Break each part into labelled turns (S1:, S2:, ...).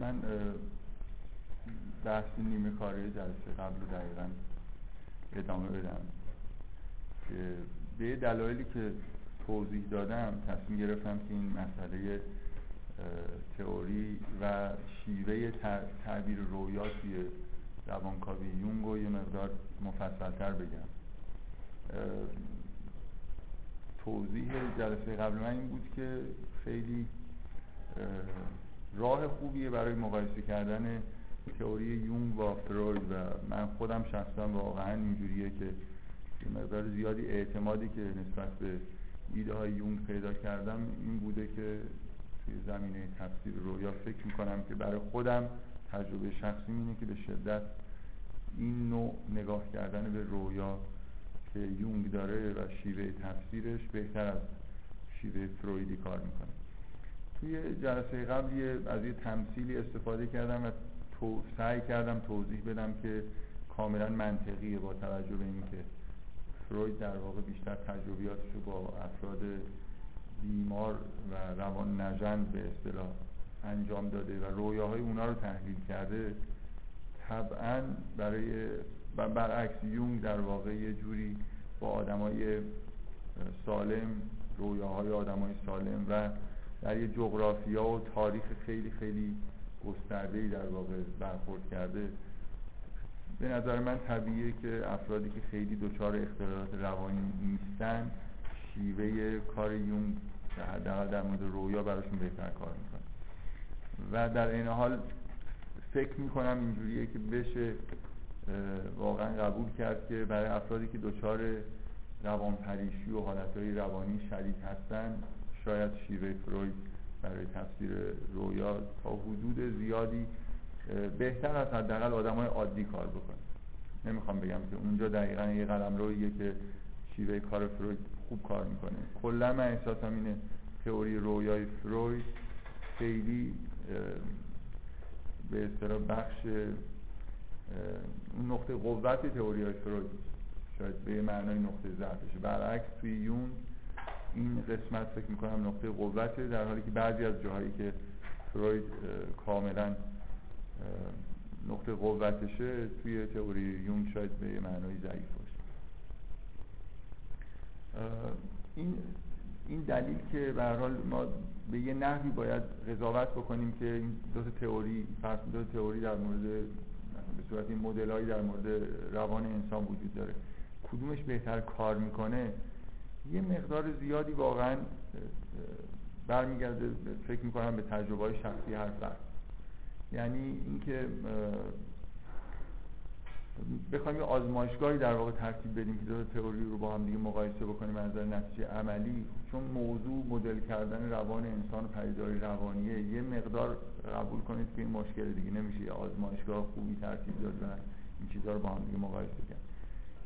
S1: من بحث نیمه کاره جلسه قبل رو دقیقا ادامه بدم که به دلایلی که توضیح دادم تصمیم گرفتم که این مسئله تئوری و شیوه تعبیر رویا توی روانکاوی یونگ رو یه مقدار مفصلتر بگم. توضیح جلسه قبل من این بود که خیلی راه خوبیه برای مقایسه کردن تئوری یونگ با فروید و من خودم شخصا واقعا اینجوریه که مقدار زیادی اعتمادی که نسبت به ایده های یونگ پیدا کردم این بوده که توی زمینه تفسیر رویا فکر می‌کنم که برای خودم تجربه شخصی اینه که به شدت این نوع نگاه کردن به رویا که یونگ داره و شیوه تفسیرش بهتر از شیوه فرویدی کار می‌کنه. توی جلسه قبل از یه تمثیلی استفاده کردم و سعی کردم توضیح بدم که کاملا منطقیه با توجه به اینکه فروید در واقع بیشتر تجربیاتش رو با افراد بیمار و روان نژند به اصطلاح انجام داده و رویاهای اونا رو تحلیل کرده طبعا برای برعکس یونگ در واقع یه جوری با آدمای سالم رویاهای آدمای سالم و در یه جغرافیا و تاریخ خیلی خیلی گسترده در واقع برخورد کرده. به نظر من طبیعیه که افرادی که خیلی دچار اختلالات روانی نیستن شیوه کار یونگ حداقل در مورد رویا براشون بهتر کار می‌کنه و در این حال فکر می‌کنم اینجوریه که بشه واقعا قبول کرد که برای افرادی که دچار روان پریشی و حالتهای روانی شدید هستن شاید شیوه فروید برای تفسیر رویا تا حدود زیادی بهتر از حداقل آدم های عادی کار بکنه نمی‌خوام بگم که اونجا دقیقا یه قلم رویه که شیوه کار فروید خوب کار می‌کنه. کلا من احساسم اینه تئوری رویای فروید خیلی به اصطلاح بخش اون نقطه قوت تئوری های فروید شاید به معنای نقطه ضعفشه. برعکس توی یون این قسمت فکر می‌کنم نقطه قوته در حالی که بعضی از جاهایی که فروید کاملا نقطه قوتشه توی تئوری یون شاید به معنای ضعیف باشه. این این دلیل که به حال ما به یه نحوی باید قضاوت بکنیم که این دو تئوری فرض دو تئوری در مورد به صورت این مدلایی در مورد روان انسان وجود داره. کدومش بهتر کار می‌کنه؟ یه مقدار زیادی واقعا برمیگرده فکر می‌کنم به تجربه شخصی هر فرد یعنی اینکه بخوایم یه آزمایشگاهی در واقع ترتیب بدیم که دو تئوری رو با هم دیگه مقایسه بکنیم از نظر نتیجه عملی. چون موضوع مدل کردن روان انسان و پدیداری روانیه یه مقدار قبول کنید که این مشکل دیگه نمیشه. یه آزمایشگاه خوبی ترتیب داد و این چیزها رو با هم دیگه مقایسه کرد.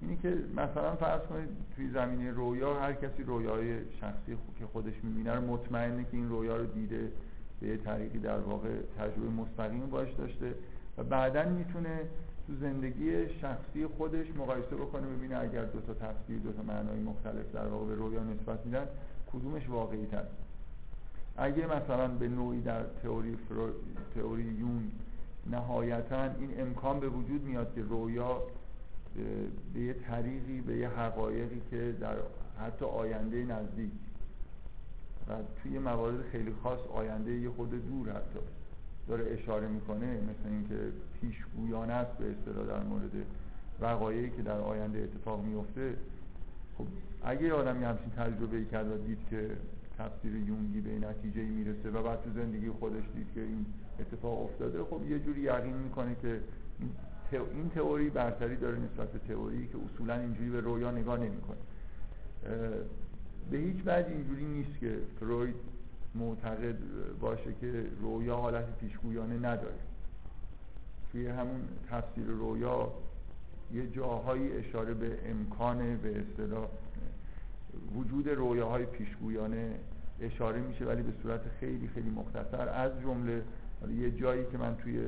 S1: اینی که مثلا فرض کنید توی زمینه رویا هر کسی رویای شخصی که خودش می‌بینه رو مطمئنه که این رویا رو دیده به طریقی در واقع تجربه مستقیم باش داشته و بعدا می‌تونه تو زندگی شخصی خودش مقایسه بکنه ببینه اگر دو تا تفسیر دو تا معنای مختلف در واقع به رویا نسبت میدن کدومش واقعی تر اگه مثلا به نوعی در تئوری فرو... تئوری یون نهایتا این امکان به وجود میاد که رویا به یه طریقی به یه حقایقی که در حتی آینده نزدیک. و توی موارد خیلی خاص آینده یه خود دور حتی داره اشاره می‌کنه مثل اینکه پیشگویانه است به اصطلاح در مورد وقایعی که در آینده اتفاق میفته خب اگه آدمی همچین تجربه ای کرد و دید که تفسیر یونگی به نتیجه می‌رسه و بعد تو زندگی خودش دید که این اتفاق افتاده خب یه جوری یقین می‌کنه که این تئوری برتری داره نسبت به تئوری که اصولا اینجوری به رویا نگاه نمی‌کنه. به هیچ وجه اینجوری نیست که فروید معتقد باشه که رویا حالت پیشگویانه نداره. توی همون تفسیر رویا یه جاهایی اشاره به امکان به اصطلاح وجود رویاهای پیشگویانه اشاره میشه ولی به صورت خیلی خیلی مختصر. از جمله یه جایی که من توی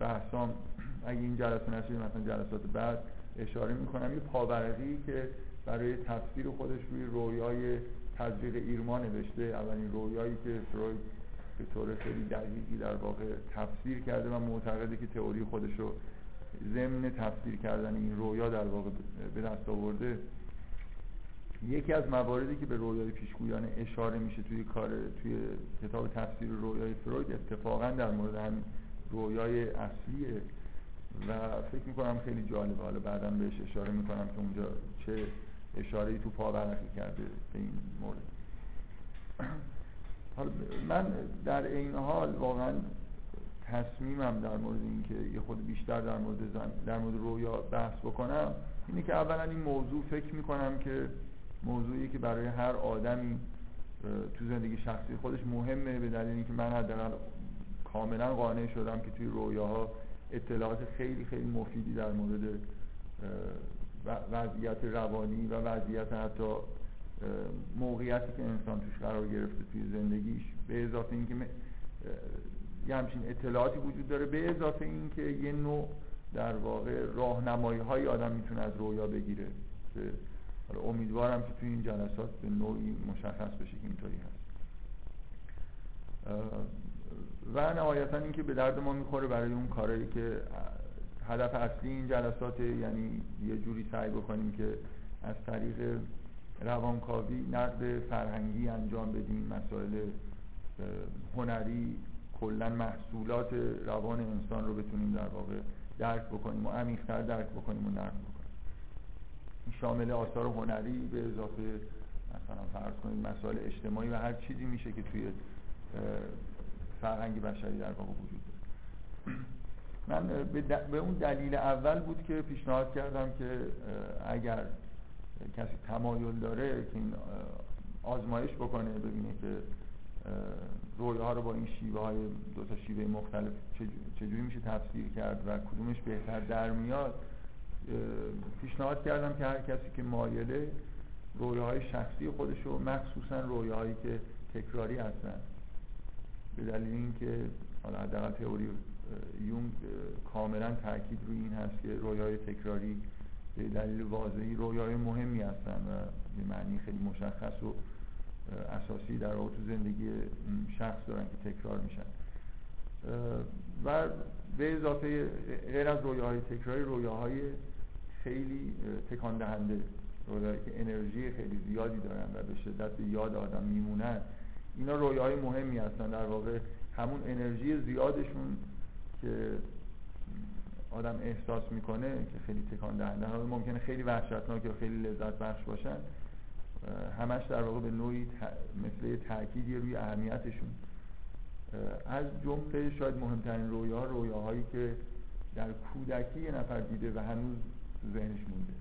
S1: بحثام اگه این جلسه نشه مثلا جلسات بعد اشاره می‌کنم. یه پاورقی که برای تفسیر خودش روی رویای تزریق ایرما نوشته. اولین رویایی که فروید به طور خیلی دقیقی در واقع تفسیر کرده و معتقده که تئوری خودش رو ضمن تفسیر کردن این رویا در واقع به دست آورده. یکی از مواردی که به رویای پیشگویانه اشاره میشه توی کار توی کتاب تفسیر رویای فروید اتفاقا در مورد همین رویای اصلیه و فکر می‌کنم خیلی جالبه. حالا بعدا بهش اشاره می‌کنم که اونجا چه اشاره تو پاورقی کرده به این مورد. حالا من در این حال واقعا تصمیمم در مورد اینکه یه خود بیشتر در مورد زن در مورد رویا بحث بکنم اینه که اولا این موضوع فکر می‌کنم که موضوعی که برای هر آدمی تو زندگی شخصی خودش مهمه به دلیل اینکه من حداقل کاملا قانع شدم که توی رویاها اطلاعات خیلی خیلی مفیدی در مورد وضعیت روانی و وضعیت حتی موقعیتی که انسان توش قرار گرفته توی زندگیش. به اضافه اینکه یه همچین اطلاعاتی وجود داره. به اضافه اینکه یه نوع در واقع راهنمایی های آدم می‌تونه از رویا بگیره. امیدوارم که توی این جلسات به نوعی مشخص بشه که اینطوری هست. و نهایتا اینکه به درد ما می‌خوره برای اون کارهایی که هدف اصلی این جلسات یعنی یه جوری سعی بکنیم که از طریق روانکاوی نقد فرهنگی انجام بدیم مسائل هنری کلا محصولات روان انسان رو بتونیم در واقع درک بکنیم و عمیق‌تر درک بکنیم و نقد بکنیم. شامل آثار هنری به اضافه مثلا فرض کنید مسائل اجتماعی و هر چیزی میشه که توی فرهنگ بشری در واقع وجود داره. من به اون دلیل اول بود که پیشنهاد کردم که اگر کسی تمایل داره که این آزمایش بکنه ببینه که رویاها رو با این شیوه های دو تا شیوه مختلف چجوری میشه تفسیر کرد و کدومش بهتر در میاد پیشنهاد کردم که هر کسی که مایله رویاهای شخصی خودش رو مخصوصا رویاهایی که تکراری هستن به دلیل اینکه حالا حداقل تئوری یونگ کاملا تاکید روی این هست که رویای تکراری به دلیل واضحی رویای مهمی هستن و به معنی خیلی مشخص و اساسی در واقع تو زندگی شخص دارن که تکرار میشن. و به اضافه غیر از رویاهای تکراری رویاهای خیلی تکان دهنده رویاهایی که انرژی خیلی زیادی دارن و به شدت به یاد آدم میمونن اینا رویاهای مهمی هستن. در واقع همون انرژی زیادشون که آدم احساس می‌کنه که خیلی تکان دهنده حالا ممکنه خیلی وحشتناک یا خیلی لذت بخش باشن. همش در واقع به نوعی مثل تأکیدی روی اهمیتشون. از جمله شاید مهمترین رویاها رویاهایی که در کودکی یه نفر دیده و هنوز ذهنش مونده.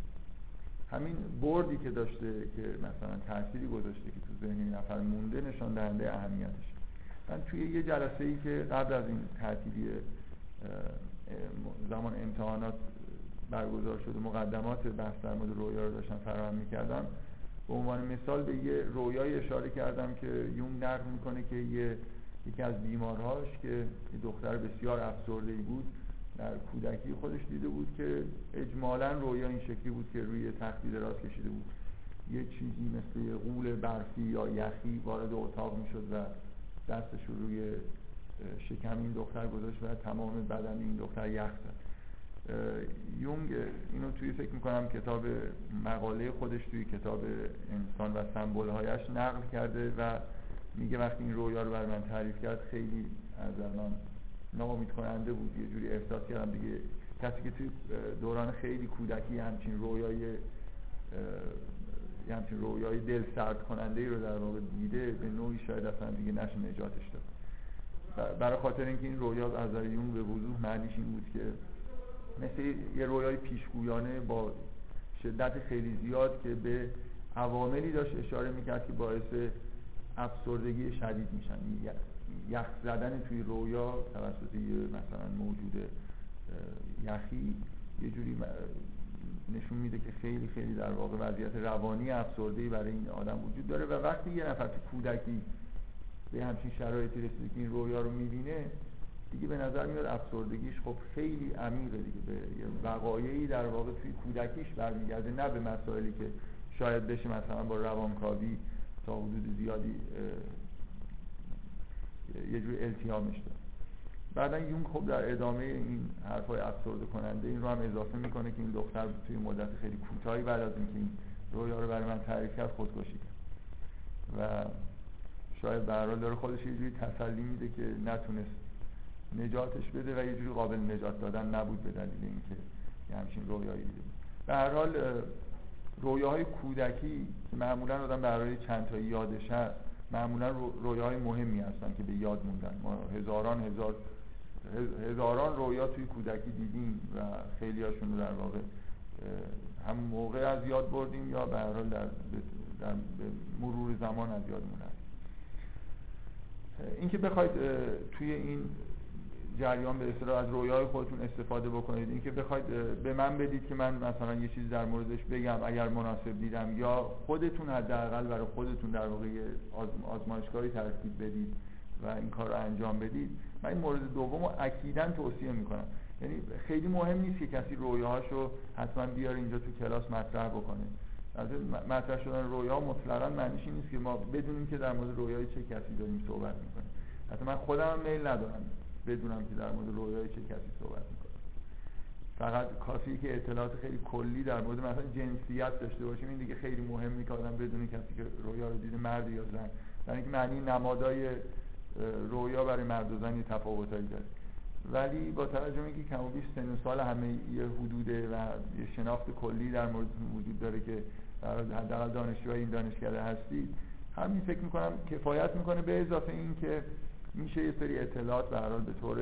S1: همین بردی که داشته که مثلا تأثیری گذاشته که ذهن نفر مونده نشان دهنده اهمیتش. من توی یه جلسه ای که قبل از این تعطیلی زمان امتحانات برگزار شده مقدمات بحث در مورد رویا رو داشتم فراهم می‌کردم به عنوان مثال به یه رویای اشاره کردم که یون نقل می‌کنه که یه یکی از بیمارهاش که یه دختر بسیار افسرده ای بود در کودکی خودش دیده بود که اجمالا رویا این شکلی بود که روی تختی دراز کشیده بود. یه چیزی مثل یه قول برفی یا یخی وارد اتاق می‌شد و دستش رو روی شکم این دختر گذاشت و تمام بدن این دختر یخ زد. یونگ اینو توی فکر می‌کنم کتاب مقاله خودش توی کتاب انسان و سمبول هایش نقل کرده و میگه وقتی این رویا رو بر من تعریف کرد خیلی از من ناامید کننده بود. یه جوری احساس کردم دیگه کسی که توی دوران خیلی کودکی همچین رویای یه همچین رویای دل سرد کننده ای رو در واقع دیده به نوعی شاید اصلا دیگه نشه نجاتش داد. برای خاطر اینکه این رویا از یون به وضوح معنیش این بود که مثل یه رویای پیشگویانه با شدت خیلی زیاد که به عواملی داشت اشاره می‌کرد که باعث افسردگی شدید میشن. یخ زدن توی رویا توسط مثلا موجود یخی یه جوری نشون میده که خیلی خیلی در واقع وضعیت روانی افسردهی برای این آدم وجود داره و وقتی یه نفر تو کودکی به همچین شرایطی رسیده که این رویا رو می‌بینه دیگه به نظر میاد افسردگیش خب خیلی عمیقه دیگه. به وقایعی در واقع توی کودکیش برمیگرده نه به مسائلی که شاید بشه مثلا با روانکاوی تا حدود زیادی یه جوری التیامش بعدا یون خب در ادامه این حرفای افسرده کننده این رو هم اضافه می‌کنه که این دختر توی مدت خیلی کوتاهی بعد از اینکه این رویا رو برای من تعریف کرد خودکشی کرد. و شاید به داره خودش یه جوری تسلی میده که نتونست نجاتش بده و یه جوری قابل نجات دادن نبود به دلیل اینکه یه همچین رویایی دیده به هر حال رویاهای کودکی که معمولا آدم برای چند تا یادش هست معمولا رویاهای مهمی هستن که به یاد موندن. ما هزاران هزار هزاران رویا توی کودکی دیدیم و خیلی هاشون در واقع هم موقع از یاد بردیم یا به هر حال در, در مرور زمان از یاد موندن اینکه بخواید توی این جریان به اصطلاح از رویای خودتون استفاده بکنید اینکه بخواید به من بدید که من مثلا یه چیزی در موردش بگم اگر مناسب دیدم یا خودتون حداقل برای خودتون در واقع آزمایشگاهی ترتیب بدید. و این کار رو انجام بدید من این مورد دوم رو اکیدا توصیه می‌کنم. یعنی خیلی مهم نیست که کسی رویاهاشو حتما بیاره اینجا تو کلاس مطرح بکنه. از مطرح شدن رویا مطلقا معنیش این نیست که ما بدونیم که در مورد رویای چه کسی داریم صحبت می‌کنیم. حتی من خودم میل ندارم بدونم که در مورد رویای چه کسی صحبت می‌کنیم فقط کافیه که اطلاعات خیلی کلی در مورد مثلا جنسیت داشته باشیم. این دیگه خیلی مهمه که آدم بدونه کسی که رویا رو دیده مرد یا زن. در اینکه معنی نمادای رویا برای مرد و زن یه تفاوتایی داره. ولی با توجه اینکه کم و بیش سن سال همه یه حدوده و یه شناخت کلی در مورد وجود داره که حداقل دانشجوهای این دانشکده هستید همین فکر می‌کنم کفایت می‌کنه به اضافه این که میشه یه سری اطلاعات به به طور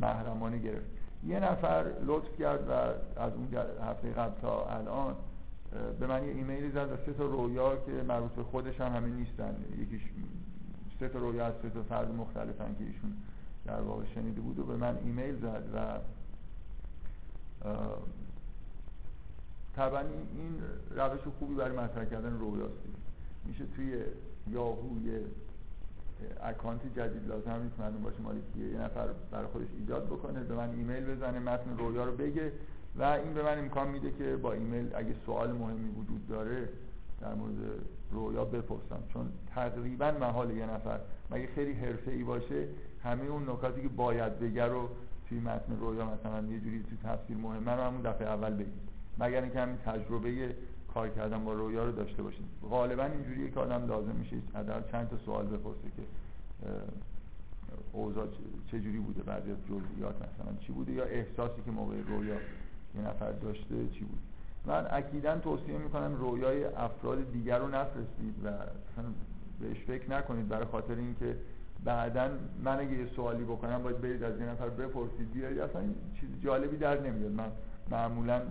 S1: محرمانه گرفت. یه نفر لطف کرد و از اون هفته قبل تا الان به من یه ایمیلی زد و سه تا رویا که مربوط به خودش هم همه نیستن. یکیش سه تا رویا از سه تا فرد مختلفن که ایشون در واقع شنیده بود و به من ایمیل زد و طبعا این روش خوبی برای مطرح کردن رویاست. میشه توی یاهو یه اکانت جدید لازم نیست معلوم باشه مال کیه یه نفر برای خودش ایجاد بکنه به من ایمیل بزنه متن رویا رو بگه و این به من امکان میده که با ایمیل اگه سوال مهمی وجود داره در مورد رویا بپرسم. چون تقریبا محاله یه نفر. مگه خیلی حرفه ای باشه؟ همه اون نکاتی که باید بگه رو توی متن رویا مثلا یه جوری توی تفسیر مهمه رو همون دفعه اول بگی مگر اینکه همین تجربه کار کردن با رویا رو داشته باشید. غالبا اینجوریه که آدم لازم میشه حداقل چند تا سوال بپرسه که اوضاع چجوری بوده بعضی از جزئیات مثلا چی بوده یا احساسی که موقع رویا یه نفر داشته چی بود. من اکیدا توصیه می‌کنم رویای افراد دیگر رو نفرستید و بهش فکر نکنید. برای خاطر اینکه بعدا من اگه یه سوالی بکنم باید برید از یه نفر بپرسید. بیارید اصلا چیز جالبی در نمیاد. من معمولا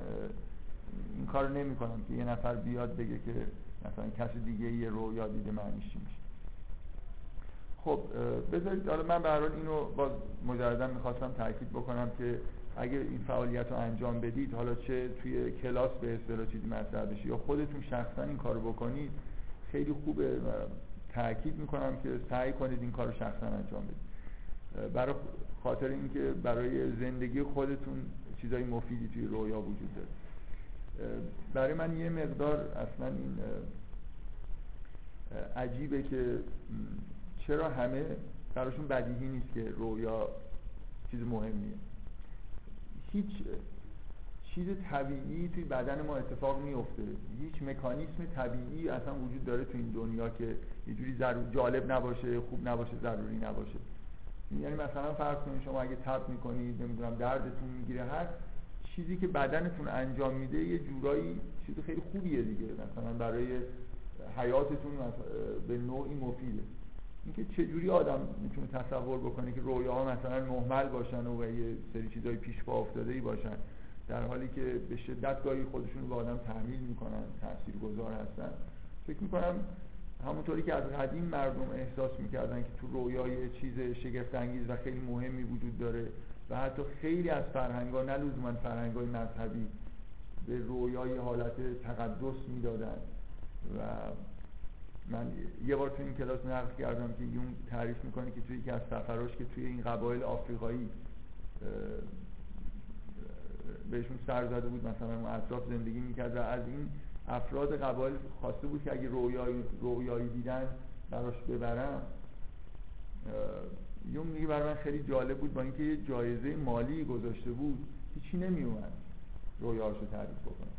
S1: این کار نمی کنم که یه نفر بیاد بگه که مثلا کسی دیگه یه رویا دیده معنیش میشه. خب بذارید حالا من به اینو باز مجردا می‌خواستم تاکید بکنم که اگر این فعالیت رو انجام بدید حالا چه توی کلاس به اصطلاح چیزی مطرح بشه یا خودتون شخصا این کارو بکنید خیلی خوبه تاکید می‌کنم که سعی کنید این کار رو شخصا انجام بدید. برای خاطر اینکه برای زندگی خودتون چیزای مفیدی توی رویا وجود داره. برای من یه مقدار اصلا این عجیبه که چرا همه براشون بدیهی نیست که رویا چیز مهمیه. هیچ چیز طبیعی توی بدن ما اتفاق میفته هیچ مکانیسم طبیعی اصلا وجود داره تو این دنیا که یه جوری جالب نباشه خوب نباشه ضروری نباشه. یعنی مثلا فرض کنید شما اگه تب می‌کنید نمی‌دونم دردتون می‌گیره هر چیزی که بدنتون انجام میده یه جورایی چیز خیلی خوبیه دیگه. مثلا برای حیاتتون به نوعی مفیده. اینکه چه جوری آدم می‌تونه تصور بکنه که رویاها مثلا محمل باشن و, یه سری چیزای پیش پا افتاده ای باشن. در حالی که به شدت گاهی خودشون به آدم تحمیل می‌کنن گذار هستن. فکر می‌کنم همونطوری که از قدیم مردم احساس می‌کردن که تو رویای چیز شگفت انگیز و خیلی مهمی وجود داره و حتی خیلی از فرهنگ ها نه لزوما فرهنگ های مذهبی به رویای حالت تقدس می‌دادن و من یه بار تو این کلاس نقل کردم که یون تعریف می‌کنه که توی یکی از سفراش که توی این قبایل آفریقایی بهشون سر زده بود مثلا اون اطراف زندگی می‌کرد و از این افراد قبایل خواسته بود که اگه رویایی, رویایی دیدن براش ببرم یون میگه برای من خیلی جالب بود با اینکه یه جایزه مالی گذاشته بود هیچی نمیومد رویاهاشو تعریف بکنه.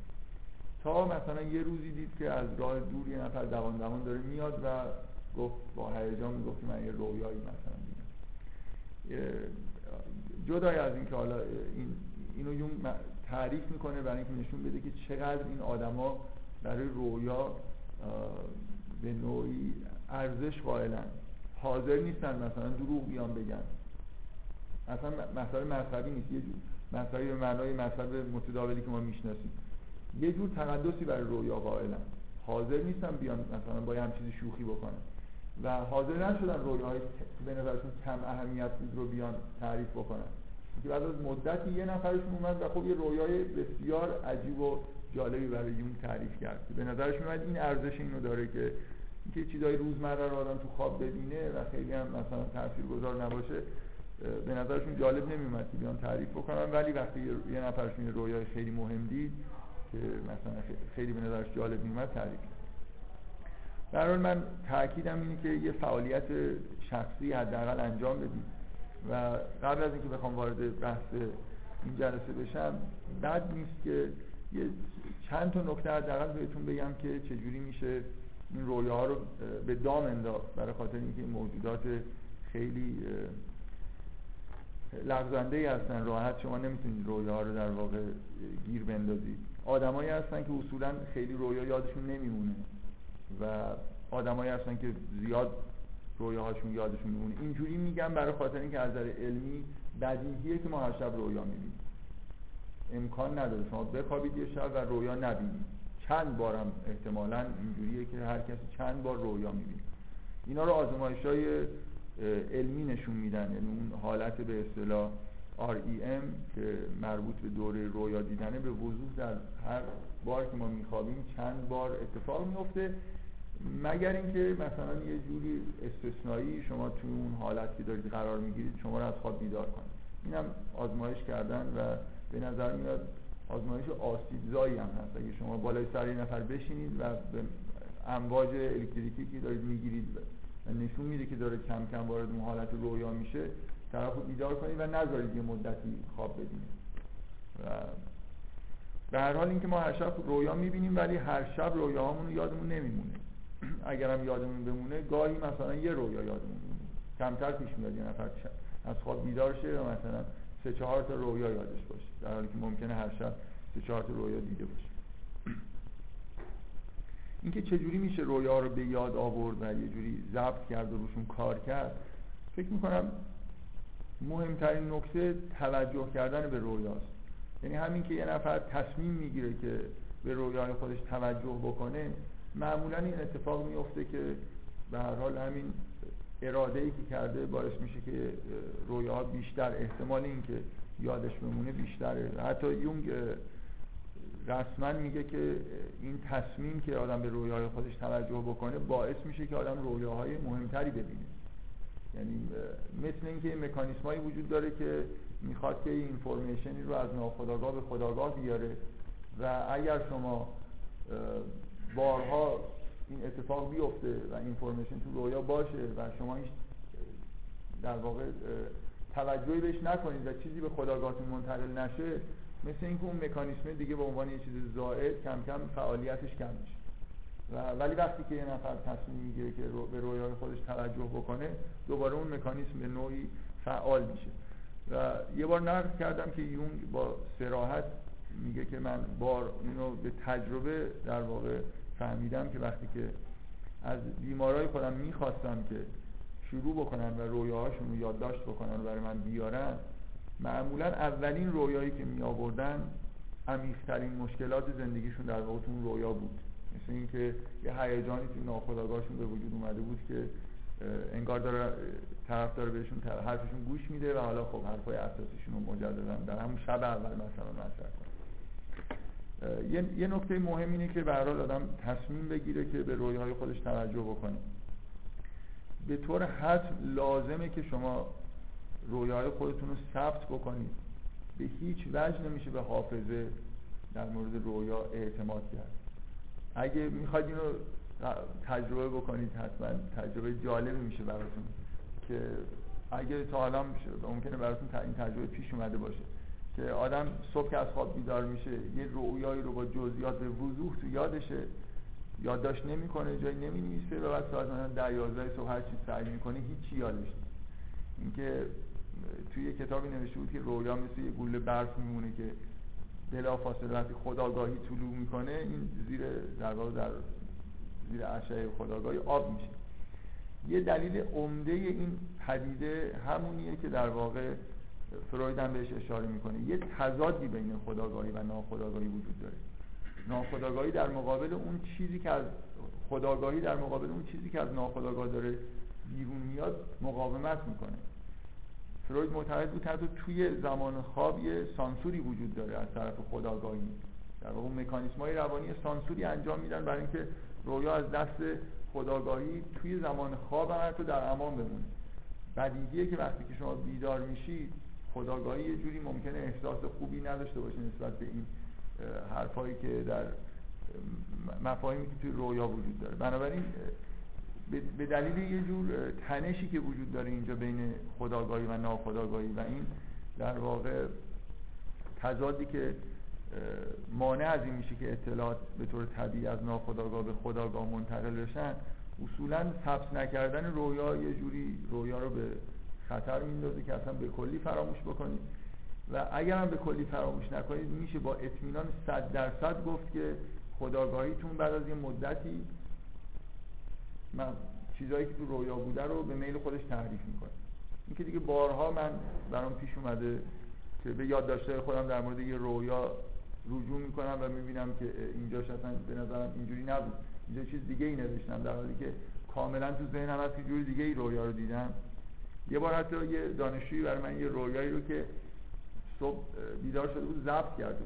S1: تا مثلا یه روزی دید که از راه دور یه نفر دوان دوان داره میاد و گفت با هیجان می‌گفت من یه رویایی مثلا دیدم جدای از اینکه حالا این اینو یون تعریف می‌کنه برای اینکه نشون بده که چقدر این آدما برای رویا به نوعی ارزش قائلن. حاضر نیستن مثلا دروغ بیان بگن. اصلا مسئله مذهبی نیست. یه مسئله به معنای مذهب متداولی که ما می‌شناسیم. یه جور تقدسی برای رویا قائلن حاضر نیستن بیان مثلا با هم چیزی شوخی بکنن و حاضر نشدن رویاهای به نظرشون کم اهمیت بود رو بیان تعریف بکنن. که بعد از مدتی یه نفرشون اومد و خب یه رویای بسیار عجیب و جالبی برای اون تعریف کرد. به نظرش میاد این ارزش اینو داره که اینکه چیزای روزمره رو آدم تو خواب ببینه و خیلی هم مثلا تاثیرگذار نباشه به نظرشون جالب نمیومد که بیان تعریف بکنن. ولی وقتی یه نفرشون رویای خیلی مهم دید که مثلا خیلی به نظرش جالب میومد تعریف در حال من تاکیدم اینه که یه فعالیت شخصی حداقل انجام بدید و قبل از اینکه بخوام وارد بحث این جلسه بشم بد نیست که یه چند تا نکته حداقل بهتون بگم که چجوری میشه این رویاها رو به دام انداخت. برای خاطر اینکه این موجودات خیلی لغزنده ای هستن. راحت شما نمی‌تونید رویاها رو در واقع گیر بندازید. آدمایی هستن که اصولا خیلی رویا یادشون نمیمونه و آدمایی هستن که زیاد رویاهاشون یادشون میمونه اینجوری میگم برای خاطر اینکه از نظر علمی بدیهیه که ما هر شب رویا می‌بینیم. امکان نداره. شما بخوابید یه شب و رویا نبینید. چند بارم احتمالا اینجوریه که هر کسی چند بار رویا می‌بینه. اینا رو آزمایش های علمی نشون میدن. یعنی اون حالت به اصطلاح REM که مربوط به دوره رویا دیدنه به وضوح در هر بار که ما میخوابیم چند بار اتفاق میفته مگر اینکه مثلا یه جوری استثنایی شما تو اون حالت که دارید قرار می‌گیرید شما رو از خواب بیدار کنید. اینم آزمایش کردن و به نظر میاد آزمایش آسیبزایی هم هست. اگه شما بالای سر یه نفر بشینید و به امواج الکتریکی که دارید می‌گیرید نشون میده که داره کم کم وارد اون حالت رویا میشه طرف رو بیدار کنید و نذارید یه مدتی خواب ببینید و به هر حال اینکه ما هر شب رویا می‌بینیم ولی هر شب رویاهامون رو یادمون نمیمونه. اگر هم یادمون بمونه گاهی مثلا یه رویا یادمون میمونه. کمتر پیش میاد یه نفر از خواب بیدار شه مثلا سه چهار تا رویا یادش باشه. در حالی که ممکنه هر شب سه چهار تا رویا دیده باشه. اینکه چجوری میشه رویا رو به یاد آورد و یه جوری ضبط کرد و روشون کار کرد فکر می‌کنم مهمترین نکته توجه کردن به رویاست. یعنی همین که یه نفر تصمیم می‌گیره که به رویای خودش توجه بکنه معمولا این اتفاق میفته که به هر حال همین اراده ای که کرده باعث میشه که رویاها بیشتر احتمال اینکه یادش بمونه بیشتره حتی یونگ رسما میگه که این تصمیم که آدم به رویاهای خودش توجه بکنه باعث میشه که آدم رویاهای مهمتری ببینه. یعنی مثل اینکه مکانیسمایی وجود داره که می‌خواد که این اینفورمیشنی رو از ناخودآگاه به خداگاه بیاره و اگر شما بارها این اتفاق بیفته و اینفورمیشن تو رویا باشه و شما این در واقع توجهی بهش نکنید و چیزی به خداگاهتون منتقل نشه مثل اینکه اون مکانیسم دیگه به عنوان یه چیز زائد کم کم فعالیتش کم میشه. و ولی وقتی که یه نفر تصمیم می‌گیره که رو به رویای خودش توجه بکنه دوباره اون مکانیسم به نوعی فعال میشه. و یه بار نقل کردم که یونگ با سراحت میگه که من بار اینو به تجربه در واقع فهمیدم که وقتی که از بیمارای خودم می‌خواستم که شروع بکنن و رویاهاشون رو یادداشت بکنن و برای من بیارن معمولا اولین رویایی که می آوردن عمیق‌ترین مشکلات زندگیشون در واقع اون رویا بود. مثل اینکه یه هیجانی تو ناخودآگاهشون به وجود اومده بود که انگار داره طرف داره بهشون حرفشون گوش میده و حالا خب حرفای اساسیشون رو مجددا در همون شب اول مثلا مطرح کنه. یه, یه نکته مهم اینه که به آدم تصمیم بگیره که به رویاهای خودش توجه بکنه. به طور حتم لازمه که شما رویاهای خودتون رو ثبت بکنید. به هیچ وجه نمیشه به حافظه در مورد رویا اعتماد کرد. اگه می‌خواید اینو تجربه بکنید حتما تجربه جالبی میشه براتون که اگه تا حالا ممکنه براتون این تجربه پیش اومده باشه که آدم صبح که از خواب بیدار میشه یه رویایی رو با جزئیات به وضوح تو یادشه یادداشت نمی‌کنه جایی نمی‌نویسه و بعد ساعت مثلا 10 11 صبح هر چی سعی می‌کنه هیچی یادش نیست. اینکه توی یه کتابی نوشته بود که رویا مثل یه گوله برف میمونه که بلا فاصله وقتی خداگاهی طلوع می‌کنه این زیر در در زیر اشعه خداگاهی آب میشه. یه دلیل عمده این پدیده همونیه که در واقع فروید هم بهش اشاره می‌کنه. یه تضادی بین خداگاهی و ناخداگاهی وجود داره. ناخداگاهی در مقابل اون چیزی که از خداگاهی در مقابل اون چیزی که از ناخداگاه داره بیرون میاد مقاومت می‌کنه. فروید معتقد بود حتی توی زمان خواب یه سانسوری وجود داره از طرف خداگاهی. در واقع های روانی سانسوری انجام میدن برای اینکه رویا از دست خداگاهی توی زمان خواب هم حتی در امان بمونه. بدیهیه که وقتی که شما بیدار میشید خداگاهی یه جوری ممکنه احساس خوبی نداشته باشه نسبت به این حرفایی که در مفاهیمی که توی رویا وجود داره. بنابراین به دلیل یه جور تنشی که وجود داره اینجا بین خداگاهی و ناخداگاهی و این در واقع تضادی که مانع از این میشه که اطلاعات به طور طبیعی از ناخداگاه به خداگاه منتقل بشن اصولا حبس نکردن رویا یه جوری رویا رو به خطر میندازه که اصلا به کلی فراموش بکنید. و اگر هم به کلی فراموش نکنید میشه با اطمینان صد درصد گفت که خداگاهیتون بعد از یه مدتی چیزهایی که تو رویا بوده رو به میل خودش تعریف می‌کنه. این که دیگه بارها من برام پیش اومده که به یادداشت‌های خودم در مورد یه رویا رجوع می‌کنم و می‌بینم که اینجاش اصلا به نظرم اینجوری نبود. اینجا چیز دیگه ای نوشتم در حالی که کاملا تو ذهنم که جور دیگه ای رویا رو دیدم. یه بار حتی یه دانشجویی برای من یه رویایی رو که صبح بیدار شده بود ضبط کرده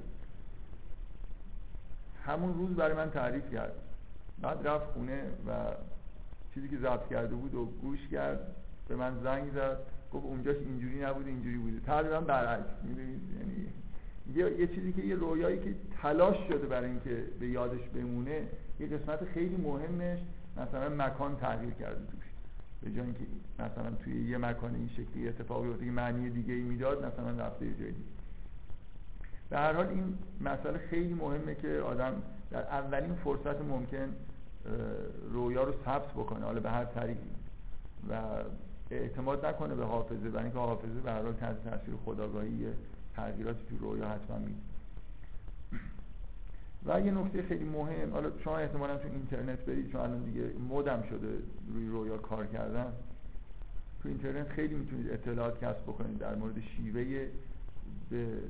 S1: همون روز برای من تعریف کرد. بعد رفت خونه و چیزی که ضبط کرده بود و گوش کرد به من زنگ زد گفت اونجاش اینجوری نبود اینجوری بوده. تقریبا برعکس می‌دونید یعنی یه،, یه چیزی که یه رویایی که تلاش شده برای اینکه به یادش بمونه یه قسمت خیلی مهمش مثلا مکان تغییر کرده توش. به جای اینکه مثلا توی یه مکان این شکلی اتفاقی افتاده که معنی دیگه ای می‌داد مثلا رفته یه جای دیگه به هر حال این مسئله خیلی مهمه که آدم در اولین فرصت ممکن رویا رو ثبت بکنه حالا به هر طریقی. و اعتماد نکنه به حافظه برای اینکه حافظه به هر حال تاثیر خداگاهی تغییراتی تو رویا حتما میده. و یه نکته خیلی مهم حالا شما احتمالا تو اینترنت برید چون الان دیگه مدم شده روی رویا کار کردن. تو اینترنت خیلی می‌تونید اطلاعات کسب بکنید در مورد شیوه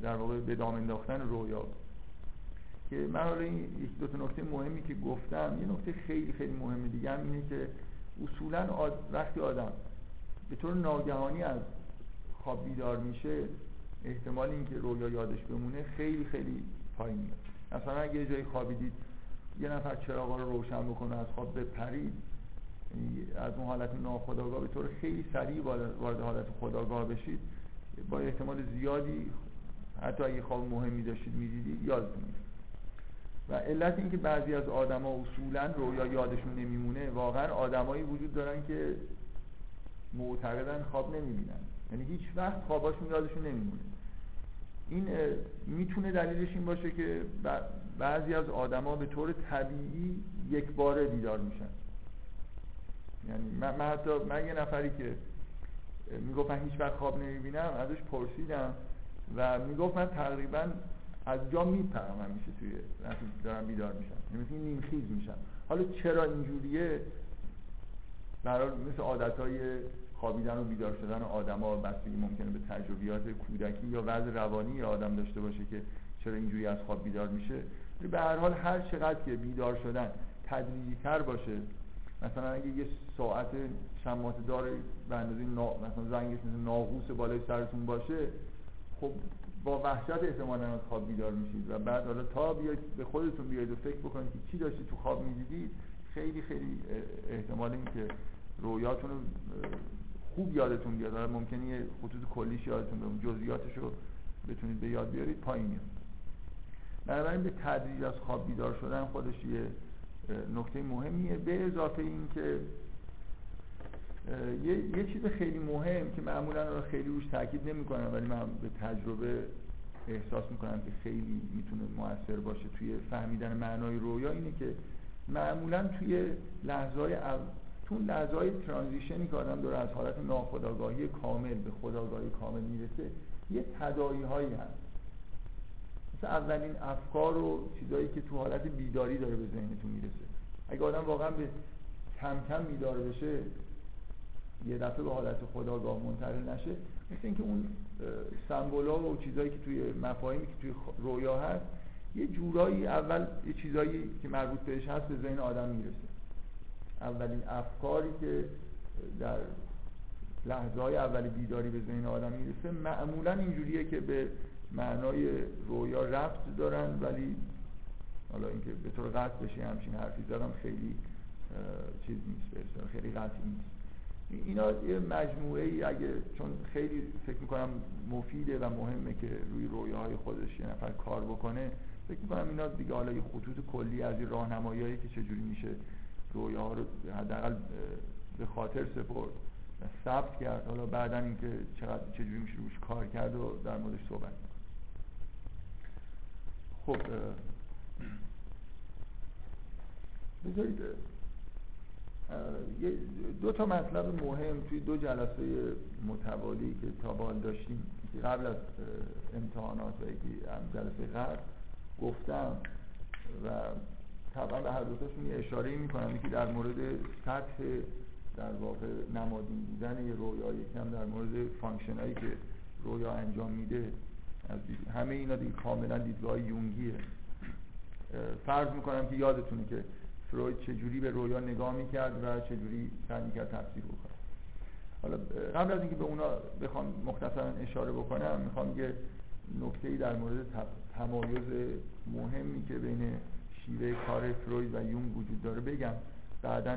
S1: در واقع به دام انداختن رویا. که من حالا این یک دو تا نکته مهمی که گفتم یه نکته خیلی خیلی مهم دیگه هم اینه که اصولا وقتی آدم به طور ناگهانی از خواب بیدار میشه احتمال اینکه رویا یادش بمونه خیلی خیلی پایینه مثلا اگه یه جایی خوابیدید یه نفر چراغا رو روشن بکنه از خواب بپرید از اون حالت ناخداگاه به طور خیلی سریع وارد حالت خداگاه بشید با احتمال زیادی حتی اگه خواب مهمی داشتید می‌دیدید یادتون و علت اینکه بعضی از آدما اصولا رویا یادشون نمیمونه واقعا آدمایی وجود دارن که معتقدن خواب نمی‌بینن. یعنی هیچ وقت خواباشون یادشون نمیمونه. این می‌تونه دلیلش این باشه که بعضی از آدما به طور طبیعی یک باره بیدار میشن. یعنی من, من حتی من یه نفری که می‌گفت من هیچ وقت خواب نمی‌بینم ازش پرسیدم و می‌گفت من تقریبا از جا میپرم همیشه توی وقتی دارم بیدار میشم. یعنی مثل نیمخیز میشم. حالا چرا اینجوریه؟ برای مثل عادت های خوابیدن و بیدار شدن آدما بستگی ممکنه به تجربیات کودکی یا وضع روانی آدم داشته باشه که چرا اینجوری از خواب بیدار میشه. به هر حال هر چقدر که بیدار شدن تدریجی تر باشه. مثلا اگه یه ساعت شمات داره به اندازه مثلا زنگش مثل ناقوس بالای سرتون باشه خب با وحشت احتمالا از خواب بیدار میشید و بعد حالا تا بیاید به خودتون بیاید و فکر بکنید که چی داشتید تو خواب می‌دیدید خیلی خیلی احتمال این که رویاتون رو خوب یادتون بیاد. حالا ممکنه یه خطوط کلیش یادتون بیاد. جزئیاتش رو بتونید به یاد بیارید پایین میاد. بنابراین به تدریج از خواب بیدار شدن خودش یه نکته مهمیه. به اضافه این که یه،, یه چیز خیلی مهم که معمولا خیلی روش تاکید نمی‌کنم ولی من به تجربه احساس می‌کنم که خیلی می‌تونه موثر باشه توی فهمیدن معنای رویا اینه که معمولا توی لحظه های تو لحظه های ترانزیشنی که آدم داره از حالت ناخداگاهی کامل به خداگاهی کامل می‌رسه یه تدایی هایی هست. مثل اولین افکار و چیزایی که تو حالت بیداری داره به ذهنتون می‌رسه. اگه آدم واقعا به کم کم بیدار بشه یه دفعه به حالت خداگاه منتقل نشه. مثل اینکه اون سمبولا و چیزایی که توی مفاهیمی که توی رویا هست یه جورایی اول یه چیزایی که مربوط بهش هست به ذهن آدم می‌رسه. اولین افکاری که در لحظه های اولی بیداری به ذهن آدم می‌رسه معمولا اینجوریه که به معنای رویا رفت دارن ولی حالا اینکه به طور قطع بشه همچین حرفی زدم خیلی چیز نیست خیلی قطعی نیست. اینا یه مجموعه ای اگه چون خیلی فکر می‌کنم مفیده و مهمه که روی رویاهای خودش یه نفر کار بکنه فکر می‌کنم اینا دیگه حالا یه خطوط کلی از این راهنماییایی که چجوری میشه رویاها رو حداقل به خاطر سپرد و ثبت کرد. حالا بعدا اینکه چقدر چجوری میشه روش کار کرد و در موردش صحبت خب بذارید دو تا مطلب مهم توی دو جلسه متوالی که تا به حال داشتیم که قبل از امتحانات و یکی جلسه قبل گفتم و طبعا به هر دوتاشون یه اشاره می کنم یکی در مورد سطح در واقع نمادین بودن یه رویا یکی هم در مورد function هایی که رویا انجام میده. از همه اینا دیگه کاملا دیدگاه یونگیه. فرض می‌کنم که یادتونه که فروید چجوری به رویا نگاه می‌کرد و چجوری سعی می‌کرد تفسیر بکنه. حالا قبل از اینکه به اونا بخوام مختصرا اشاره بکنم می‌خوام یه نکته در مورد تمایز مهمی که بین شیوه کار فروید و یونگ وجود داره بگم. بعدا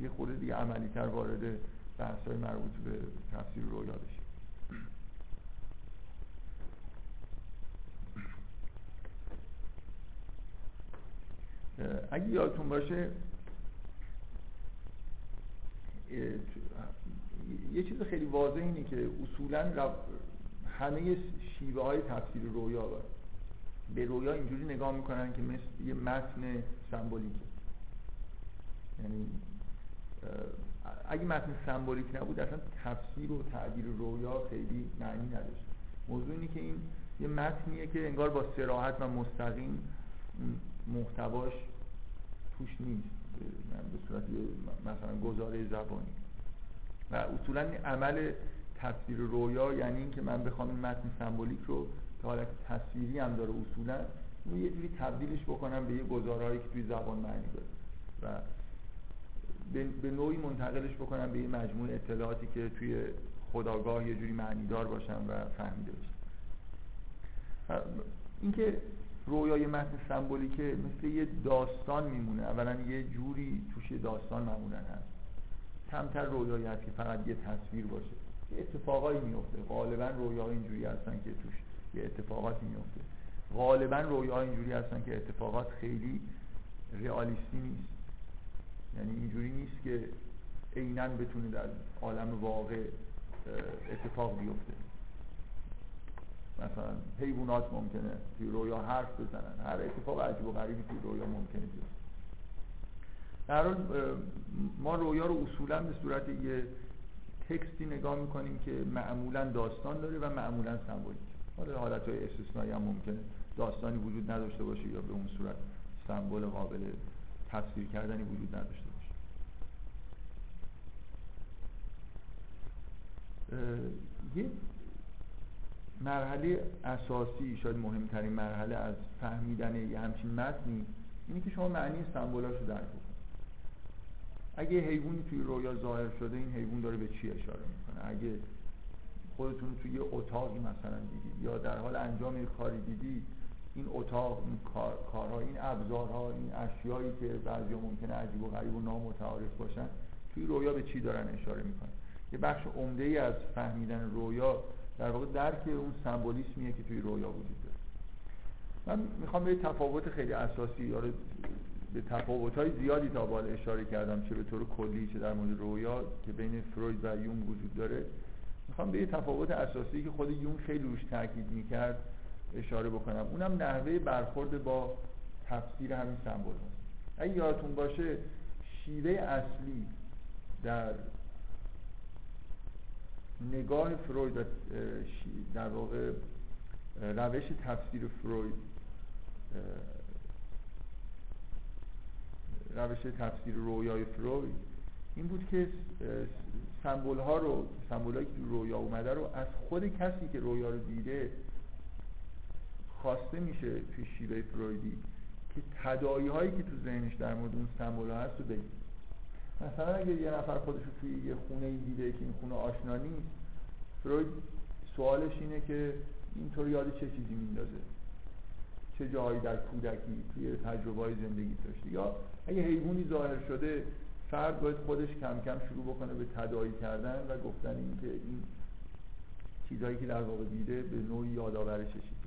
S1: یه خورده دیگه عملی تر وارد بحث های مربوط به تفسیر رویا بشیم. اگه یادتون باشه یه چیز خیلی واضح اینه که اصولا همه شیوه های تفسیر رویا به رویا اینجوری نگاه می‌کنن که مثل یه متن سمبولیکه. یعنی اگه متن سمبولیک نبود اصلا تفسیر و تعبیر رویا خیلی معنی نداشت. موضوع اینه که این یه متنیه که انگار با سراحت و مستقیم محتواش توش نیست. به صورت مثلا گزاره زبانی. و اصولا عمل تفسیر رویا یعنی اینکه من بخوام این متن سمبولیک رو که حالت تصویری هم داره اصولا اون یه جوری تبدیلش بکنم به یه گزارهایی که توی زبان معنی داره. و به نوعی منتقلش بکنم به یه مجموعه اطلاعاتی که توی خداگاه یه جوری معنیدار باشن و فهمیده باشن اینکه رویای متن سمبولیکه مثل یه داستان میمونه. اولا یه جوری توش یه داستان معمولا هست. کمتر رویایی هست که فقط یه تصویر باشه. یه اتفاقایی میفته. غالبا رویاها اینجوری هستن که توش یه اتفاقاتی میفته. غالبا رویاها اینجوری هستن که اتفاقات خیلی رئالیستی نیست. یعنی اینجوری نیست که عینا بتونه در عالم واقع اتفاق بیفته. مثلا حیوانات ممکنه توی رویا حرف بزنن. هر اتفاق عجیب و غریبی توی رویا ممکنه بیفته. در حال ما رویا رو اصولا به صورت یه تکستی نگاه می‌کنیم که معمولا داستان داره و معمولا سمبولیک. حالا حالت های استثنایی هم ممکنه داستانی وجود نداشته باشه یا به اون صورت سمبل قابل تصویر کردنی وجود نداشته باشه. یه مرحله اساسی شاید مهمترین مرحله از فهمیدن یه همچین متنی اینه که شما معنی سمبولاش رو درک کنید اگه حیوانی توی رویا ظاهر شده این حیوان داره به چی اشاره می‌کنه؟ اگه خودتون توی یه اتاقی مثلا دیدید یا در حال انجام یک کاری دیدید این اتاق این کار، کارها این ابزارها این اشیایی که بعضی ممکنه عجیب و غریب و نامتعارف باشن توی رویا به چی دارن اشاره می‌کنن؟ یه بخش عمده ای از فهمیدن رویا در واقع درک اون سمبولیسمیه که توی رویا وجود داره. من می‌خوام به تفاوت خیلی اساسی یا به تفاوت های زیادی تا بالا اشاره کردم چه به طور کلی چه در مورد رویا که بین فروید و یون وجود داره. می‌خوام به یه تفاوت اساسی که خود یون خیلی روش تاکید می‌کرد اشاره بکنم. اونم نحوه برخورد با تفسیر همین سمبل هست اگه یادتون باشه شیوه اصلی در نگاه فروید در واقع روش تفسیر فروید روش تفسیر رویای فروید این بود که سمبول ها رو سمبول هایی که رویا اومده رو از خود کسی که رویا رو دیده خواسته میشه توی شیوه فرویدی که تدایی هایی که تو ذهنش در مورد اون سمبول ها هست رو بگید مثلا اگر یه نفر خودش رو توی یه خونه دیده که این خونه آشنا نیست فروید سوالش اینه که اینطور یاد چه چیزی میندازه؟ چه جایی در کودکی توی تجربه زندگی داشته؟ یا اگه حیوانی ظاهر شده فرد باید خودش کم کم شروع بکنه به تدایی کردن و گفتن این که این چیزهایی که در واقع دیده به نوعی یادآور چه چیزی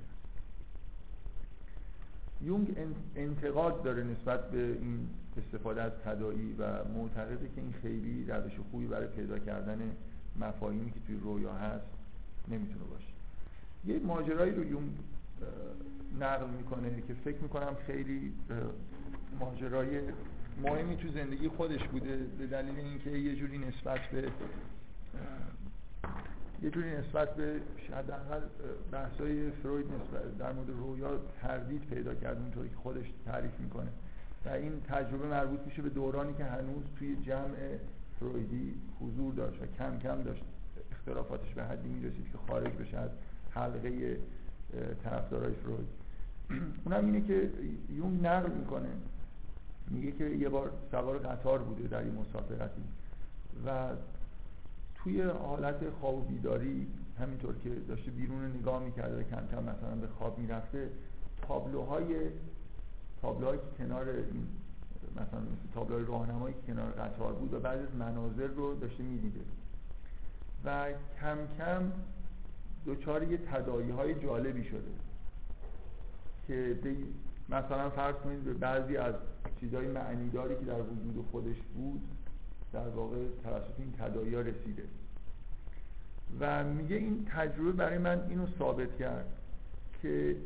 S1: یونگ انتقاد داره نسبت به این استفاده از تدایی و معتقده که این خیلی روش خوبی برای پیدا کردن مفاهیمی که توی رویا هست نمی‌تونه باشه. یه ماجرایی رو یونگ نقل می‌کنه که فکر می‌کنم خیلی ماجرای مهمی تو زندگی خودش بوده به دلیل اینکه یه جوری نسبت به یه جوری نسبت به حداقل بحثای فروید نسبت در مورد رویا تردید پیدا کرد اونطوری که خودش تعریف می‌کنه. و این تجربه مربوط میشه به دورانی که هنوز توی جمع فرویدی حضور داشت و کم کم داشت اختلافاتش به حدی می‌رسید که خارج بشه از حلقه طرفدارای فروید. اونم اینه که یون نقل می‌کنه. میگه که یه بار سوار قطار بوده در این مسافرتی و توی حالت خواب و بیداری همینطور که داشته بیرون نگاه می‌کرده و کم کم مثلا به خواب می‌رفته تابلوهای تابلوهایی که کنار این مثلا مثل تابلوهای راهنمایی کنار قطار بود و بعد از مناظر رو داشته می‌دیده. و کم کم دچار یه تدایی های جالبی شده که مثلا فرض کنید به بعضی از چیزهای معنیداری که در وجود خودش بود در واقع توسط این تدایی ها رسیده. و میگه این تجربه برای من اینو ثابت کرد که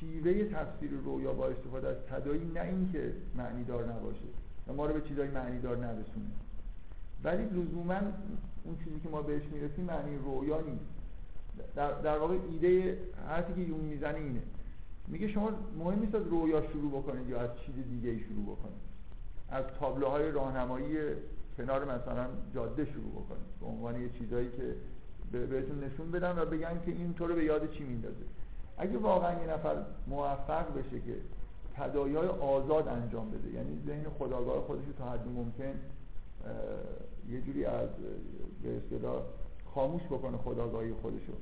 S1: شیوه تفسیر رویا با استفاده از تدایی نه اینکه معنیدار نباشه. و ما رو به چیزهای معنیدار نرسونه. ولی لزوما اون چیزی که ما بهش می‌رسیم معنی رویا نیست. در, در واقع ایده حرفی که یون می‌زنه اینه. میگه شما مهم نیست از رویا شروع بکنید یا از چیز دیگه شروع بکنید. از تابلوهای راهنمایی کنار مثلا جاده شروع بکنید. به عنوان یه چیزایی که بهتون نشون بدن و بگن که این طور به یاد چی میندازه. اگه واقعا یه نفر موفق بشه که تدایی های آزاد انجام بده یعنی ذهن خداگاه خودش تا حد ممکن یه جوری از به اصطلاح خاموش بکنه خداگاهی خودشو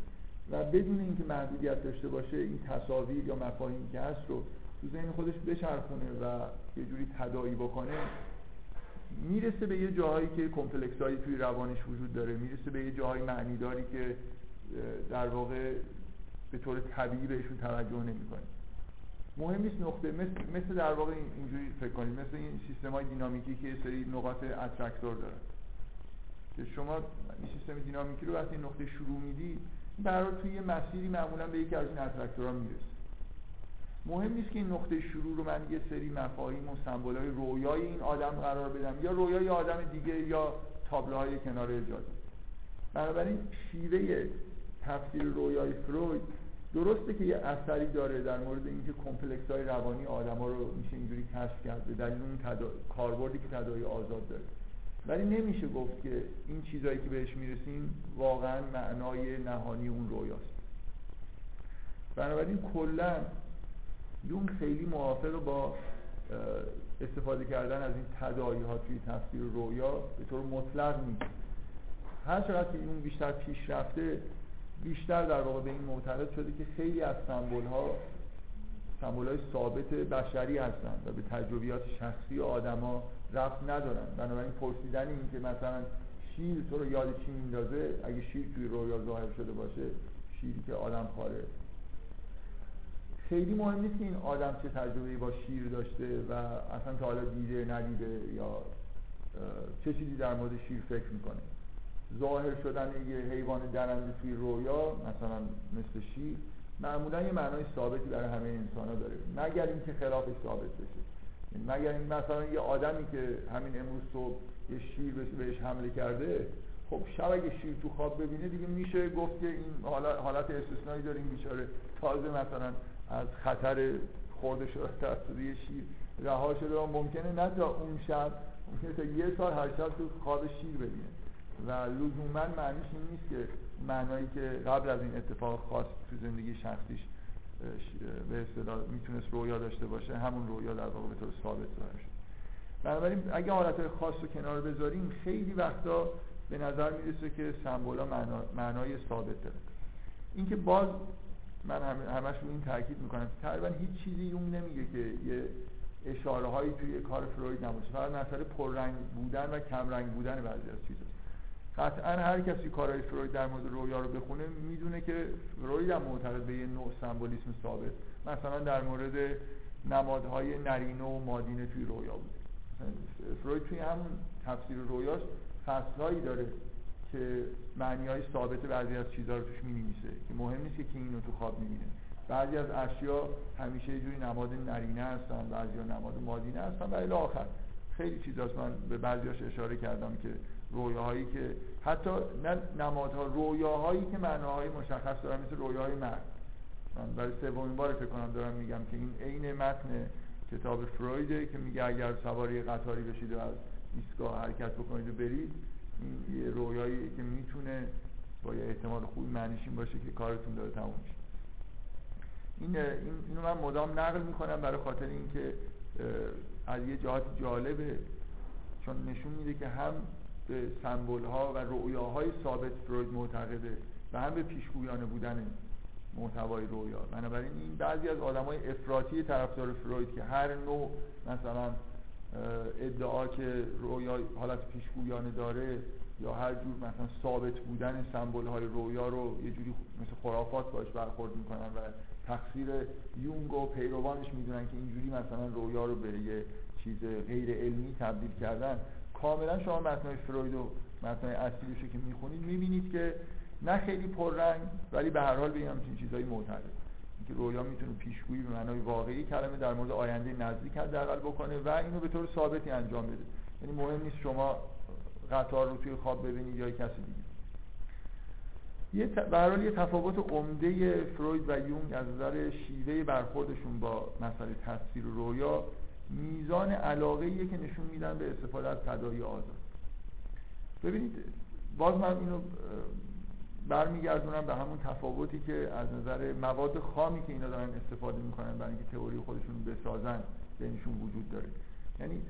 S1: و بدون اینکه محدودیت داشته باشه این تصاویر یا مفاهیمی که هست رو تو ذهن خودش بچرخونه و یه جوری تداعی بکنه می‌رسه به یه جاهایی که complex هایی توی روانش وجود داره می‌رسه به یه جاهای معنیداری که در واقع به طور طبیعی بهشون توجه نمی‌کنه مهم نیست نقطه مثل, مثل در واقع اینجوری فکر کنید مثل این سیستم های دینامیکی که یه سری نقاط attractor داره که شما این سیستم دینامیکی رو وقتی نقطه شروع میدی برای توی یه مسیری معمولا به یکی از این attractor ها می‌رسه. مهم نیست که این نقطه شروع رو من یه سری مفاهیم و سمبولای رویای این آدم قرار بدم یا رویای آدم دیگه یا تابلوهای کنار جاده بنابراین شیوه تفسیر رویای فروید درسته که یه اثری داره در مورد اینکه complex های روانی آدما رو میشه اینجوری کشف کرد به دلیل اون تدا... کاربردی که تداعی آزاد داره. ولی نمیشه گفت که این چیزایی که بهش می‌رسیم واقعا معنای نهانی اون رویاست. بنابراین کلا یون خیلی موافق با استفاده کردن از این تدایی ها توی تفسیر رویا به طور مطلق نیست هر چقدر که یون بیشتر پیش رفته بیشتر در واقع به این معتقد شده که خیلی از سمبول ها سمبول های ثابت بشری هستند و به تجربیات شخصی آدما رفت ندارن بنابراین پرسیدن این که مثلا شیر تو رو یاد چی میندازه اگه شیر توی رویا ظاهر شده باشه شیری که آدم خاره. خیلی مهم نیست که این آدم چه تجربه با شیر داشته و اصلا تا حالا دیده ندیده یا چه چیزی در مورد شیر فکر می‌کنه. ظاهر شدن یه حیوان درنده توی رویا مثلا مثل شیر معمولا یه معنای ثابتی برای همه انسان ها داره. مگر اینکه خلافش ثابت بشه. مگر این مثلا یه آدمی که همین امروز صبح یه شیر بهش حمله کرده خب شب اگه شیر تو خواب ببینه دیگه میشه گفت که این حالت استثنایی داره این بیچاره. تازه مثلا از خطر خورده شده توسط یه شیر رها شده و ممکنه نه تا اون شب ممکنه تا یه سال هر شب تو خواب شیر ببینه. و لزوما معنیش این نیست که معنایی که قبل از این اتفاق خاص تو زندگی شخصیش به اصطلاح می‌تونست رویا داشته باشه همون رویا در واقع به طور ثابت شد. بنابراین اگه حالت خاص رو کنار بذاریم خیلی وقتا به نظر می‌رسه که سمبولا معنا، معنای ثابت داره. اینکه باز من همش رو این تاکید می‌کنم تقریبا هیچ چیزی اون نمیگه که یه اشاره هایی توی کار فروید نباشه. فقط مسئله پررنگ بودن و کمرنگ بودن بعضی از چیزا. قطعا هر کسی کارهای فروید در مورد رویا رو بخونه می‌دونه که فروید هم معتقد به یه نوع سمبولیسم ثابت. مثلا در مورد نمادهای نرینه و مادینه توی رویا بود فروید توی همون تفسیر رویاش فصلهایی داره که معنی های ثابت بعضی از چیزها رو توش می که مهم نیست که اینو تو خواب می‌بینه. بعضی از اشیا همیشه یه جوری نماد نرینه هستن بعضی نماد مادینه هستن و الی آخر. خیلی چیزاست. من به بعضیاش اشاره کردم که رویاهایی که حتی نه نمادها رویاهایی که معناهای مشخص دارن مثل رویاهای مرد. من برای سومین بار فکر کنم دارم میگم که این عین متن کتاب فرویده که میگه اگر سواری قطاری بشید و از ایستگاه حرکت بکنید و برید این یه رویایی که می‌تونه با یه احتمال خوبی معنیش باشه که کارتون داره تموم میشه. این اینو من مدام نقل می‌کنم برای خاطر اینکه از یه جهات جالبه. چون نشون میده که هم به سمبول ها و رؤیاهای ثابت فروید معتقده و هم به پیشگویانه بودن محتوای رویا بنابراین این بعضی از آدمای افراطی طرفدار فروید که هر نوع مثلا ادعا که رویا حالت پیشگویانه داره یا هر جور مثلا ثابت بودن سمبل های رویا رو یه جوری مثل خرافات باش برخورد می‌کنن و تقصیر یونگ و پیروانش می‌دونن که اینجوری مثلا رویا رو به یه چیز غیر علمی تبدیل کردن. کاملا شما متنای فروید و متنای اصلیش که می‌خونید می‌بینید که نه خیلی پررنگ ولی به هر حال به همچین چیزایی معتقد که رویا می‌تونه پیشگویی به معنای واقعی کلمه در مورد آینده نزدیک حداقل بکنه و اینو به طور ثابتی انجام بده. یعنی مهم نیست شما قطار رو توی خواب ببینید یا کسی دیگه. یه ت... یه تفاوت عمده فروید و یونگ از نظر شیوه برخوردشون با مسئله تصویر رویا میزان علاقه که نشون میدن به استفاده از تدایی آزاد. ببینید باز من اینو برمیگردونم به همون تفاوتی که از نظر مواد خامی که اینا دارن استفاده می‌کنن برای اینکه تئوری خودشون بسازن بینشون وجود داره. یعنی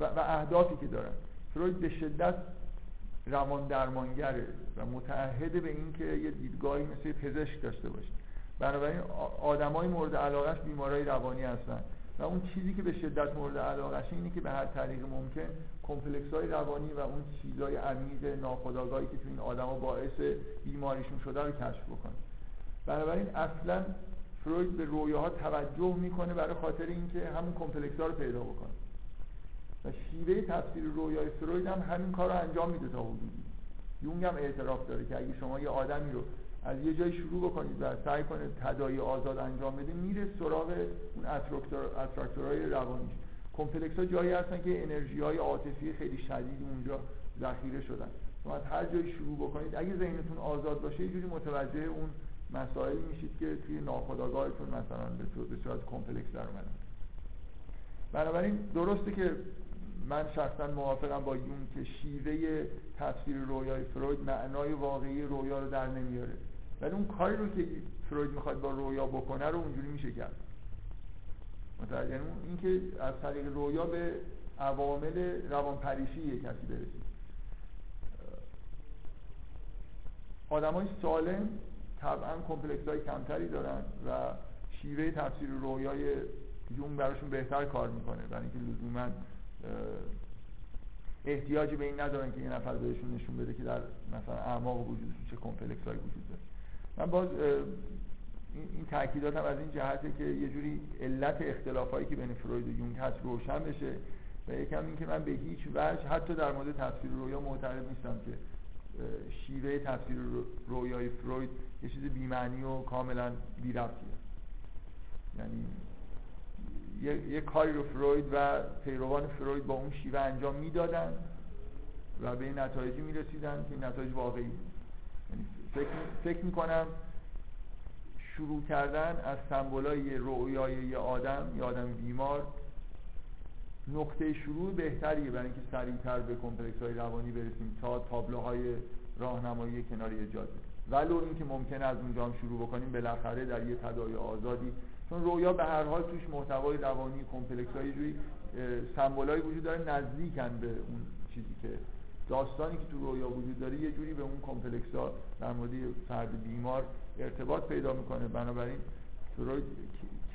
S1: و, و اهدافی که دارن. فروید به شدت روان درمانگره و متعهده به اینکه یه دیدگاهی مثل پزشک داشته باشه. بنابراین آدمای مورد علاقش بیمارای روانی هستن. و اون چیزی که به شدت مورد علاقش اینه که به هر طریق ممکن کمپلکس های روانی و اون چیزای عمیق ناخودآگاهی که تو این آدما باعث بیماریشون شده رو کشف بکنه. بنابراین اصلا فروید به رویاها توجه می‌کنه برای خاطر اینکه همون complex ها رو پیدا بکنه. و شیوه تفسیر رویای فروید هم همین کار رو انجام میده تا حدودی. یونگ هم اعتراف داره که اگه شما یه آدمی رو از یه جای شروع بکنید و سعی کنید تداعی آزاد انجام بده میره سراغ اون اتراکتورهای روانی. complex ها جایی هستن که انرژی های عاطفی خیلی شدید اونجا ذخیره شدن. شما از هر جایی شروع بکنید اگه ذهنتون آزاد باشه یه جوری متوجه اون مسائلی میشید که توی ناخودآگاهتون مثلا به صورت کمپلکس در اومدن بنابراین درسته که من شخصا موافقم با یون که شیوه تفسیر رویای فروید معنای واقعی رویا رو در نمیاره. ولی اون کاری رو که فروید می‌خواد با رویا بکنه رو اونجوری میشه کرد. متوجه یعنی اینکه از طریق رویا به عوامل روانپریشی یک کسی برسید های سالم طبعا complex های کمتری دارن و شیوه تفسیر رویای یونگ براشون بهتر کار می‌کنه. برای اینکه لزوما احتیاجی به این ندارن که یه نفر بهشون نشون بده که در مثلا اعماق وجودشون چه complex های وجود داره. من باز این تاکیدات هم از این جهته که یه جوری علت اختلافایی که بین فروید و یونگ هست روشن بشه و یکم این که من به هیچ وجه حتی در مورد تفسیر رویا معترض نیستم که شیوه تفسیر رویای فروید یه چیز بیمعنی و کاملا بیرفتیه یعنی یه،, یه کاری رو فروید و پیروان فروید با اون شیوه انجام می‌دادن و به این نتایجی می‌رسیدن که نتایج واقعی بود. فکر, فکر می‌کنم شروع کردن از سمبولای رویای یه آدم یه آدم بیمار نقطه شروع بهتریه برای اینکه سریعتر به complex های روانی برسیم تا تابلوهای راهنمایی کنار جاده. ولو اینکه ممکنه از اونجا هم شروع بکنیم بالاخره در یه تداعی آزادی. چون رویا به هر حال توش محتوای روانی complex های جوری سمبولایی وجود داره نزدیکن به اون چیزی که داستانی که تو رویا وجود داره یه جوری به اون complex ها در مورد فرد بیمار ارتباط پیدا می‌کنه. بنابراین فروید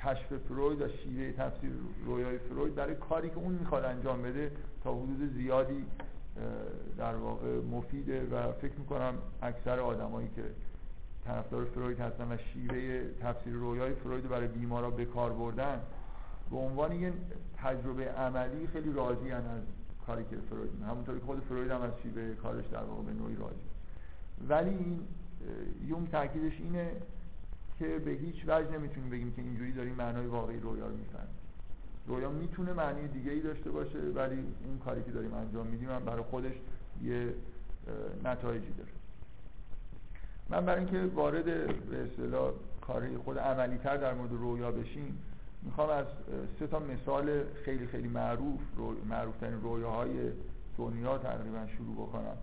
S1: کشف فروید و شیوه تفسیر رویای فروید برای کاری که اون می‌خواد انجام بده تا حدود زیادی در واقع مفیده و فکر می‌کنم اکثر آدمایی که طرفدار فروید هستن و شیوه تفسیر رویای فروید برای بیمارا به کار بردن به عنوان یه تجربه عملی خیلی راضی از کاری که فروید همونطوری خود فروید هم از شیوه کارش در واقع به نوعی راضی ولی این یوم تاکیدش اینه که به هیچ وجه نمی‌تونیم بگیم که اینجوری داریم معنای واقعی رویا رو می‌فهمیم. رویا می‌تونه معنی دیگه ای داشته باشه ولی اون کاری که داریم انجام میدیم هم برای خودش یه نتایجی داره. من برای اینکه وارد به اصطلاح کار خود عملی تر در مورد رویا بشیم می‌خوام از سه تا مثال خیلی خیلی معروف رو معروف ترین رویاهای دنیا تقریبا شروع بکنم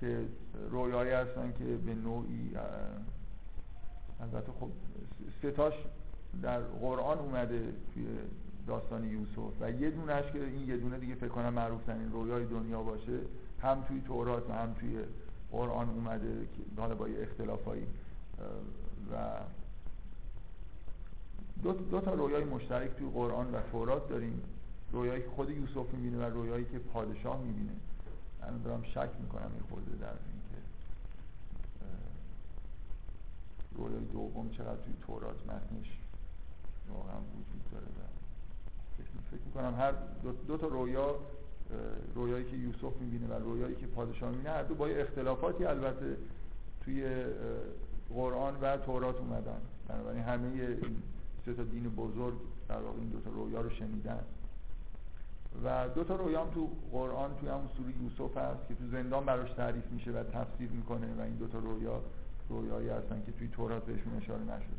S1: که رویایی هستن که به نوعی البته خب ستاش در قرآن اومده توی داستان یوسف و یه دونش که این یه دونه دیگه فکر کنم معروف ترین رویای دنیا باشه هم توی تورات و هم توی قرآن اومده که حالا با یه اختلافایی و دو, دو تا رویای مشترک توی قرآن و تورات داریم. رویایی که خود یوسف می‌بینه و رویایی که پادشاه می‌بینه. من دارم شک می‌کنم این خورده در اینکه رویای دوم چقدر توی تورات متنش واقعا وجود داره فکر می‌کنم هر دو, دو تا رویا رویایی که یوسف می‌بینه و رویایی که پادشاه می‌بینه هر دو با اختلافاتی البته توی قرآن و تورات اومدن. بنابراین همه این سه تا دین بزرگ در واقع این دو تا رویا رو شنیدن. و دو تا رویا هم تو قرآن توی همون سوره یوسف هست که تو زندان براش تعریف میشه و تفسیر می‌کنه و این دو تا رویا رویایی هستن که توی تورات بهشون اشاره نشد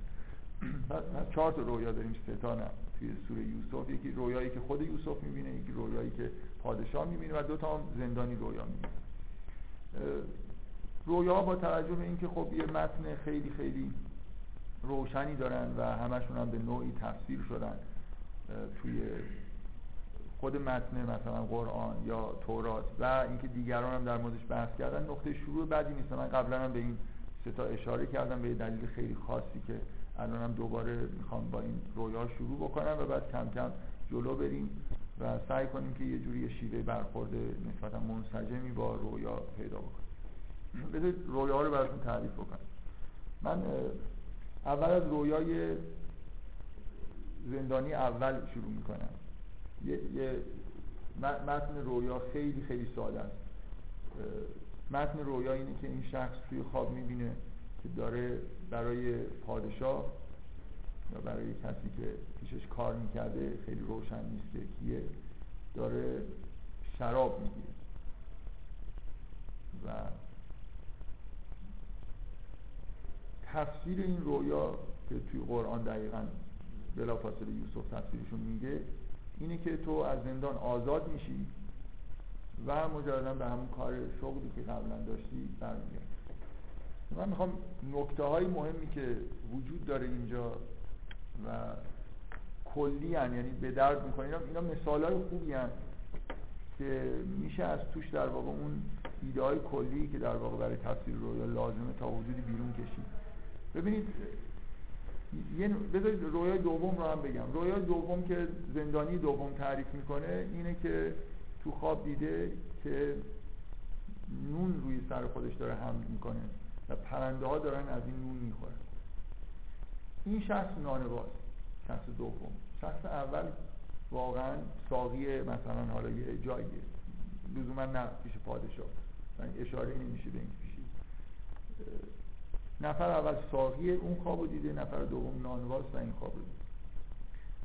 S1: پس چهار تا رویا داریم سه تا نه. توی سوره یوسف یکی رویایی که خود یوسف می‌بینه یکی رویایی که پادشاه می‌بینه و دو تا هم زندانی رویا می‌بینه. رویا با توجه به اینکه خب یه متن خیلی خیلی روشنی دارن و همشون هم به نوعی تفسیر شدن. توی خود متن مثلا قرآن یا تورات و اینکه دیگران هم در موردش بحث کردن. نقطه شروع بعدی نیست. من قبلا هم به این ستا اشاره کردم به دلیل خیلی خاصی که الان هم دوباره می‌خوام با این رویا شروع بکنم و بعد کم کم جلو بریم و سعی کنیم که یه جوری شیوه برخورد نسبتا منسجمی با رویا پیدا بکنیم. بذارید رویا رو براتون تعریف بکنم. من اول از رویای زندانی اول شروع می‌کنم. یه, یه متن رویا خیلی خیلی ساده است. متن رویا اینه که این شخص توی خواب می‌بینه که داره برای پادشاه یا برای کسی که پیشش کار می‌کرده خیلی روشن نیست که کیه داره شراب می‌گیره. و تفسیر این رویا که توی قرآن دقیقا بلافاصله یوسف تفسیرشون میگه اینه که تو از زندان آزاد میشی و مجردا به همون کار شغلی که قبلا داشتی برمیگردی. من می‌خوام نکته های مهمی که وجود داره اینجا و کلی هن یعنی به درد می‌کنه اینا, اینا مثال های خوبی هن که میشه از توش در واقع اون ایده های کلی که در واقع برای تفسیر رویا لازمه تا وجودی بیرون کشید. ببینید یه بذارید رویای دوم رو هم بگم. رویای دوم که زندانی دوم تعریف می‌کنه اینه که تو خواب دیده که نون روی سر خودش داره حمل می‌کنه و پرنده ها دارن از این نون می‌خورن. این شخص نانواز شخص دوم. شخص اول واقعا ساقی مثلا حالا یه جاییه لزوما نه پیش پادشاه. اشاره نمیشه به این پیشی نفر اول ساقی اون خواب دیده نفر دوم نانواز و این خواب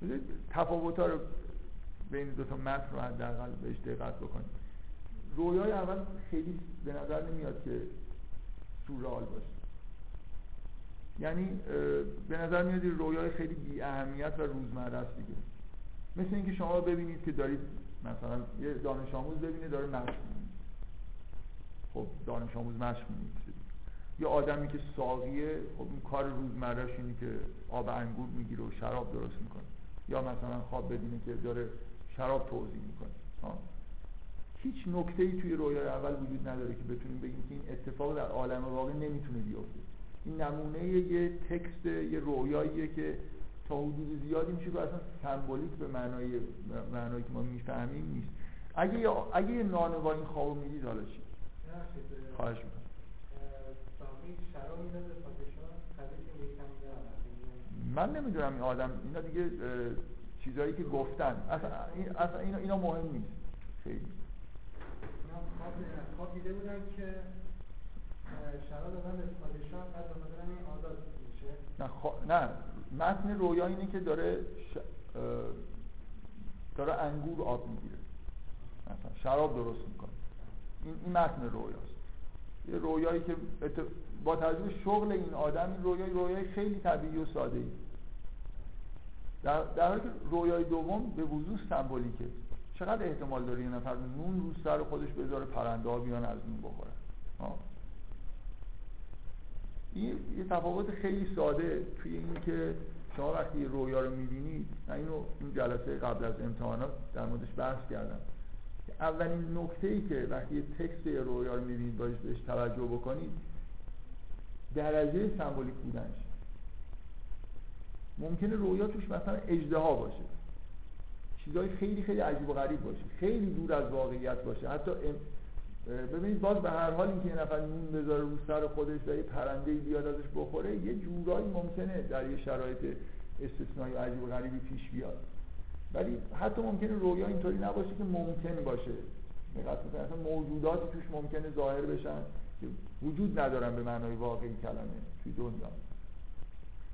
S1: دیده. تفاوت رو بین دو تا متن رو حداقل بهش دقت بکنید. رویای اول خیلی به نظر نمیاد که سورال باشه. یعنی به نظر میاد رویای خیلی بی اهمیت و روزمره است دیگه. مثل اینکه شما ببینید که دارید مثلا یه دانش آموز ببینه داره مشق خب دانش آموز مشق یا آدمی که ساقیه خب این کار روزمرهش اینه که آب انگور می‌گیره و شراب درست می‌کنه. یا مثلا خواب ببینه که داره شراب توضیح می‌کنه. هیچ نکته ای توی رویای اول وجود نداره که بتونیم بگیم که این اتفاق در عالم واقع نمی‌تونه بیفته. این نمونه یه تکست یه رویاییه که تا حدود زیادی میشه که اصلا سمبولیک به معنای معنایی که ما می‌فهمیم نیست. اگه اگه یه نانوا این خواب می‌دید حالا چی؟ خواهش می‌کنم. من نمی‌دونم این آدم اینا دیگه چیزایی که گفتن اصلا, اصلا اینا, اینا مهم نیست. خیلی.
S2: خواب دیده بودن که شراب دادن به پادشاه بعد به این آزاد میشه.
S1: نه خوا... نه. متن رویا اینه که داره ش... داره انگور آب می‌گیره. مثلا شراب درست می‌کنه. این این متن رویاست. یه رویایی که با توجه شغل این آدم این رویای رویای خیلی طبیعی و ساده ای. در, در حالی که رویای دوم به وضوح سمبولیکه. چقدر احتمال داره یه نفر نون رو سر خودش بذاره پرنده ها بیان از نون بخورن این یه تفاوت خیلی ساده توی این که شما وقتی رویا رو می‌بینید من اینو این جلسه قبل از امتحانات در موردش بحث کردم. اولین نکته ای که وقتی تکست رویا رو می‌بینید باش بهش توجه بکنید درجه سمبولیک بودنش. ممکنه رویا توش مثلا اجدها باشه. چیزهای خیلی خیلی عجیب و غریب باشه. خیلی دور از واقعیت باشه. حتی ببینید باز به هر حال اینکه یه نفر نون بذاره رو سر خودش و یه پرنده بیاد ازش بخوره یه جورایی ممکنه در یه شرایط استثنایی عجیب و غریبی پیش بیاد. ولی حتی ممکنه رویا اینطوری نباشه که ممکن باشه. مثلا موجوداتی توش ممکنه ظاهر بشن. که وجود ندارن به معنای واقعی کلمه توی دنیا.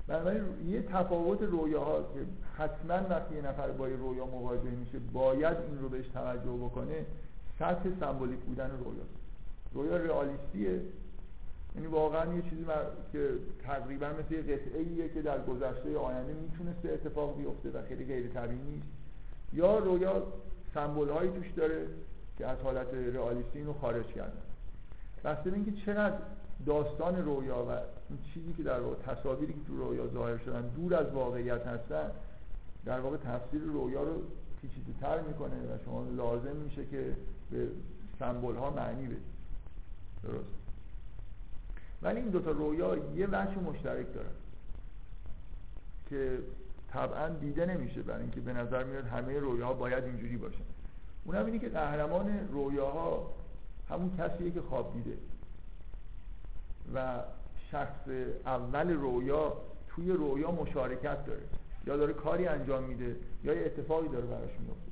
S1: بنابراین یه تفاوت رویاها که حتما وقتی یه نفر با یه رویا مواجه میشه باید این رو بهش توجه بکنه. سطح سمبولیک بودن رویاست رویا رئالیستیه. یعنی واقعا یه چیزی که تقریبا مثل یه قطعه که در گذشته آینده می‌تونسته اتفاق بیفته و خیلی غیر طبیعی نیست. یا رویا سمبول هایی توش داره که از حالت رئالیستی اینو خارج کردن بسته به اینکه چقدر داستان رویا و این چیزی که در واقع تصاویری که تو رویا ظاهر شدن دور از واقعیت هستن در واقع تفسیر رویا رو پیچیده تر می‌کنه و شما لازم میشه که به سمبول ها معنی بدید. درست ولی این دوتا رویا یه وجه مشترک دارن که طبعا دیده نمیشه برای اینکه به نظر میاد همه رویاها باید اینجوری باشن. اونم اینه که قهرمان رویاها همون کسیه که خواب دیده و شخص اول رویا توی رویا مشارکت داره. یا داره کاری انجام میده یا یه اتفاقی داره براش میفته.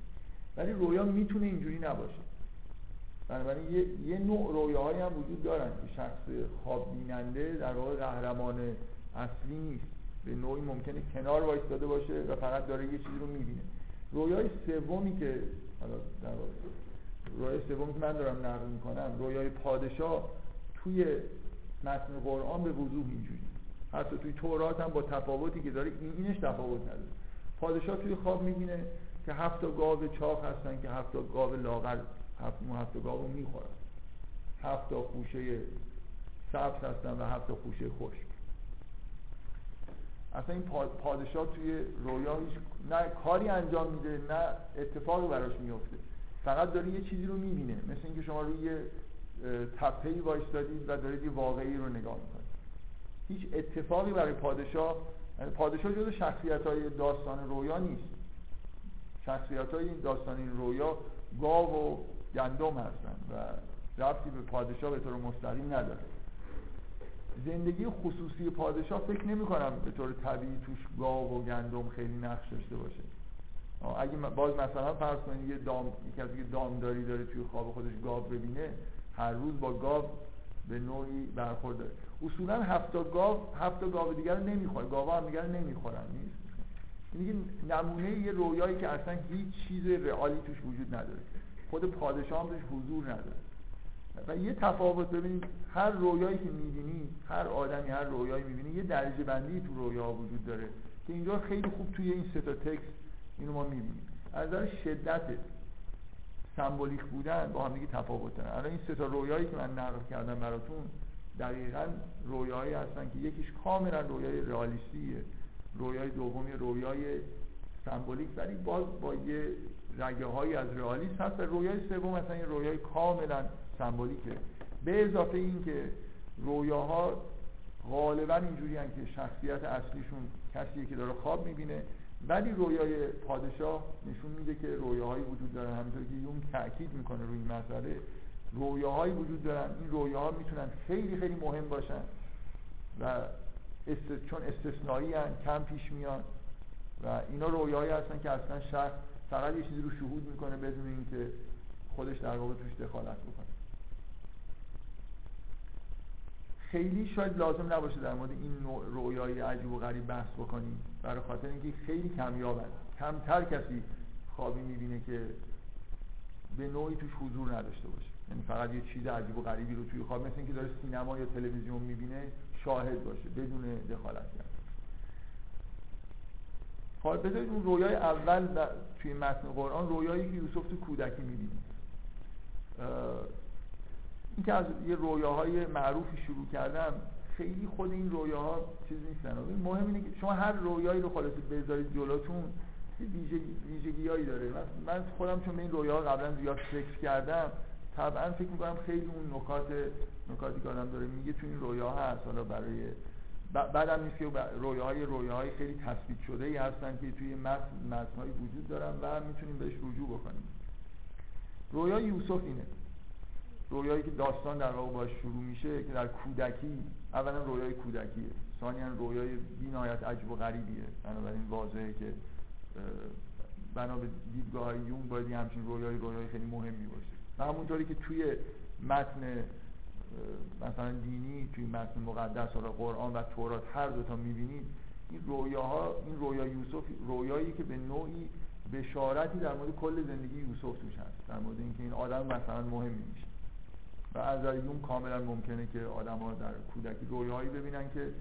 S1: ولی رویا می‌تونه اینجوری نباشه. بنابراین یه, نوع رویاهایی هم وجود دارن که شخص خواب بیننده در واقع قهرمان اصلی نیست. به نوعی ممکنه کنار وایستاده باشه و فقط داره یه چیزی رو می‌بینه. رویای سومی که حالا در رویای سومی که من دارم نقل می‌کنم رویای پادشاه توی متن قرآن به وضوح اینجوری. حتی توی تورات هم با تفاوتی که داره این اینش تفاوت نداره. پادشاه توی خواب می‌بینه که هفت گاو چاق هستن که هفت گاو لاغر هفت هفت گاو می‌خورن. هفت خوشه سبز هستن و هفت خوشه خشک. اصلا این پادشاه توی رویا نه کاری انجام میده نه اتفاقی براش میفته فقط داره یه چیزی رو می‌بینه مثل اینکه شما روی تپه ای وایستادید و دارید یه واقعی رو نگاه می‌کنید. هیچ اتفاقی برای پادشاه پادشاه جز شخصیت های داستان رویا نیست. شخصیت های داستان این رویا گاو و گندم هستن و ربطی به پادشاه به طور مستقیم نداره. زندگی خصوصی پادشاه فکر نمی کنم به طور طبیعی توش گاو و گندم خیلی نقش داشته باشه. اگه باز مثلا فرض کنید یه دام از که دامداری داره توی خواب خودش گاو ببینه هر روز با گاو به نوعی برخورد داره اصولا هفتا گاو هفتا گاو دیگر رو نمی‌خوره. گاوا هم دیگر نمی‌خورن نیست؟ این نمونه یه رویایی که اصلا هیچ چیز رئالی توش وجود نداره. خود پادشاه هم توش حضور نداره. و یه تفاوت ببینید هر رویایی که می‌بینی هر آدمی هر رویایی می‌بینی یه درجه بندی تو رویا وجود داره که اینجا خیلی خوب توی این سه تا تکست اینو ما می‌بینیم. از نظر شدت سمبولیک بودن با هم دیگه تفاوت دارن. الان این سه تا رویایی که من نقل کردم براتون دقیقا رویایی هستن که یکیش کاملا رویای رئالیستیه. رویای دومی رویای سمبولیک ولی باز با یه رگه هایی از رئالیسم هست و رویای سوم مثلا این رویای کاملا سمبولیکه. به اضافه این که رویاها غالبا اینجوری که شخصیت اصلیشون کسیه که داره خواب می‌بینه. ولی رویای پادشاه نشون میده که رویاهایی وجود دارن همینطور که یون تاکید می‌کنه روی این مسئله رویاهایی وجود دارن این رویاها می‌تونن خیلی خیلی مهم باشن و است... چون استثنایی هن، کم پیش میان و اینا رویاهایی هستن که اصلا شخص فقط یه چیزی رو شهود می‌کنه بدون اینکه خودش در واقع توش دخالت بکنه. خیلی شاید لازم نباشه در مورد این نوع رویای عجیب و غریب بحث بکنیم. برای خاطر اینکه خیلی کمیابن کمتر کسی خوابی می‌بینه که به نوعی توش حضور نداشته باشه. یعنی فقط یه چیز عجیب و غریبی رو توی خواب مثل اینکه داره سینما یا تلویزیون می‌بینه شاهد باشه بدون دخالت کرد حال بذارید اون رویای اول توی متن قرآن رویایی که یوسف تو کودکی می‌بینه. این که از یه رویاهای معروفی شروع کردم خیلی خود این رویاها چیز نیستن. مهم اینه که شما هر رویایی رو خلاصه بذارید جلوتون ویژگی هایی داره. من خودم چون به این رویاها قبلا زیاد فکر کردم طبعا فکر می‌کنم خیلی اون نکات نکاتی که آدم داره میگه تو این رویا هست. حالا برای بعدم نیست که رویاهای رویاهای خیلی تثبیت شده ای هستن که توی متن متنهایی وجود دارن و می‌تونیم بهش رجوع بکنیم. رویای یوسف اینه. رویایی که داستان در واقع باش شروع میشه که در کودکی اولا رویای کودکیه. ثانیا رویای بینایت عجب و غریبیه. بنابراین واضحه که بنا به دیدگاه یون باید همچین رویای رویای خیلی مهمی باشه. و همونطوری که توی متن مثلا دینی توی متن مقدس حالا قرآن و تورات هر دوتا می‌بینید این رویاها این رویا یوسف رویایی که به نوعی بشارتی در مورد کل زندگی یوسف توش در مورد اینکه این آدم مثلا مهمی میشه. و از یون کاملا ممکنه که آدم ها در کودکی رویاهایی ببینن که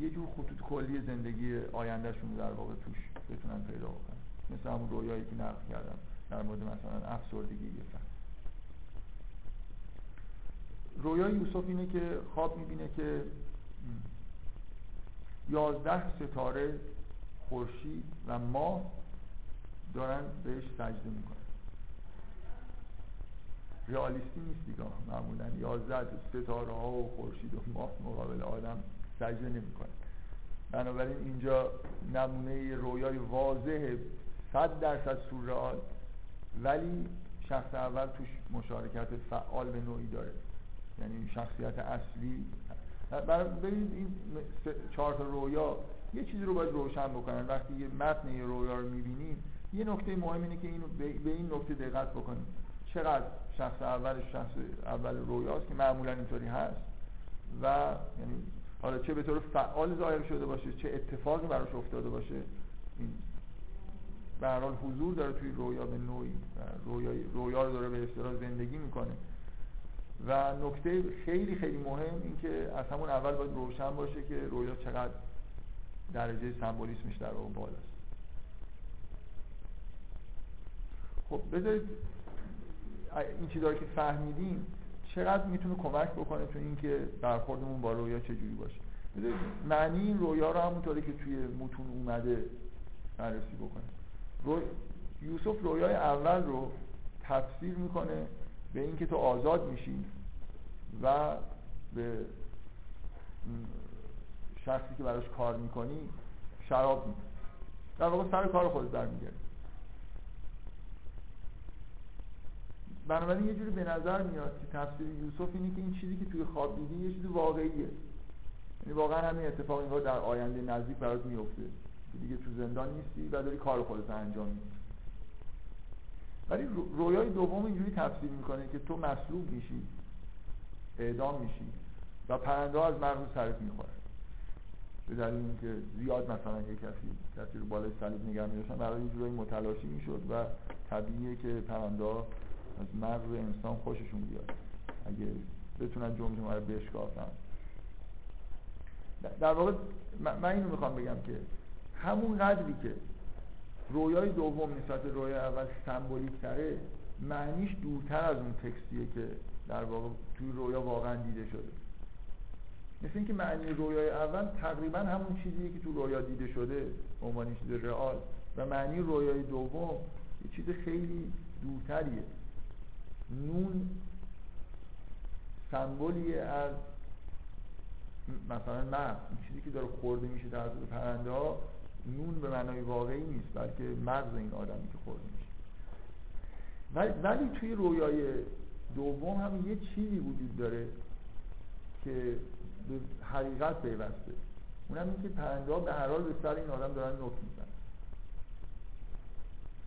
S1: یه جور خطوط کلی زندگی آیندهشون در واقع توش بتونن پیدا بکنن. مثل همون رویایی که نقل کردم در مورد مثلا افسردگی یه رویای یوسف اینه که خواب می‌بینه که یازده ستاره خورشید و ماه دارن بهش سجده می‌کنن. رئالیستی نیست دیگه. معمولا یازده ستاره ها و خورشید و ماه مقابل آدم سجده نمی‌کنه. بنابراین اینجا نمونه رویای واضح صد درصد سورئال ولی شخص اول توش مشارکت فعال به نوعی داره. یعنی شخصیت اصلی. ببینید این چهار تا رویا یه چیزی رو باید روشن بکنن. وقتی یه متن یه رویا رو می‌بینیم یه نکته مهم اینه که اینو به این نکته دقت بکنیم. چقدر شخص اولش شخص اول رویاست که معمولا اینطوری هست و یعنی حالا چه به طور فعال ظاهر شده باشه چه اتفاقی براش افتاده باشه این به حال حضور داره توی رویا به نوعی رویا, رویا رو داره به اصطلاح زندگی می‌کنه. و نکته خیلی خیلی مهم این که از همون اول باید روشن باشه که رویا چقدر درجه سمبولیسمش در اون بالاست. خب بذارید این چیزایی که فهمیدیم چقدر می‌تونه کمک بکنه تو اینکه برخوردمون با رویا چجوری باشه. معنی این رویا رو همونطوری که توی متون اومده بررسی بکنه رو... یوسف رویای اول رو تفسیر می‌کنه به اینکه تو آزاد میشی و به شخصی که براش کار می‌کنی شراب میدی در واقع سر کار خودت برمیگردی. بنابراین یه جوری به نظر میاد که تفسیر یوسف اینه که این چیزی که توی خواب دیدی یه چیز واقعیه. یعنی واقعا همین اتفاق اینگاه در آینده نزدیک برات میفته. دیگه تو زندان نیستی و داری کار خودت انجام میدی. ولی رویای دوم اینجوری تفسیر می‌کنه که تو مصلوب میشی اعدام میشی و پرنده از مغز سرت می‌خوره. به دلیل اینکه زیاد مثلا یه کسی کسی رو بالای صلیب نگه میداشتن. برای این جورایی متلاشی می‌شد و طبیعیه که پرنده از مغز انسان خوششون بیاد. اگه بتونن جمجمه رو بشکافن. در واقع من اینو می‌خوام بگم که همون قدری که رویای دوم نسبت رویای اول سمبولیک تره معنیش دورتر از اون تکستیه که در واقع توی رویا واقعا دیده شده. مثل اینکه معنی رویای اول تقریبا همون چیزیه که تو رویا دیده شده عنوان چیز رئال. و معنی رویای دوم یه چیز خیلی دورتریه. نون سمبولیه از مثلا این چیزی که داره خورده میشه در پرنده ها نون به معنای واقعی نیست بلکه مغز این آدمی که خورده میشه. ولی, توی رویای دوم هم یه چیزی وجود داره که به حقیقت پیوسته. اونم این که پرنده ها به هر حال به سر این آدم دارن نک میزن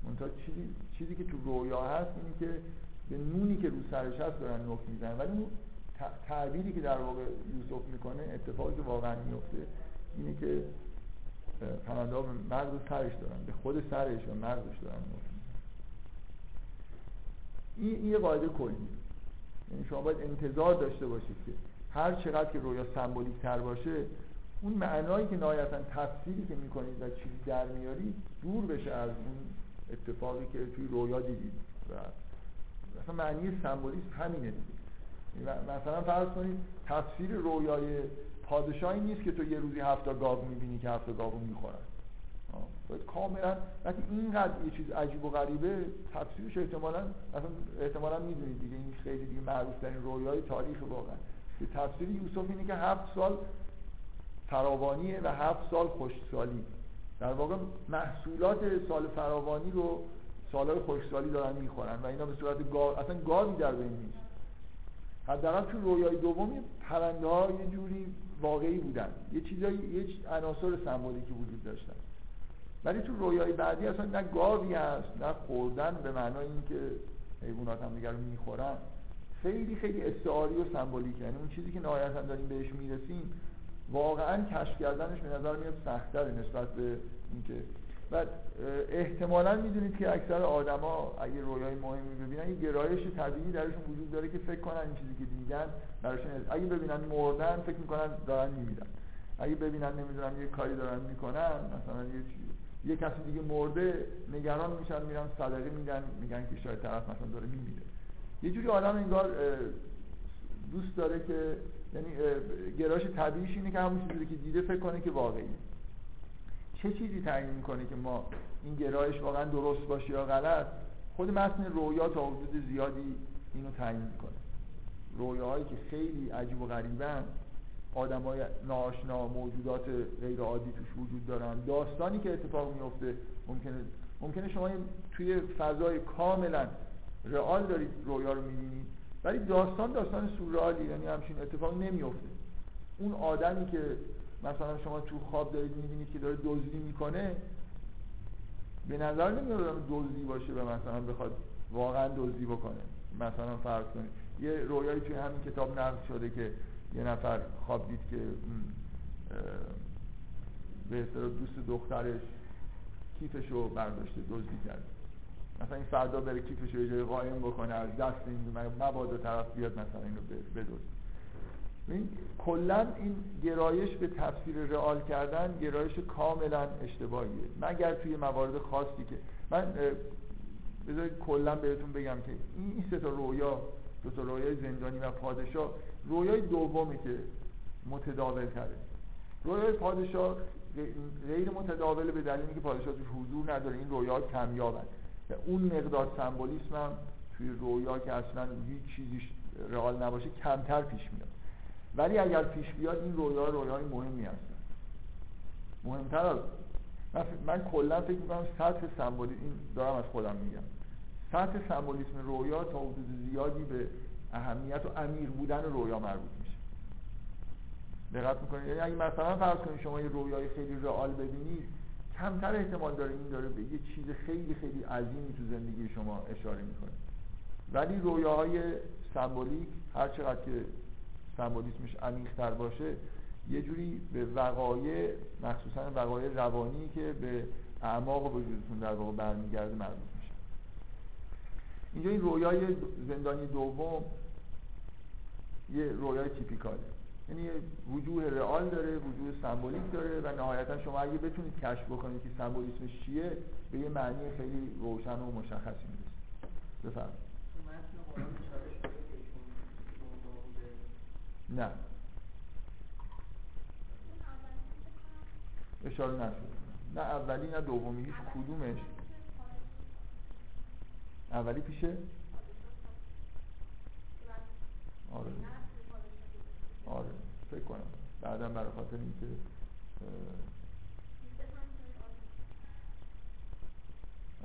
S1: منتها چیزی, چیزی که تو رویا هست اینه که به نونی که رو سرش هست دارن نک میزن ولی اون تعبیری که در واقع یوسف می‌کنه اتفاقی که واقعا میفته اینه که پرنده ها به مغز سرش دارن به خود سرش و مغزش دارن این یه قاعده کلی. یعنی شما باید انتظار داشته باشید که هر چقدر که رویا سمبولیک تر باشه اون معنایی که نهایتا تفسیری که می‌کنید و چیزی در میارید دور بشه از اون اتفاقی که توی رویا دیدید. و مثلا معنی سمبولیسم همینه دیگه. مثلا فرض کنید تفسیر رویای پادشاهی نیست که تو یه روزی هفتا گاو می‌بینی که هفتا گاو می‌خورن. باید کاملا وقتی اینقدر یه چیز عجیب و غریبه تفسیرش احتمالا اصلا احتمالا می‌دونید دیگه این خیلی دیگه معروف ترین رویای تاریخ واقعا. که تفسیر یوسف اینه که هفت سال فراوانیه و هفت سال خوشسالی. در واقع محصولات سال فراوانی رو سالهای خوشسالی دارن می‌خورن و اینا به صورت گاو اصلا گاوی در بین نیست. حداقل تو رویای دومی پرنده ها یه جوری واقعی بودن. یه چیزایی یه عناصر سمبولیکی وجود داشتن. ولی تو رویای بعدی اصلا نه گاوی هست نه خوردن به معنای اینکه حیوانات هم دیگر رو می‌خورن. خیلی خیلی استعاری و سمبولیک. یعنی اون چیزی که نهایتا داریم بهش می‌رسیم واقعا کشف کردنش به نظر میاد سختتر نسبت به اینکه و احتمالا می‌دونید که اکثر آدما اگه رویای مهمی ببینن یه گرایش طبیعی درشون وجود داره که فکر کنن این چیزی که دیدن براشون اگه ببینن مردن فکر می‌کنن دارن میمیرن. اگه ببینن نمی‌دونم یه کاری دارن می‌کنن مثلا یه یه کسی دیگه مرده نگران میشن میرن صدقه میدن میگن که شاید طرف مثلا داره میمیره. یه جوری آدم انگار دوست داره که یعنی گرایش طبیعیش اینه که همون چیزی که دیده فکر کنه که واقعی چه چیزی تعیین می‌کنه که ما این گرایش واقعا درست باشه یا غلط؟ خود متن رویا تا حدود زیادی اینو تعیین می‌کنه. رویاهایی که خیلی عجیب و غریبن های ناشنا موجودات غیر عادی توش وجود دارن. داستانی که اتفاق میفته ممکنه ممکنه شما توی فضای کاملا رئال دارید رویا رو می‌بینید ولی داستان داستان سورئالی یعنی همچین اتفاق نمیفته اون آدمی که مثلا شما تو خواب دارید می‌بینید که داره دزدی می‌کنه به نظر نمیاد دزدی باشه و مثلا بخواد واقعا دزدی بکنه. مثلا فرض کنید یه رویایی توی همین کتاب نقل شده که یه نفر خواب دید که به اصطلاح دوست دخترش کیفش رو برداشته دزدی کرد. مثلا این فردا بره کیفش رو جای قایم بکنه از دست این مبادا طرف بیاد مثلا اینو این کلا این گرایش به تفسیر رئال کردن گرایش کاملا اشتباهیه. مگر توی موارد خاصی که من بذارید کلا بهتون بگم که این سه تا رویا دو تا رویای زندانی و پادشاه رویای دومی که متداول تره. رویای پادشاه غیر متداول به دلیل اینکه پادشاه توش حضور نداره این رویا کمیابن. و اون مقدار سمبولیسم هم توی رویا که اصلا هیچ چیزیش رئال نباشه کمتر پیش میاد. ولی اگر پیش بیاد این رویا رویای مهمی هستن. مهمتر از من, من کلا فکر می‌کنم سطح سمبولیسم این دارم از خودم میگم. سطح سمبولیسم رویا تا حدود زیادی به اهمیت و امیر بودن رویا مربوط میشه. دقت می‌کنید؟ یعنی اگه مثلا فرض کنید شما یه رویای خیلی رئال ببینید کمتر احتمال داره این داره به یه چیز خیلی خیلی عظیمی تو زندگی شما اشاره می‌کنه. ولی رویاهای سمبولیک هر چقدر که سمبولیسمش عمیق‌تر باشه یه جوری به وقایع مخصوصا وقایع روانی که به اعماق وجودتون در واقع برمیگرده مربوط میشه اینجا این رویای زندانی دوم یه رویای تیپیکاله. یعنی یه وجوه رئال داره وجوه سمبولیک داره و نهایتا شما اگه بتونید کشف بکنید که سمبولیسمش چیه به یه معنی خیلی روشن و مشخصی می‌رسید بفرمایید. نه. اشاره نشد. نه اولی نه دومی هیچ کدومش. اولی پیشه؟ آره. آره. فکر کنم. بعدا برای خاطر اینکه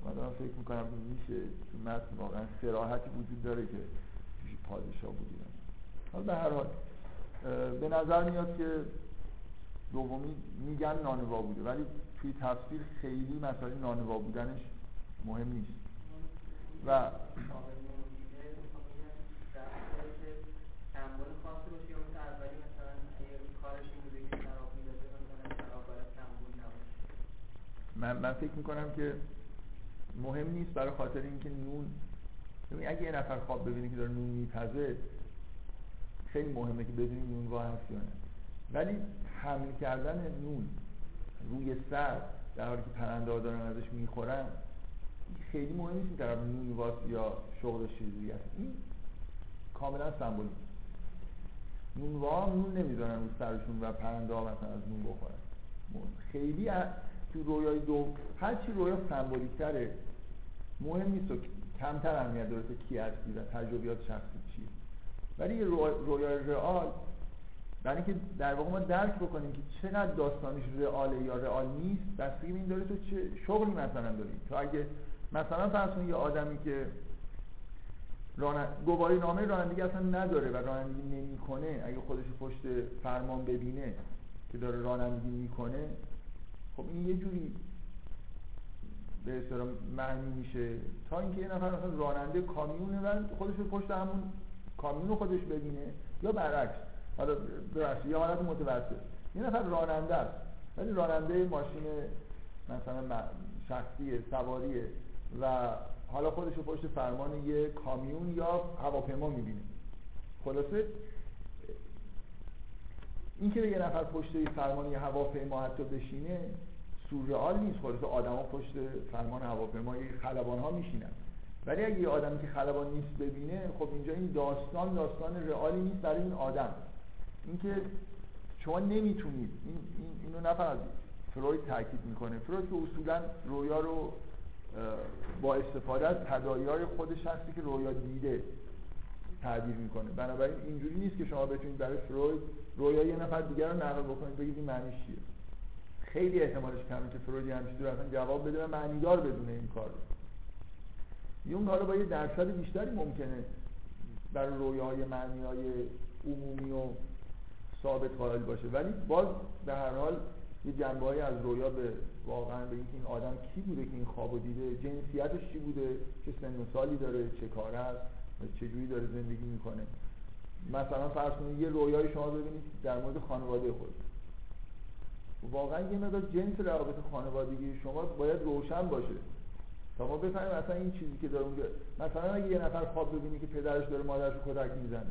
S1: من فکر می‌کنم میشه تو متن واقعا سراحتی وجود داره که توش پادشاه بودیم. حالا به هر حال به نظر میاد که دومی میگن نانوا بوده ولی توی تفسیر خیلی مسئله نانوا بودنش مهم نیست. و من, من فکر می‌کنم که مهم نیست برای خاطر اینکه نون اگه یه نفر خواب ببینه که داره نون میپزه خیلی مهمه که بدونی نون واه هست یا نه. ولی حمل کردن نون روی سر در حالی که پرنده ها دارن ازش می‌خورن خیلی مهم نیست طرف نون واس یا شغل چیزی هست. این کاملا سمبولیک. نونوا نون نمی‌ذارن رو سرشون و پرنده ها مثلا از نون بخورن. خیلی تو رویای دو هر چی رویا سمبولیک تره مهم نیست و کمتر اهمیت داره که کی هستی و تجربیات شخصی. ولی یه رویای رئال برای اینکه در واقع ما درک بکنیم که چقدر داستانش رئاله یا رئال نیست بستگی این داره تو چه شغلی مثلا داری تو اگه مثلا فرض یه آدمی که ران... گواهی نامه رانندگی اصلا نداره و رانندگی نمی‌کنه اگه خودش پشت فرمان ببینه که داره رانندگی می‌کنه خب این یه جوری به اصطلاح معنی میشه. تا اینکه یه نفر مثلا راننده کامیونه و خودش پشت همون کامیون خودش ببینه یا برعکس. حالا ببخشید یه حالت متوسط. یه نفر راننده است. ولی راننده ماشین مثلا شخصی سواریه. و حالا خودش رو پشت فرمان یه کامیون یا هواپیما می‌بینه. خلاصه این که یه نفر پشت فرمان یه هواپیما حتی بشینه سورئال نیست. خلاصه آدما پشت فرمان هواپیما خلبان ها میشینن. ولی اگه یه آدمی که خلبان نیست ببینه خب اینجا این داستان داستان رئالی نیست برای این آدم. اینکه شما نمی‌تونید این, این اینو نفر فروید تاکید می‌کنه. فروید که اصولا رویا رو با استفاده از تداعیای خودش هستی که رویا دیده تعبیر می‌کنه. بنابراین اینجوری نیست که شما بتونید برای فروید رویا یه نفر دیگر رو نقل بکنید بگید این معنیش چیه. خیلی احتمالش کمه که فروید همچین جواب بده و معنیدار بدونه این کار یون حالا با یه درصد بیشتری ممکنه برای رویاهای معنی های عمومی و ثابت قائل باشه. ولی باز به هر حال یه جنبه از رویا به واقعا به این آدم کی بوده که این خواب دیده جنسیتش چی بوده چه سن و سالی داره چه کار است چه جوری داره زندگی می‌کنه. مثلا فرض کنید یه رویای شما ببینید در مورد خانواده خود. واقعا یه مقدار جنس روابط خانوادگی شما باید روشن باشه. تا ما بفهمیم اصلا این چیزی که داره اونجا مثلا اگه یه نفر خواب ببینی که پدرش داره مادرش رو کتک می‌زنه.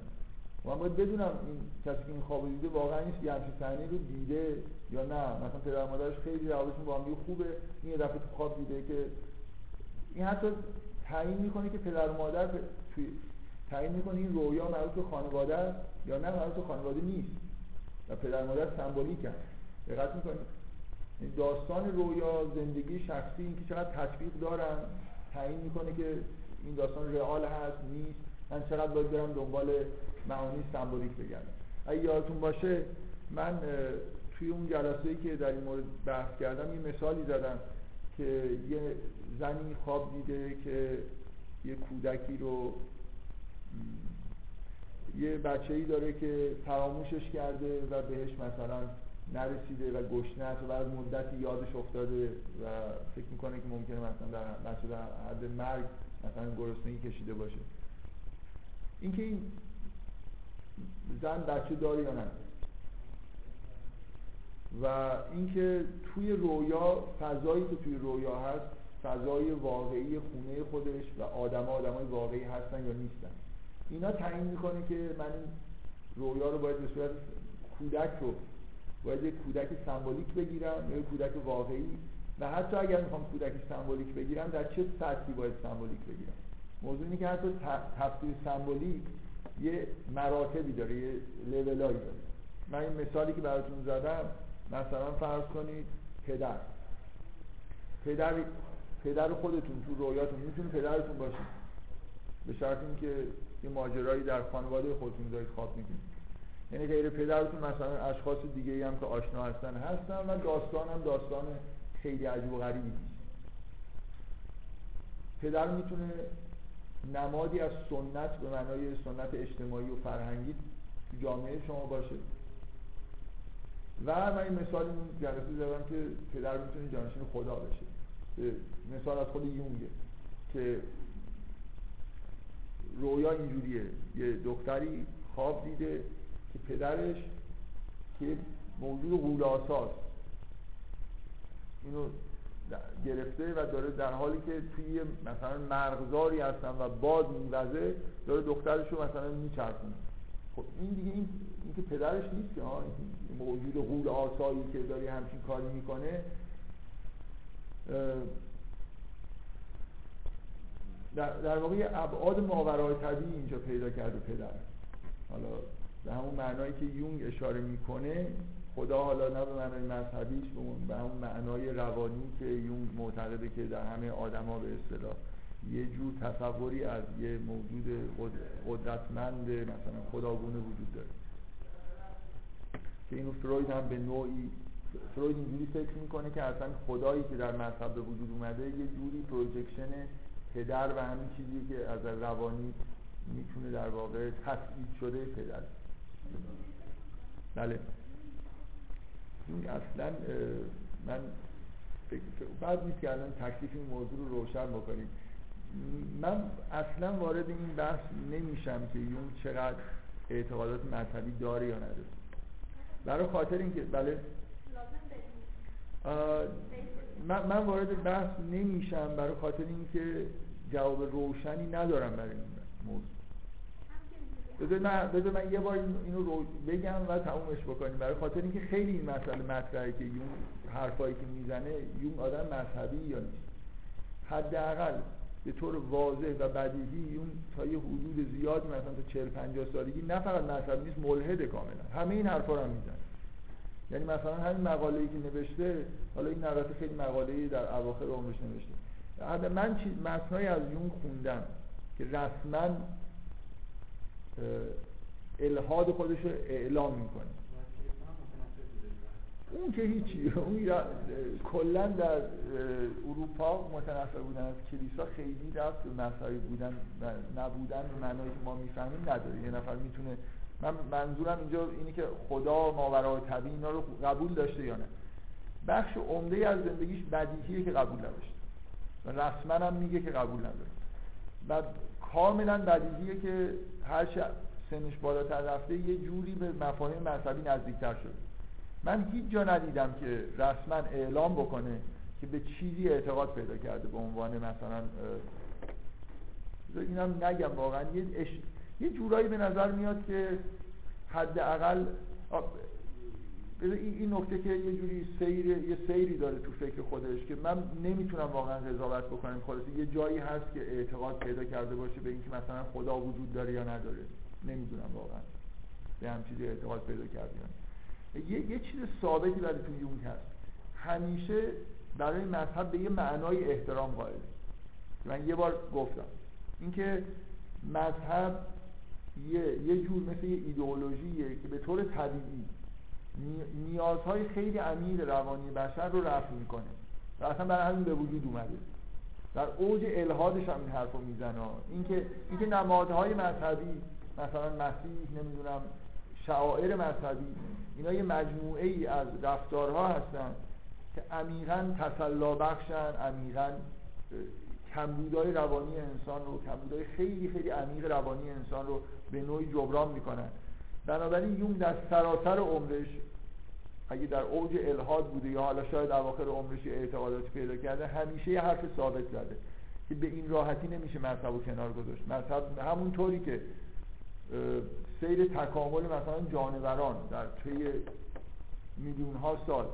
S1: من باید بدونم این کسی که این خواب دیده واقعا نیست یه همچین صحنه رو دیده یا نه. مثلا پدر مادرش خیلی روابطشون با هم خوبه. این یه دفعه تو خواب دیده که این حتی تعیین می‌کنه که پدر مادر توی تعیین می‌کنه این رویا مربوط به خانواده یا نه مربوط به خانواده نیست. و پدر مادر سمبولیک هست دقت می‌کنید. داستان رویا زندگی شخصی اینکه چقدر تطبیق دارن تعیین می‌کنه که این داستان رئال هست نیست. من چقدر باید برم دنبال معانی سمبولیک بگردم. اگه یادتون باشه من توی اون جلسه که در این مورد بحث کردم یه مثالی زدم که یه زنی خواب دیده که یه کودکی رو یه بچه ای داره که فراموشش کرده و بهش مثلا نرسیده و گشنه است و بعد مدتی یادش افتاده و فکر می‌کنه که ممکنه مثلا در بچه در حد مرگ مثلا گرسنگی کشیده باشه. اینکه این زن بچه داره یا نه. و اینکه توی رویا فضایی که توی رویا هست فضای واقعی خونه خودش و آدم آدمای واقعی هستن یا نیستن. اینا تعیین می‌کنه که من این رویا رو باید به صورت کودک رو باید یک کودک سمبولیک بگیرم یا کودک واقعی. و حتی اگر می‌خوام کودک سمبولیک بگیرم در چه سطحی باید سمبولیک بگیرم؟ موضوع اینه که حتی تفسیر سمبولیک یه مراتبی داره یه لولایی داره. من این مثالی که براتون زدم مثلا فرض کنید پدر. پدر پدر خودتون تو رویاتون می‌تونه پدرتون باشه. به شرط اینکه یه ماجرایی در خانواده خودتون دارید خواب می‌بینید. یعنی غیر پدرتون مثلا اشخاص دیگه ای هم که آشنا هستن هستن و داستان هم داستان خیلی عجیب و غریبی نیست. پدر می‌تونه نمادی از سنت به معنای سنت اجتماعی و فرهنگی تو جامعه شما باشه. و من این مثال این جلسه زدم که پدر می‌تونه جانشین خدا بشه. مثال از خود یونگه که رویا اینجوریه. یه دختری خواب دیده که پدرش که موجود غولاساست اینو گرفته و داره در حالی که توی مثلا مرغزاری هستن و باد میوزه داره دخترش رو مثلا میچرخونه. خب این دیگه این, این که پدرش نیست که موجود غول آسایی که داره همچین کاری می‌کنه در, در واقع ابعاد ماورای طبیعی اینجا پیدا کرده پدر. حالا به همون معنایی که یونگ اشاره می‌کنه خدا حالا نه به معنای مذهبیش به همون معنای روانی که یونگ معتقده که در همه آدما به اصطلاح یه جور تصوری از یه موجود قدرتمند مثلا خداگونه وجود داره. که اینو فروید هم به نوعی فروید اینجوری فکر می‌کنه که اصلا خدایی که در مذهب به وجود اومده یه جوری پروژکشن پدر و همین چیزی که از روانی می‌تونه در واقع تسعید شده پدر. بله. این اصلا من بعد نیست که الان تکلیف این موضوع رو روشن بکنیم. من اصلا وارد این بحث نمیشم که یون چقدر اعتقادات مذهبی داره یا نداره. برای خاطر اینکه بله. من, من وارد بحث نمیشم برای خاطر اینکه جواب روشنی ندارم برای این موضوع. بذار من, بذار من یه بار اینو رو بگم و تمومش بکنیم. برای خاطر اینکه خیلی این مسئله مطرحه که یون حرفایی که می‌زنه یون آدم مذهبی یا نیست. حداقل به طور واضح و بدیهی یون تا یه حدود زیاد مثلا تا 40 50 سالگی نه فقط مذهبی نیست ملحد کاملا. همه این حرفا رو می‌زنه. یعنی مثلا همین مقاله ای که نوشته حالا این البته خیلی مقاله در اواخر عمرش نوشته. من چیز متنای از یون خوندم که رسما الهاد خودش رو اعلام می‌کنه. اون که هیچی اون کلا در اروپا متنفر بودن از کلیسا خیلی رفت. به مذهبی بودن و نبودن به معنایی که ما می‌فهمیم نداره. یه نفر می‌تونه من منظورم اینجا اینه که خدا ماورای طبیعی اینا رو قبول داشته یا نه. بخش عمده از زندگیش بدیهیه که قبول نداشته. و رسما هم میگه که قبول نداره. و کاملا بدیهیه که هر سنش بالاتر رفته یه جوری به مفاهیم مذهبی نزدیکتر شده. من هیچ جا ندیدم که رسما اعلام بکنه که به چیزی اعتقاد پیدا کرده به عنوان مثلا اینم نگم واقعا. یه, اش... یه جورایی به نظر میاد که حداقل این نکته که یه جوری سیر یه سیری داره تو فکر خودش که من نمی‌تونم واقعا قضاوت بکنم. خلاص یه جایی هست که اعتقاد پیدا کرده باشه به اینکه مثلا خدا وجود داره یا نداره. نمی‌دونم واقعا. به هم چیزی اعتقاد پیدا کرده یه, یه چیز ثابتی برای تو یونگ هست. همیشه برای مذهب به یه معنای احترام قائله من یه بار گفتم. اینکه مذهب یه, یه جور مثل یه ایدئولوژیه که به طور طبیعی نیازهای خیلی عمیق روانی بشر رو رفع می‌کنه. و اصلا برای همین به وجود اومده. در اوج الهادش هم این حرف رو می‌زنه. اینکه اینکه نمادهای مذهبی مثلا مسیح نمی‌دونم شعائر مذهبی اینا یه مجموعه ای از رفتارها هستن که عمیقا تسلا بخشن عمیقا کمبودهای روانی انسان رو کمبودهای خیلی خیلی عمیق روانی انسان رو به نوعی جبران می‌کنن. بنابراین یون در سراسر عمرش اگه در اوج الهاد بوده یا حالا شاید اواخر عمرش اعتقاداتی پیدا کرده همیشه یه حرف ثابت زده که به این راحتی نمیشه مذهب رو کنار گذاشت. مذهب همونطوری که سیر تکامل مثلا جانوران در طی میلیون ها سال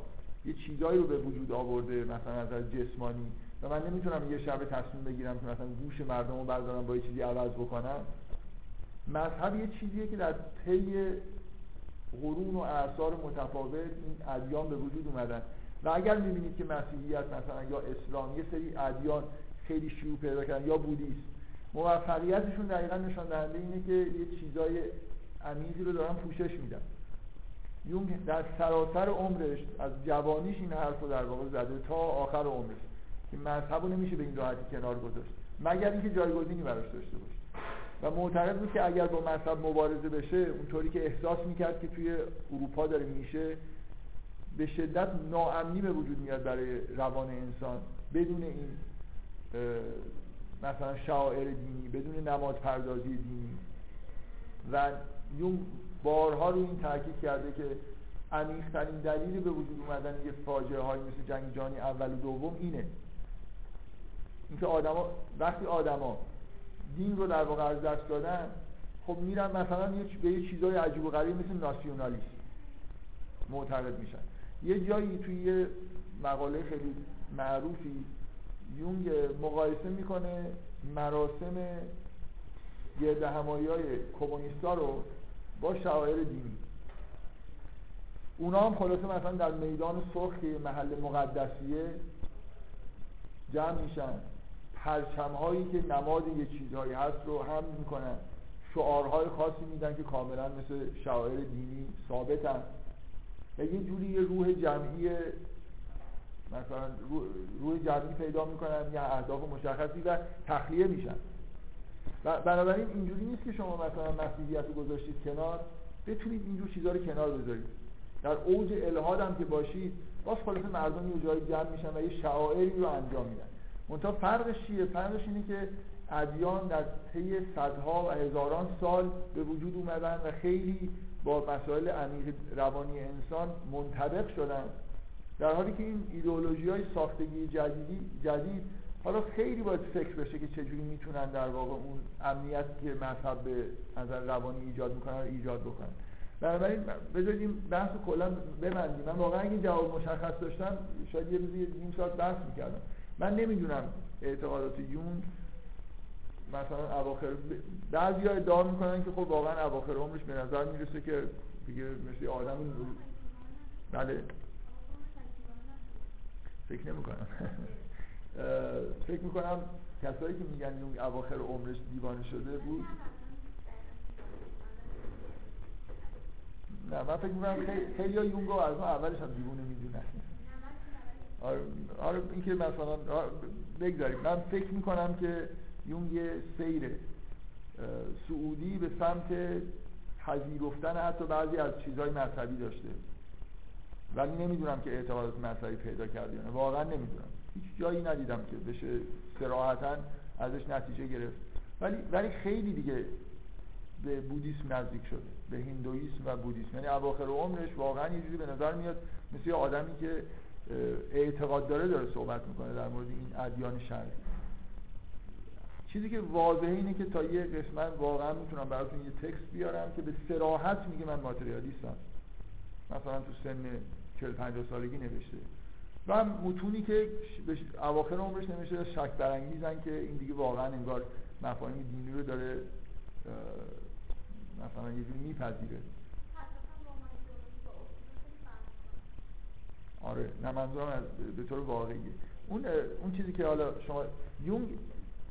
S1: یه چیزایی رو به وجود آورده مثلا از جسمانی. و من نمی‌تونم یه شب تصمیم بگیرم که مثلا گوش مردم رو بردارم با یه چیزی عوض بکنم. مذهب یه چیزیه که در طی قرون و اعثار متفاوت این ادیان به وجود اومدن. و اگر می‌بینید که مسیحیت مثلا یا اسلام یه سری ادیان خیلی شیوع پیدا کردن یا بودیست موفقیتشون دقیقا نشان دهنده اینه که یه چیزای عمیقی رو دارن پوشش میدن. یونگ در سراسر عمرش از جوانیش این حرف رو در واقع زده تا آخر عمرش که مذهب رو نمیشه به این راحتی کنار گذاشت. مگر اینکه جایگزینی براش داشته باشه. و معتقد بود که اگر با مذهب مبارزه بشه اونطوری که احساس می‌کرد که توی اروپا داره میشه به شدت ناامنی به وجود میاد برای روان انسان. بدون این مثلا شعائر دینی بدون نماز پردازی دینی. و یون بارها رو این تاکید کرده که عمیق‌ترین دلیل به وجود اومدن یه فاجعه های مثل جنگ جهانی اول و دوم اینه. اینکه آدما وقتی آدما دین رو در واقع از دست دادن خب میرن مثلا به یه چیزای عجیب و غریب مثل ناسیونالیسم معتقد میشن. یه جایی توی یه مقاله خیلی معروفی یونگ مقایسه می‌کنه مراسم گرد همایی های کمونیستا رو با شعائر دینی. اونا هم خلاصه مثلا در میدان سرخ که محل مقدسیه جمع میشن. پرچم هایی که نماد یه چیزهایی هست رو هم می‌کنن. شعارهای خاصی میدن که کاملا مثل شعائر دینی ثابتن. و یه جوری یه روح جمعی مثلا روح جمعی پیدا می‌کنن یا اهداف مشخصی و تخلیه میشن. و بنابراین اینجوری نیست که شما مثلا مسیحیت رو گذاشتید کنار بتونید اینجور چیزها رو کنار بذارید. در اوج الهاد هم که باشید باز خلاصه مردم یه جایی جمع میشن و یه شعائری رو انجام میدن. منتها فرقش چیه؟ فرقش اینه که ادیان در طی صدها و هزاران سال به وجود اومدن و خیلی با مسائل عمیق روانی انسان منطبق شدن. در حالی که این ایدئولوژی های ساختگی جدیدی جدید حالا خیلی باید فکر بشه که چجوری می‌تونن در واقع اون امنیت که مذهب به نظر روانی ایجاد می‌کنن رو ایجاد بکنن. بنابراین بذارید این بحث کلا ببندیم. من واقعا اگه جواب مشخص داشتم شاید یه روزی نیم ساعت بحث می‌کردم. من نمی‌دونم اعتقادات یون مثلا اواخر بعضی ها ادعا می‌کنن که خب واقعا اواخر عمرش به نظر می‌رسه که دیگه مثل آدم بله. فکر نمی کنم فکر می‌کنم کسایی که میگن یونگ اواخر عمرش دیوانه شده بود. نه من فکر می‌کنم خیلی ها یونگ از ما اولش هم دیوانه می‌دونن. آره, آره این که مثلا بگذاریم. من فکر می‌کنم که یونگ یه سیر سعودی به سمت پذیرفتن حتی بعضی از چیزهای مذهبی داشته. ولی نمی‌دونم که اعتقادات مذهبی پیدا کرده یا واقعا نمی‌دونم. هیچ جایی ندیدم که بشه سراحتا ازش نتیجه گرفت. ولی ولی خیلی دیگه به بودیسم نزدیک شده به هندویسم و بودیسم. یعنی اواخر عمرش واقعا یه جوری به نظر میاد مثل آدمی که اعتقاد داره داره صحبت می‌کنه در مورد این ادیان شرقی چیزی که واضحه اینه که تا یه قسمت واقعا می‌تونم براتون یه تکست بیارم که به سراحت میگه من ماتریالیستم. مثلا تو سن 40 50 سالگی نوشته. و متونی که به اواخر عمرش نمیشه شک برانگیزن که این دیگه واقعا انگار مفاهیم دینی رو داره مثلا یه جوری میپذیره. آره نه منظورم از به طور واقعیه اون اون چیزی که حالا شما یونگ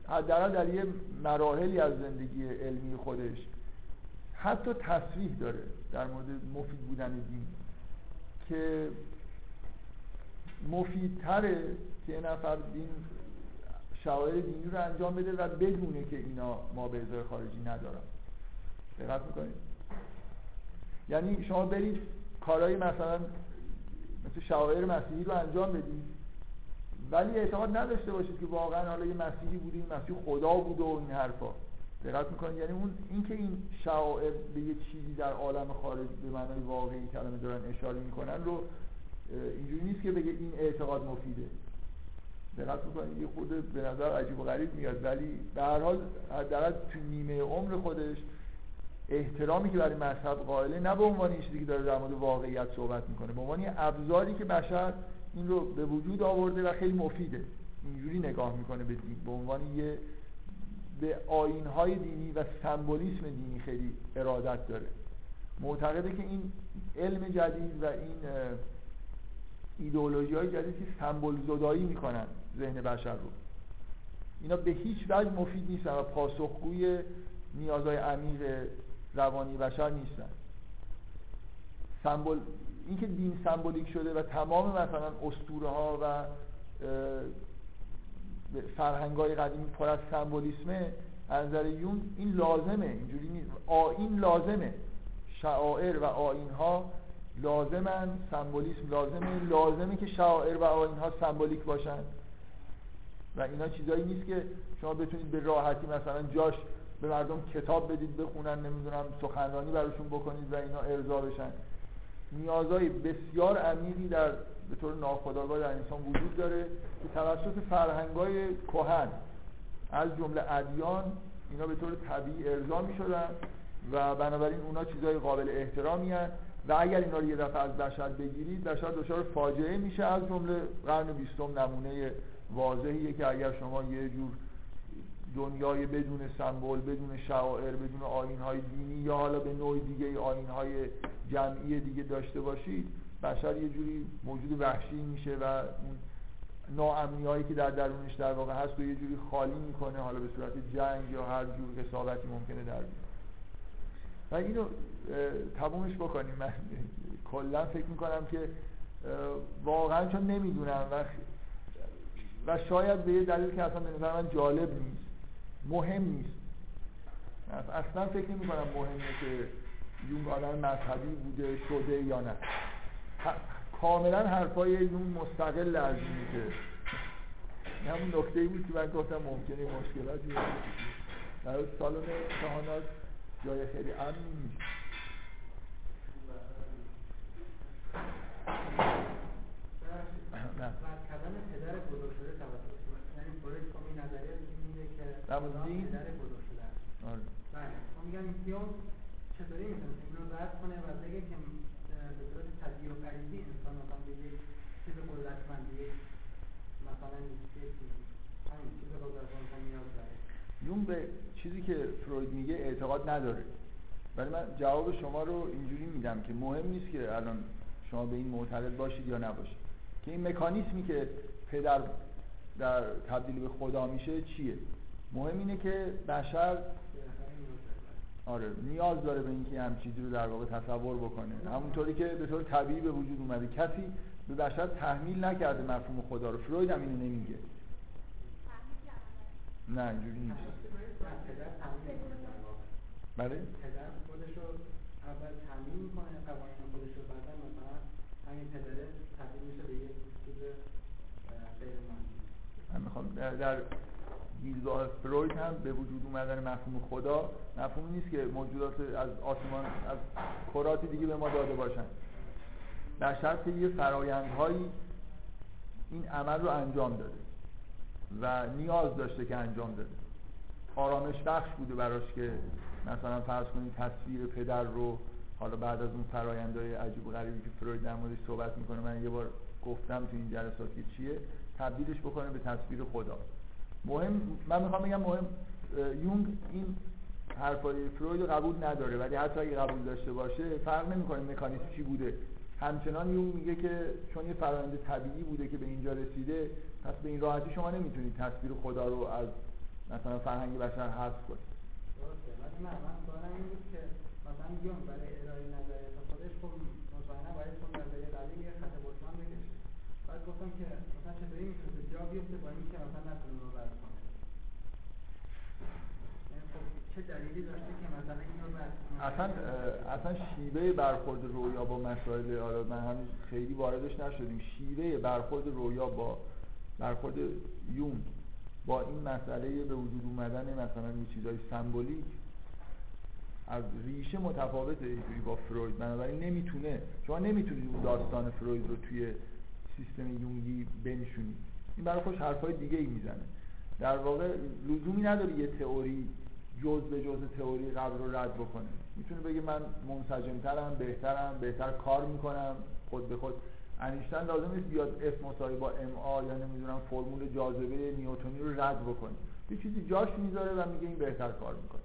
S1: حداقل در یه مراحلی از زندگی علمی خودش حتی تصریح داره در مورد مفید بودن دین که مفیدتره که یه نفر دین شعائر دینی رو انجام بده و بدونه که اینا ما به ازای خارجی ندارن. دقت می‌کنید؟ یعنی شما برید کارهای مثلا مثل شعائر مسیحی رو انجام بدید ولی اعتقاد نداشته باشید که واقعا حالا یه مسیحی بوده این مسیح خدا بوده و این حرفا. دقت می‌کنید؟ یعنی اون اینکه این شعائر به یه چیزی در عالم خارج به معنای واقعی کلمه دارن اشاره می‌کنن رو اینجوری نیست که بگه این اعتقاد مفیده. دقت می‌کنید؟ یه خود به نظر عجیب و غریب میاد. ولی به هر حال حداقل تو نیمه عمر خودش احترامی که برای مذهب قائله نه به عنوان چیزی که داره در مورد واقعیت صحبت می‌کنه به عنوان ابزاری که بشر این رو به وجود آورده و خیلی مفیده. اینجوری نگاه می‌کنه به دین به عنوان یه به آینهای دینی و سمبولیسم دینی خیلی ارادت داره. معتقده که این علم جدید و این ایدئولوژی های جدید که سمبل زدایی می‌کنن ذهن بشر رو. اینا به هیچ وجه مفید نیستن و پاسخگوی نیازهای عمیق روانی بشر نیستن. سمبل اینکه دین سمبولیک شده و تمام مثلا اسطوره ها و فرهنگ های قدیمی پر از سمبولیسمه از نظر یون این لازمه اینجوری نیست. آین لازمه. شعائر و آین ها لازمن سمبولیسم لازمه. لازمه که شعائر و آین ها سمبولیک باشن. و اینا چیزایی نیست که شما بتونید به راحتی مثلا جاش به مردم کتاب بدید بخونن نمی‌دونم سخنرانی براشون بکنید و اینا ارضا بشن. نیازهای بسیار عمیقی در به طور ناخودآگاه در انسان وجود داره که توسط فرهنگای کهن از جمله ادیان اینا به طور طبیعی ارضا می شدن و بنابراین اونا چیزهای قابل احترامی هن و اگر اینا رو یه دفعه از بشر بگیرید بشر دچار فاجعه میشه از جمله قرن بیستم نمونه واضحیه که اگر شما یه جور دنیای بدون سمبل بدون شعائر بدون آینهای دینی یا حالا به نوع دیگه آینهای جمعی دیگه داشته باشید بشر یه جوری موجود وحشی میشه و اون ناامنی هایی که در درونش در واقع هست و یه جوری خالی می‌کنه حالا به صورت جنگ یا هر جور قصابتی ممکنه در بیاد. و اینو تمومش بکنیم. من کلا فکر می‌کنم که واقعا چون نمی‌دونم و و شاید به یه دلیل که اصلا به نظر من جالب نیست. مهم نیست. اصلا فکر نمی کنم مهمه که یون آدم مذهبی بوده شده یا نه. کاملا حرفای یون مستقل از که همون نکته بود که من گفتم ممکنه مشکلاتی در سالن امتحانات جای خیلی امنی نیست.
S2: نه پدر بزرگ شده توسط یعنی این نظریه است.
S1: آره.
S2: بله. ما میگم دیون چطوری می‌تونه اینو رد کنه و بگه که به صورت طبیعی و غریزی انسان مثلا به یک چیز قدرتمندی مثلا یه چیزی همین چیز قدرتمند نیاز داره.
S1: یون به چیزی که فروید میگه اعتقاد نداره. ولی من جواب شما رو اینجوری میدم که مهم نیست که الان شما به این معتقد باشید یا نباشید. که این مکانیسمی که پدر در تبدیل به خدا میشه چیه؟ مهم اینه که بشر آره نیاز داره به اینکه هم چیزی رو در واقع تصور بکنه. همونطوری که به طور طبیعی به وجود اومده. کسی به بشر تحمیل نکرده مفهوم خدا رو. فروید هم اینو نمیگه. نه اینجوری نیست. بله؟
S2: پدر خودش رو اول تعمین می‌کنه قوانین خودش رو بعدا مثلا همین پدره تبدیل میشه به یک چیز غیر
S1: من می‌خوام در, در دیدگاه فروید هم به وجود اومدن مفهوم خدا مفهوم نیست که موجودات از آسمان از کراتی دیگه به ما داده باشن. در شرط یه فرایندهایی این عمل رو انجام داده و نیاز داشته که انجام داده. آرامش بخش بوده براش که مثلا فرض کنید تصویر پدر رو حالا بعد از اون فرایندهای عجیب و غریبی که فروید در موردش صحبت می‌کنه من یه بار گفتم تو این جلسات که چیه تبدیلش بکنه به تصویر خدا. مهم من می‌خوام بگم مهم یونگ این حرفای فروید قبول نداره ولی حتی اگه قبول داشته باشه فرق نمی‌کنه مکانیزم چی بوده. همچنان یون میگه که چون یه فرآیند طبیعی بوده که به اینجا رسیده پس به این راحتی شما نمی‌تونید تصویر خدا رو از مثلا فرهنگ بشر حذف کنید.
S2: درسته ولی من من سوالم این که مثلا یون برای ارائه نظریات خودش خب مطمئنا باید چون نظریه قدیم یه خط بطمن بکشه. بعد گفتم که مثلا چطوری می‌تونه جا بیفته با اینکه مثلا نتونه رو رد کنه یعنی خب چه
S3: چه دلیلی داشته که مثلا
S2: اصلا اصلا شیوه برخورد رویا با مسائل آره من هم خیلی واردش نشدیم. شیوه برخورد رویا با برخورد یون با این مسئله به وجود اومدن مثلا یه چیزای سمبولیک از ریشه متفاوته اینجوری با فروید. بنابراین نمی‌تونه شما نمی‌تونید اون داستان فروید رو توی سیستم یونگی بنشونید. این برای خوش حرفای دیگه ای می‌زنه. در واقع لزومی نداره یه تئوری جز به جز تئوری قبل رو رد بکنه. می‌تونه بگه من منسجمترم بهترم بهتر کار می‌کنم خود به خود. انیشتن لازم نیست بیاد اسم مساوی با ام آ یا نمی‌دونم فرمول جاذبه نیوتونی رو رد بکنه. یه چیزی جاش می‌ذاره و میگه این بهتر کار می‌کنه.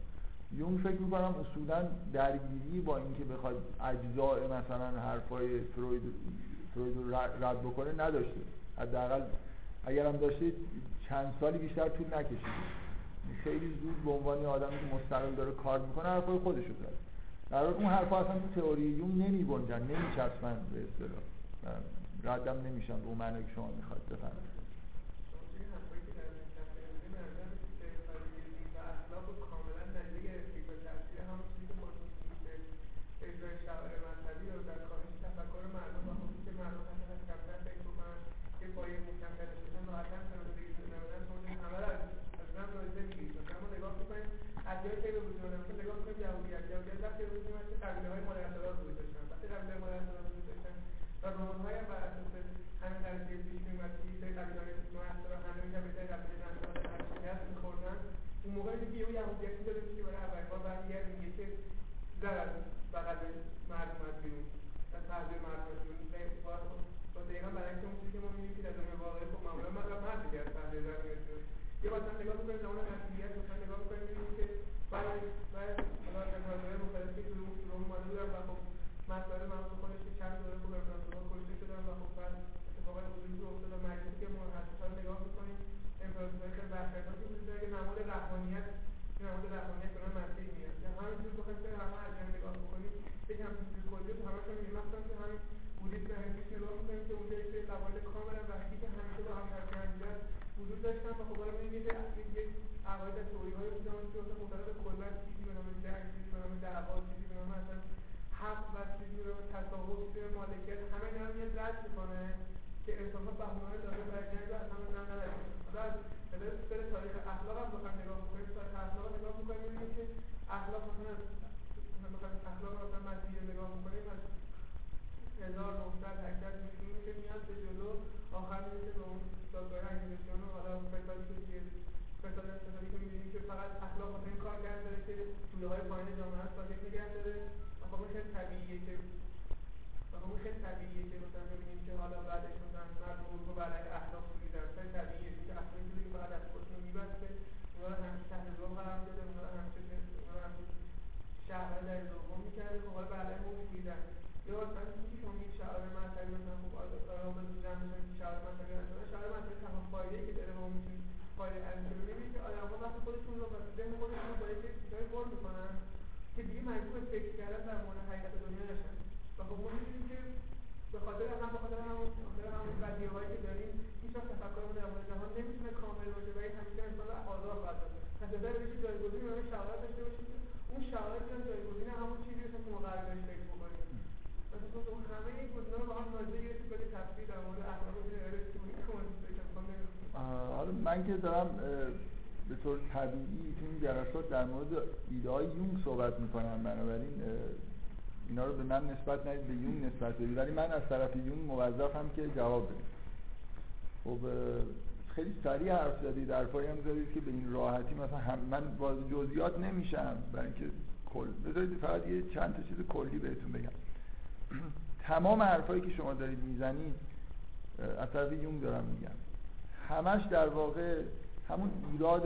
S2: یون فکر می‌کنم اصولا درگیری با اینکه بخواد اجزاء مثلا حرفای فروید فروید رو رد بکنه نداشته. حداقل اگر هم داشته چند سالی بیشتر طول نکشید خیلی زود به عنوان آدمی که مستقل داره کار می‌کنه حرفای خودشو زده در اون حرفا اصلا تو تئوری یون نمیبنجن نمیچسبن به اصطلاح. ردم نمیشن به اون معنی که شما می‌خواد بفهمید. حالت کاملا وحشی که همیشه با هم ترکیه میدن وجود داشتن و خب حالا می‌بینید یک عقاید از توری های بودن که مثلا مطالب کلا چیزی به نام جنگ چیزی به نام دعوا چیزی به نام مثلا حق و چیزی به نام تصاحب مالکیت همه اینا رو رد می‌کنه که انسان‌ها بهونه داره برای جنگ از همه نه نداره بعد سر تاریخ اخلاق هم بخوایم نگاه بکنیم. تاریخ اخلاق نگاه می‌کنیم می‌بینیم که اخلاق مثلا اخلاق رو مثلا مزیه نگاه می‌کنیم از هزار مختلف اکثر نشون که میاد به جلو آخر میشه به اون دادگاه انگلستان و حالا اون فشاری که توی فشار اقتصادی که می‌بینیم که فقط اخلاق واسه این کار کرد داره که توله های پایین جامعه رو ساکت نگه داره. و خب اون خیلی طبیعیه که و خب اون خیلی طبیعیه که مثلا ببینیم که حالا بعدش مثلا مرد اروپا بعد اخلاق سوریدن خیلی طبیعیه که اخلاقی که بعد از خودش رو میبسته. اونا رو همیشه تحت رو قرار داده اونا رو همیشه شهر در دوم می‌کرده. خب حالا بعد اون میدن یا مثلا اینکه شما یک شعار مطلبی مثلا خوب رو بزنید جمع بزنید شعار مطلبی مثلا شعار مطلبی که داره ما می‌تونیم فایده که آدم ها وقتی رو وقتی ذهن خودشون رو با یک چیزایی پر می‌کنن که دیگه مجبور فکر کردن در مورد حقیقت دنیا نشن. و خب که به هم به خاطر همون خاطر همون بدیه که داریم هیچ وقت در مورد جهان نمی‌تونه کامل باشه و این همیشه انسان آزاد بشه اون داشته باشیم اون شعارات بیان جایگزین همون چیزی که ما قرار بهش من که دارم به طور طبیعی این جلسات در مورد ایده های یونگ صحبت می‌کنم. بنابراین اینا رو به من نسبت ندید به یونگ نسبت بدید. ولی من از طرف یونگ موظفم که جواب بدم. خب خیلی سریع حرف زدید در هم زدید که به این راحتی مثلا هم من وارد جزئیات نمیشم. برای اینکه کل بذارید فقط یه چند تا چیز کلی بهتون بگم. تمام حرفایی که شما دارید می‌زنید از طرف یونگ دارم میگم. همش در واقع همون ایراد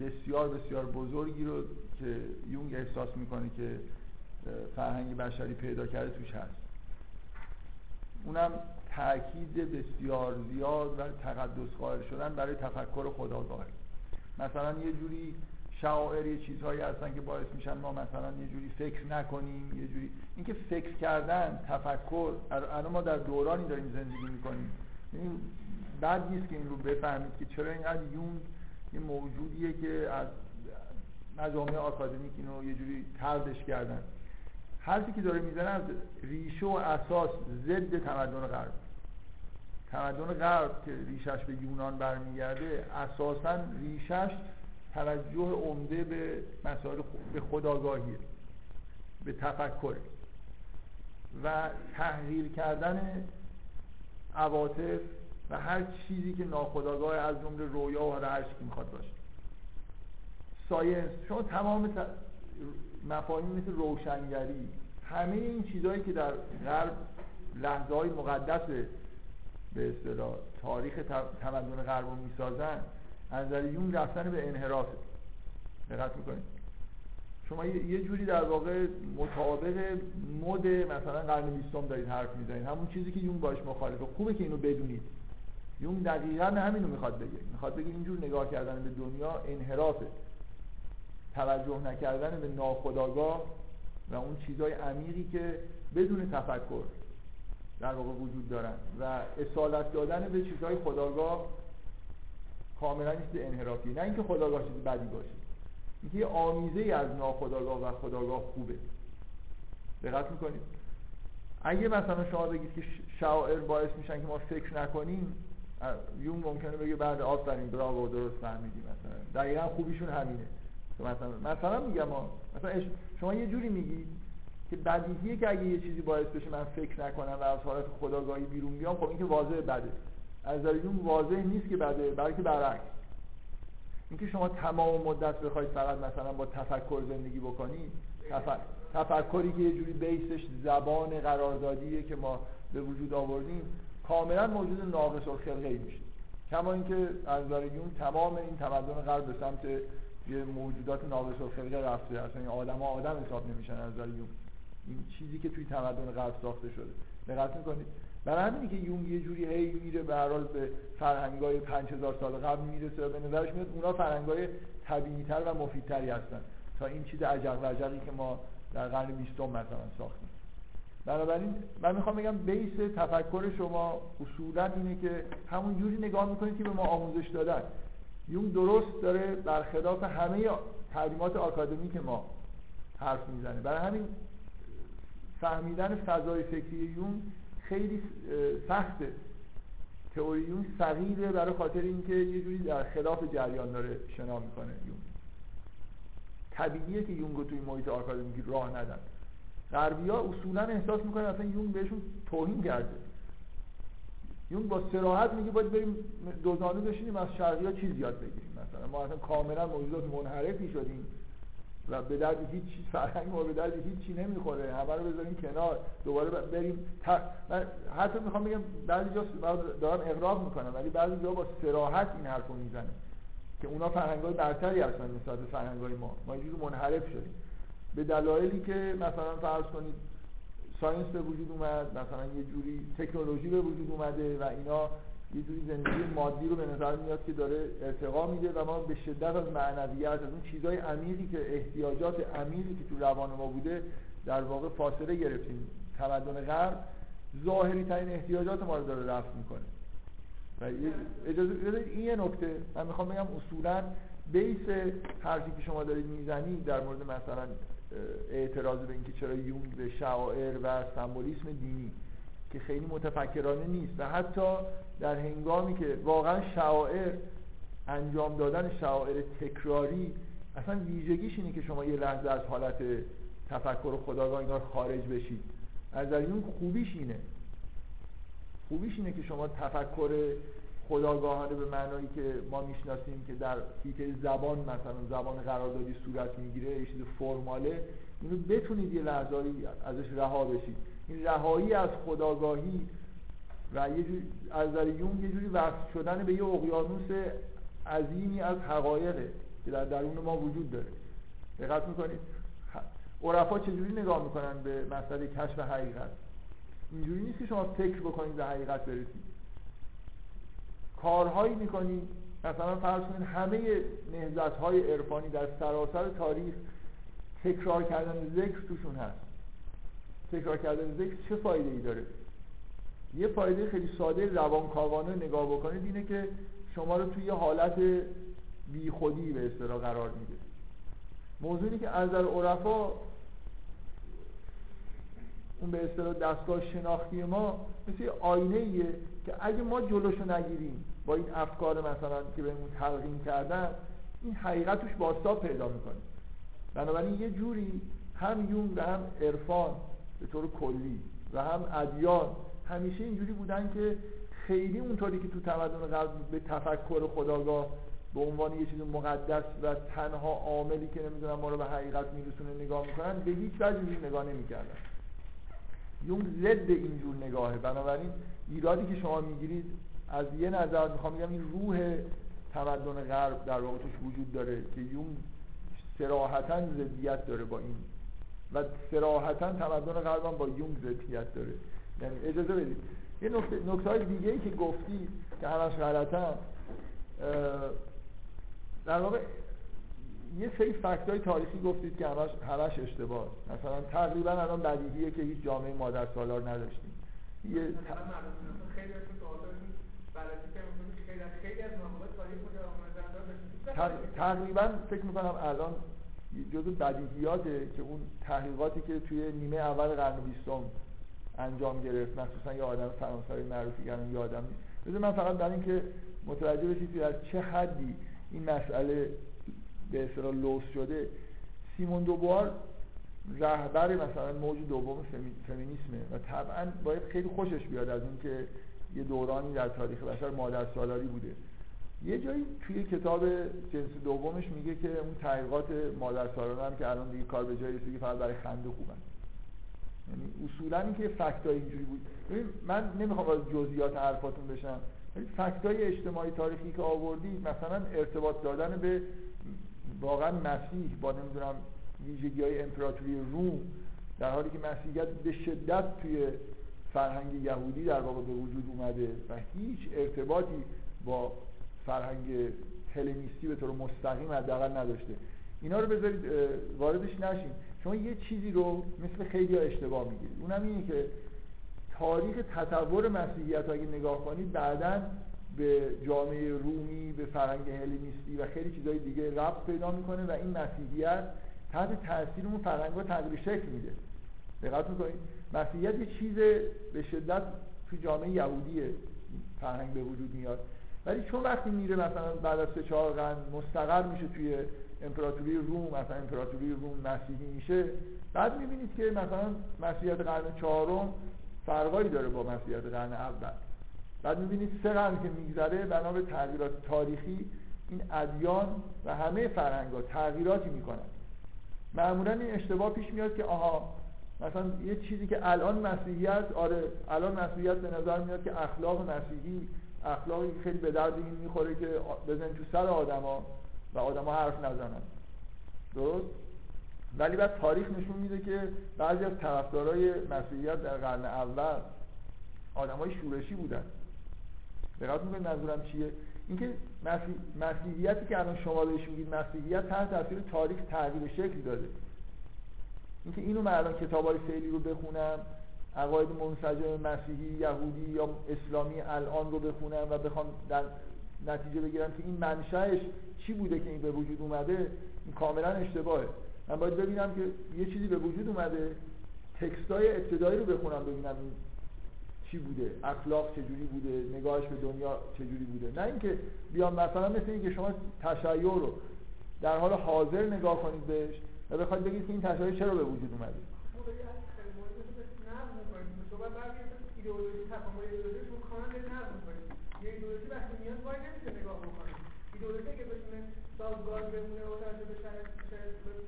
S2: بسیار بسیار بزرگی رو که یونگ احساس می‌کنه که فرهنگ بشری پیدا کرده توش هست. اونم تاکید بسیار زیاد و تقدس قائل شدن برای تفکر خداگاهی مثلا یه جوری شعائر یه چیزهایی هستن که باعث میشن ما مثلا یه جوری فکر نکنیم یه جوری اینکه فکر کردن تفکر. الان ما در دورانی داریم زندگی می‌کنیم. این بد نیست که این رو بفهمید که چرا اینقدر یون یه موجودیه که از
S1: مجامع آکادمیک اینو یه جوری تردش کردن. حرفی که داره می‌زنه از ریشه و اساس ضد تمدن غرب. تمدن غرب که ریشش به یونان برمیگرده اساسا ریشش توجه عمده به مسائل به خداگاهیه به تفکر و تحقیر کردن عواطف و هر چیزی که ناخداگاه از جمله رویا و هر می‌خواد باشه ساینس شما تمام. مفاهیم مثل روشنگری همه این چیزهایی که در غرب لحظه های مقدس به اصطلاح تاریخ تمدن غرب رو می‌سازن از نظر یون رفتن به انحراف. دقت می‌کنید. شما یه جوری در واقع مطابق مد مثلا قرن بیستم دارید حرف می‌زنید. همون چیزی که یون باش مخالفه خوبه که اینو بدونید. یون دقیقا همینو می‌خواد بگه. می‌خواد بگه اینجور نگاه کردن به دنیا انحرافه. توجه نکردن به ناخداگاه و اون چیزهای عمیقی که بدون تفکر در واقع وجود دارن. و اصالت دادن به چیزهای خداگاه کاملا نیست انحرافی نه اینکه خداگاه چیز بدی باشه. اینکه یه آمیزه از ناخداگاه و خداگاه خوبه. دقت می‌کنید؟ اگه مثلا شما بگید که شاعر باعث میشن که ما فکر نکنیم یون ممکنه بگه بعد آفرین براو درست فهمیدیم مثلا. دقیقا خوبیشون همینه. مثلا مثلا میگم ما مثلا شما یه جوری میگید که بدیهیه که اگه یه چیزی باعث بشه من فکر نکنم و از حالت خداگاهی بیرون بیام خب این که واضح بده. از یون واضح نیست که بده بلکه برعکس. اینکه شما تمام مدت بخواید فقط مثلا با تفکر زندگی بکنید تفکری که یه جوری بیسش زبان قراردادیه که ما به وجود آوردیم کاملا موجود ناقص الخلقه میشه. کما اینکه از یون تمام این تمدن غرب به سمت یه موجودات ناقص الخلقه رفته. اصلا این آدم ها آدم حساب نمیشن از یون این چیزی که توی تمدن غرب ساخته شده. دقت می‌کنید؟ برای همینی که یونگ یه جوری هی میره به هر حال به فرهنگای 5000 سال قبل می‌رسه و به نظرش میاد اونا فرهنگای طبیعی‌تر و مفیدتری هستن. تا این چیز عجق و عجقی که ما در قرن 20 مثلا ساختیم. بنابراین من می‌خوام بگم بیس تفکر شما اصولا اینه که همون جوری نگاه می‌کنید که به ما آموزش دادن. یون درست داره برخلاف همه تعلیمات آکادمیک ما حرف می‌زنه. برای همین فهمیدن فضای فکری یون خیلی سخته تئوری یون صغیره برای خاطر اینکه یه جوری در خلاف جریان داره شنا می‌کنه یون طبیعیه که یونگو توی محیط آکادمیکی راه ندن. غربی ها اصولا احساس می‌کنن اصلا یون بهشون توهین کرده. یون با سراحت میگه باید بریم دوزانو بشینیم از شرقی ها چیز یاد بگیریم. مثلا ما اصلا کاملا موجودات منحرفی شدیم. و به درد هیچ فرهنگ ما به درد هیچ چی نمی‌خوره. همه رو بذاریم کنار. دوباره بریم من حتی می‌خوام بگم بعضی جا دارم اقراق می‌کنم ولی بعضی جا با سراحت این حرف رو می‌زنه که اونا فرهنگ های برتری هستن نسبت به فرهنگ های ما. ما اینجور منحرف شدیم. به دلایلی که مثلا فرض کنید ساینس به وجود اومد مثلا یه جوری تکنولوژی به وجود اومده و اینا یه جوری زندگی مادی رو به نظر میاد که داره ارتقا میده و ما به شدت از معنویت از اون چیزهای عمیقی که احتیاجات عمیقی که تو روان ما بوده در واقع فاصله گرفتیم. تمدن غرب ظاهری ترین احتیاجات ما رو داره رفت می‌کنه. و اجازه این یه نکته. من می‌خوام بگم اصولا بیس حرفی که شما دارید می‌زنید در مورد مثلا اعتراض به اینکه چرا یونگ به شعائر و سمبولیسم دینی. که خیلی متفکرانه نیست. و حتی در هنگامی که واقعا شعائر انجام دادن شعائر تکراری اصلا ویژگیش اینه که شما یه لحظه از حالت تفکر و خداگاه انگار خارج بشید. از این خوبیش اینه. خوبیش اینه که شما تفکر خداگاهانه به معنایی که ما می‌شناسیم که در حیطه زبان مثلا زبان قراردادی صورت می‌گیره یه چیز فرماله اینو بتونید یه لحظه ازش رها بشید. این رهایی از خداگاهی و یه جوری از نظر یون یه جوری وصل شدن به یه اقیانوس عظیمی از حقایقه که در درون ما وجود داره. دقت می‌کنید؟ عرفا چجوری نگاه می‌کنن به مسئله کشف حقیقت؟ اینجوری نیست که شما فکر بکنید به حقیقت برسید. کارهایی می‌کنید مثلا فرض کنید همه نهزت های عرفانی در سراسر تاریخ تکرار کردن ذکر توشون هست. تکرار کردن ذکر چه فایده ای داره؟ یه فایده خیلی ساده روانکاوانه نگاه بکنید اینه که شما رو توی یه حالت بی خودی به اصطلاح قرار میده. موضوعی که از نظر عرفا اون به اصطلاح دستگاه شناختی ما مثل آینه ایه که اگه ما جلوشو نگیریم با این افکار مثلا که بهمون تلقین کردن این حقیقت توش باستاب پیدا می‌کنه. بنابراین یه جوری هم یون و هم عرفان به طور کلی. و هم ادیان. همیشه اینجوری بودن که خیلی اونطوری که تو تمدن قبل به تفکر خداگاه به عنوان یه چیز مقدس و تنها عاملی که نمی‌دونم ما رو به حقیقت میرسونه نگاه می‌کنن به هیچ وجه نگاه نمی‌کردن. یون ضد اینجور نگاهه. بنابراین ایرادی که شما می‌گیرید از یه نظر می‌خوام بگم این روح تمدن غرب در واقع توش وجود داره که یون سراحتا ضدیت داره با این و سراحتا تمدن غرب با یونگ ضدیت داره. یعنی اجازه بدید. یه نکته نکته های دیگه ای که گفتی که همش غلطن در واقع یه سری فکت های تاریخی گفتید که همش, همش اشتباه. مثلا تقریبا الان بدیهیه که هیچ جامعه مادر سالار نداشتیم.
S2: یه خیلی
S1: تقریبا فکر می‌کنم الان جزو بدیهیاته که اون تحقیقاتی که توی نیمه اول قرن بیستم انجام گرفت مخصوصا یه آدم فرانسوی معروفی کردن یادم نیست. من فقط برای اینکه متوجه بشید از چه حدی این مسئله به اصطلاح لوس شده سیمون دوبار رهبر مثلا موج دوم فمینیسمه و طبعا باید خیلی خوشش بیاد از اینکه یه دورانی در تاریخ بشر مادر سالاری بوده. یه جایی توی کتاب جنس دومش میگه که اون تحقیقات مادر هم که الان دیگه کار به جایی رسیده فقط برای خنده خوبن. یعنی اصولا اینکه فکتای اینجوری بود. من نمی‌خوام از جزئیات حرفاتون بشم ولی فکتای اجتماعی تاریخی که آوردی مثلا ارتباط دادن به واقعا مسیح با نمی‌دونم ویژگی های امپراتوری روم در حالی که مسیحیت به شدت توی فرهنگ یهودی در واقع به وجود اومده و هیچ ارتباطی با فرهنگ هلنیستی به طور مستقیم حداقل نداشته. اینا رو بذارید واردش نشیم شما یه چیزی رو مثل خیلی ها اشتباه می‌گیرید. اونم اینه که تاریخ تطور مسیحیت اگه نگاه کنید بعدا به جامعه رومی به فرهنگ هلنیستی و خیلی چیزهای دیگه ربط پیدا می‌کنه و این مسیحیت تحت تاثیر اون فرهنگ تغییر شکل میده. دقت می‌کنید؟ مسیحیت یه چیز به شدت تو جامعه یهودیه فرهنگ به وجود میاد. ولی چون وقتی میره مثلا بعد از سه قرن مستقر میشه توی امپراتوری روم مثلا امپراتوری روم مسیحی میشه بعد می‌بینید که مثلا مسیحیت قرن چهارم فرقایی داره با مسیحیت قرن اول. بعد می‌بینید سه قرن که میگذره بنا به تغییرات تاریخی این ادیان و همه فرهنگ ها تغییراتی می‌کنن. معمولا این اشتباه پیش میاد که آها مثلا یه چیزی که الان مسیحیت آره الان مسیحیت به نظر میاد که اخلاق مسیحی اخلاقی خیلی به درد این می‌خوره که بزن تو سر آدما و آدما حرف نزنن. درست؟ ولی بعد تاریخ نشون میده که بعضی از طرفدارای مسیحیت در قرن اول آدمای شورشی بودن. دقت می‌کنید منظورم چیه؟ اینکه مسیح... مسیحیتی که الان شما بهش میگید مسیحیت تحت تاثیر تاریخ تغییر شکل داده. اینکه اینو من الان کتابای فعلی رو بخونم عقاید منسجم مسیحی یهودی یا اسلامی الان رو بخونم و بخوام در نتیجه بگیرم که این منشأش چی بوده که این به وجود اومده؟ این کاملا اشتباهه. من باید ببینم که یه چیزی به وجود اومده تکستای ابتدایی رو بخونم ببینم این چی بوده اخلاق چجوری بوده نگاهش به دنیا چجوری بوده. نه اینکه بیام مثلا مثل اینکه شما تشیع رو در حال حاضر نگاه کنید بهش و بخواید بگید که این تشیع چرا به وجود اومده.
S2: ایدئولوژی تکامل ایدئولوژی رو کاملا به نقد می‌کنیم یه ایدئولوژی وقتی میاد وای نمیشه نگاه بکنه ایدئولوژی که بتونه سازگار بمونه و توجه به شرط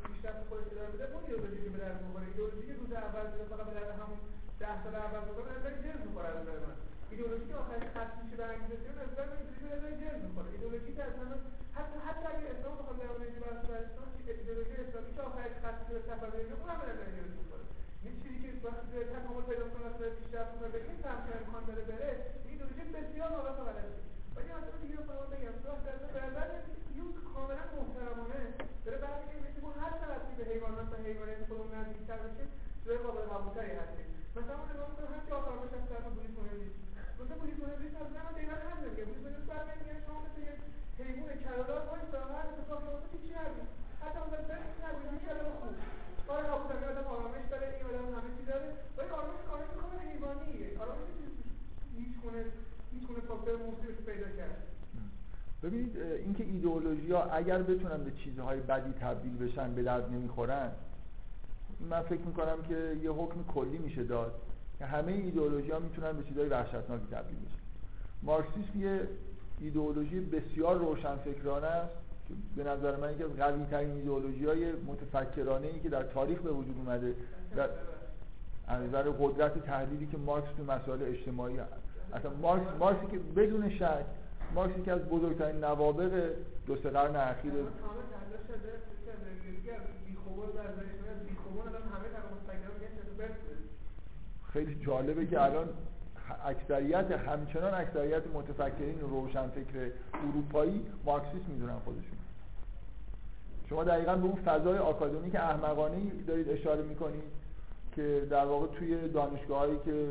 S2: پیشرفت خودش ادامه بده اون ایدئولوژی که به درد می‌خوره. ایدئولوژی که روز اول میاد فقط به درد همون ده سال اول می‌خوره نظر جنس می‌خوره از نظر من. ایدئولوژی که آخرش ختم میشه به انگیزه به نظر من ایدئولوژی نظر جنس می‌خوره. ایدئولوژی که اصلا حتی حتی اگه اسلام بخواد در مورد بحث برسان ایدئولوژی اسلامی که آخرش ختم میشه سفر بین اونم به نظر جنس می‌خوره. یه چیزی که وقتی تکامل پیدا کنه و پیشرفت کنه به این سمت امکان داره بره. ایدئولوژی بسیار حالت غلطه ولی اصلا دیگه رو بگم تو در نظر یون کاملا محترمانه. داره برمیگرده که ما هر چقدر به حیوانات و حیوانات خودمون نزدیکتر بشیم جای قابل قبولتری هستیم مثلا ما نگاه می‌کنیم هر چی آفرمایش از طرف بولیس مهندس مثلا بولیس مهندس از من دقیقا هم نمیگه بولیس مهندس برمیگرده شما مثل یک حیوان کلادار وایسا هر اتفاقی افتاد هیچی نگید حتی اون داره نبودی میشه آدم خوب کار آبودن آدم آرامش داره این آدم همه چی داره. ولی آرامش آرامش کامل حیوانیه. آرامش هیچ گونه هیچ گونه فاکتور موثقی پیدا کرد.
S1: ببینید اینکه ایدئولوژی ها اگر بتونن به چیزهای بدی تبدیل بشن به درد نمی‌خورن من فکر می‌کنم که یه حکم کلی میشه داد که همه ایدئولوژی ها می‌تونن به چیزهای وحشتناکی تبدیل بشن. مارکسیسم یه ایدئولوژی بسیار روشنفکرانه است. به نظر من یکی از قوی ترین ایدئولوژی های متفکرانه ای که در تاریخ به وجود اومده. در از نظر قدرت تحلیلی که مارکس تو مسائل اجتماعی هست. اصلا مارکس مارکسی که بدون شک مارکس که از بزرگترین نوابق دو سه قرن اخیر خیلی جالبه که الان اکثریت همچنان اکثریت متفکرین روشنفکر اروپایی مارکسیست می‌دونن خودشون. شما دقیقا به اون فضای آکادمیک احمقانه دارید اشاره می‌کنید که در واقع توی دانشگاه هایی که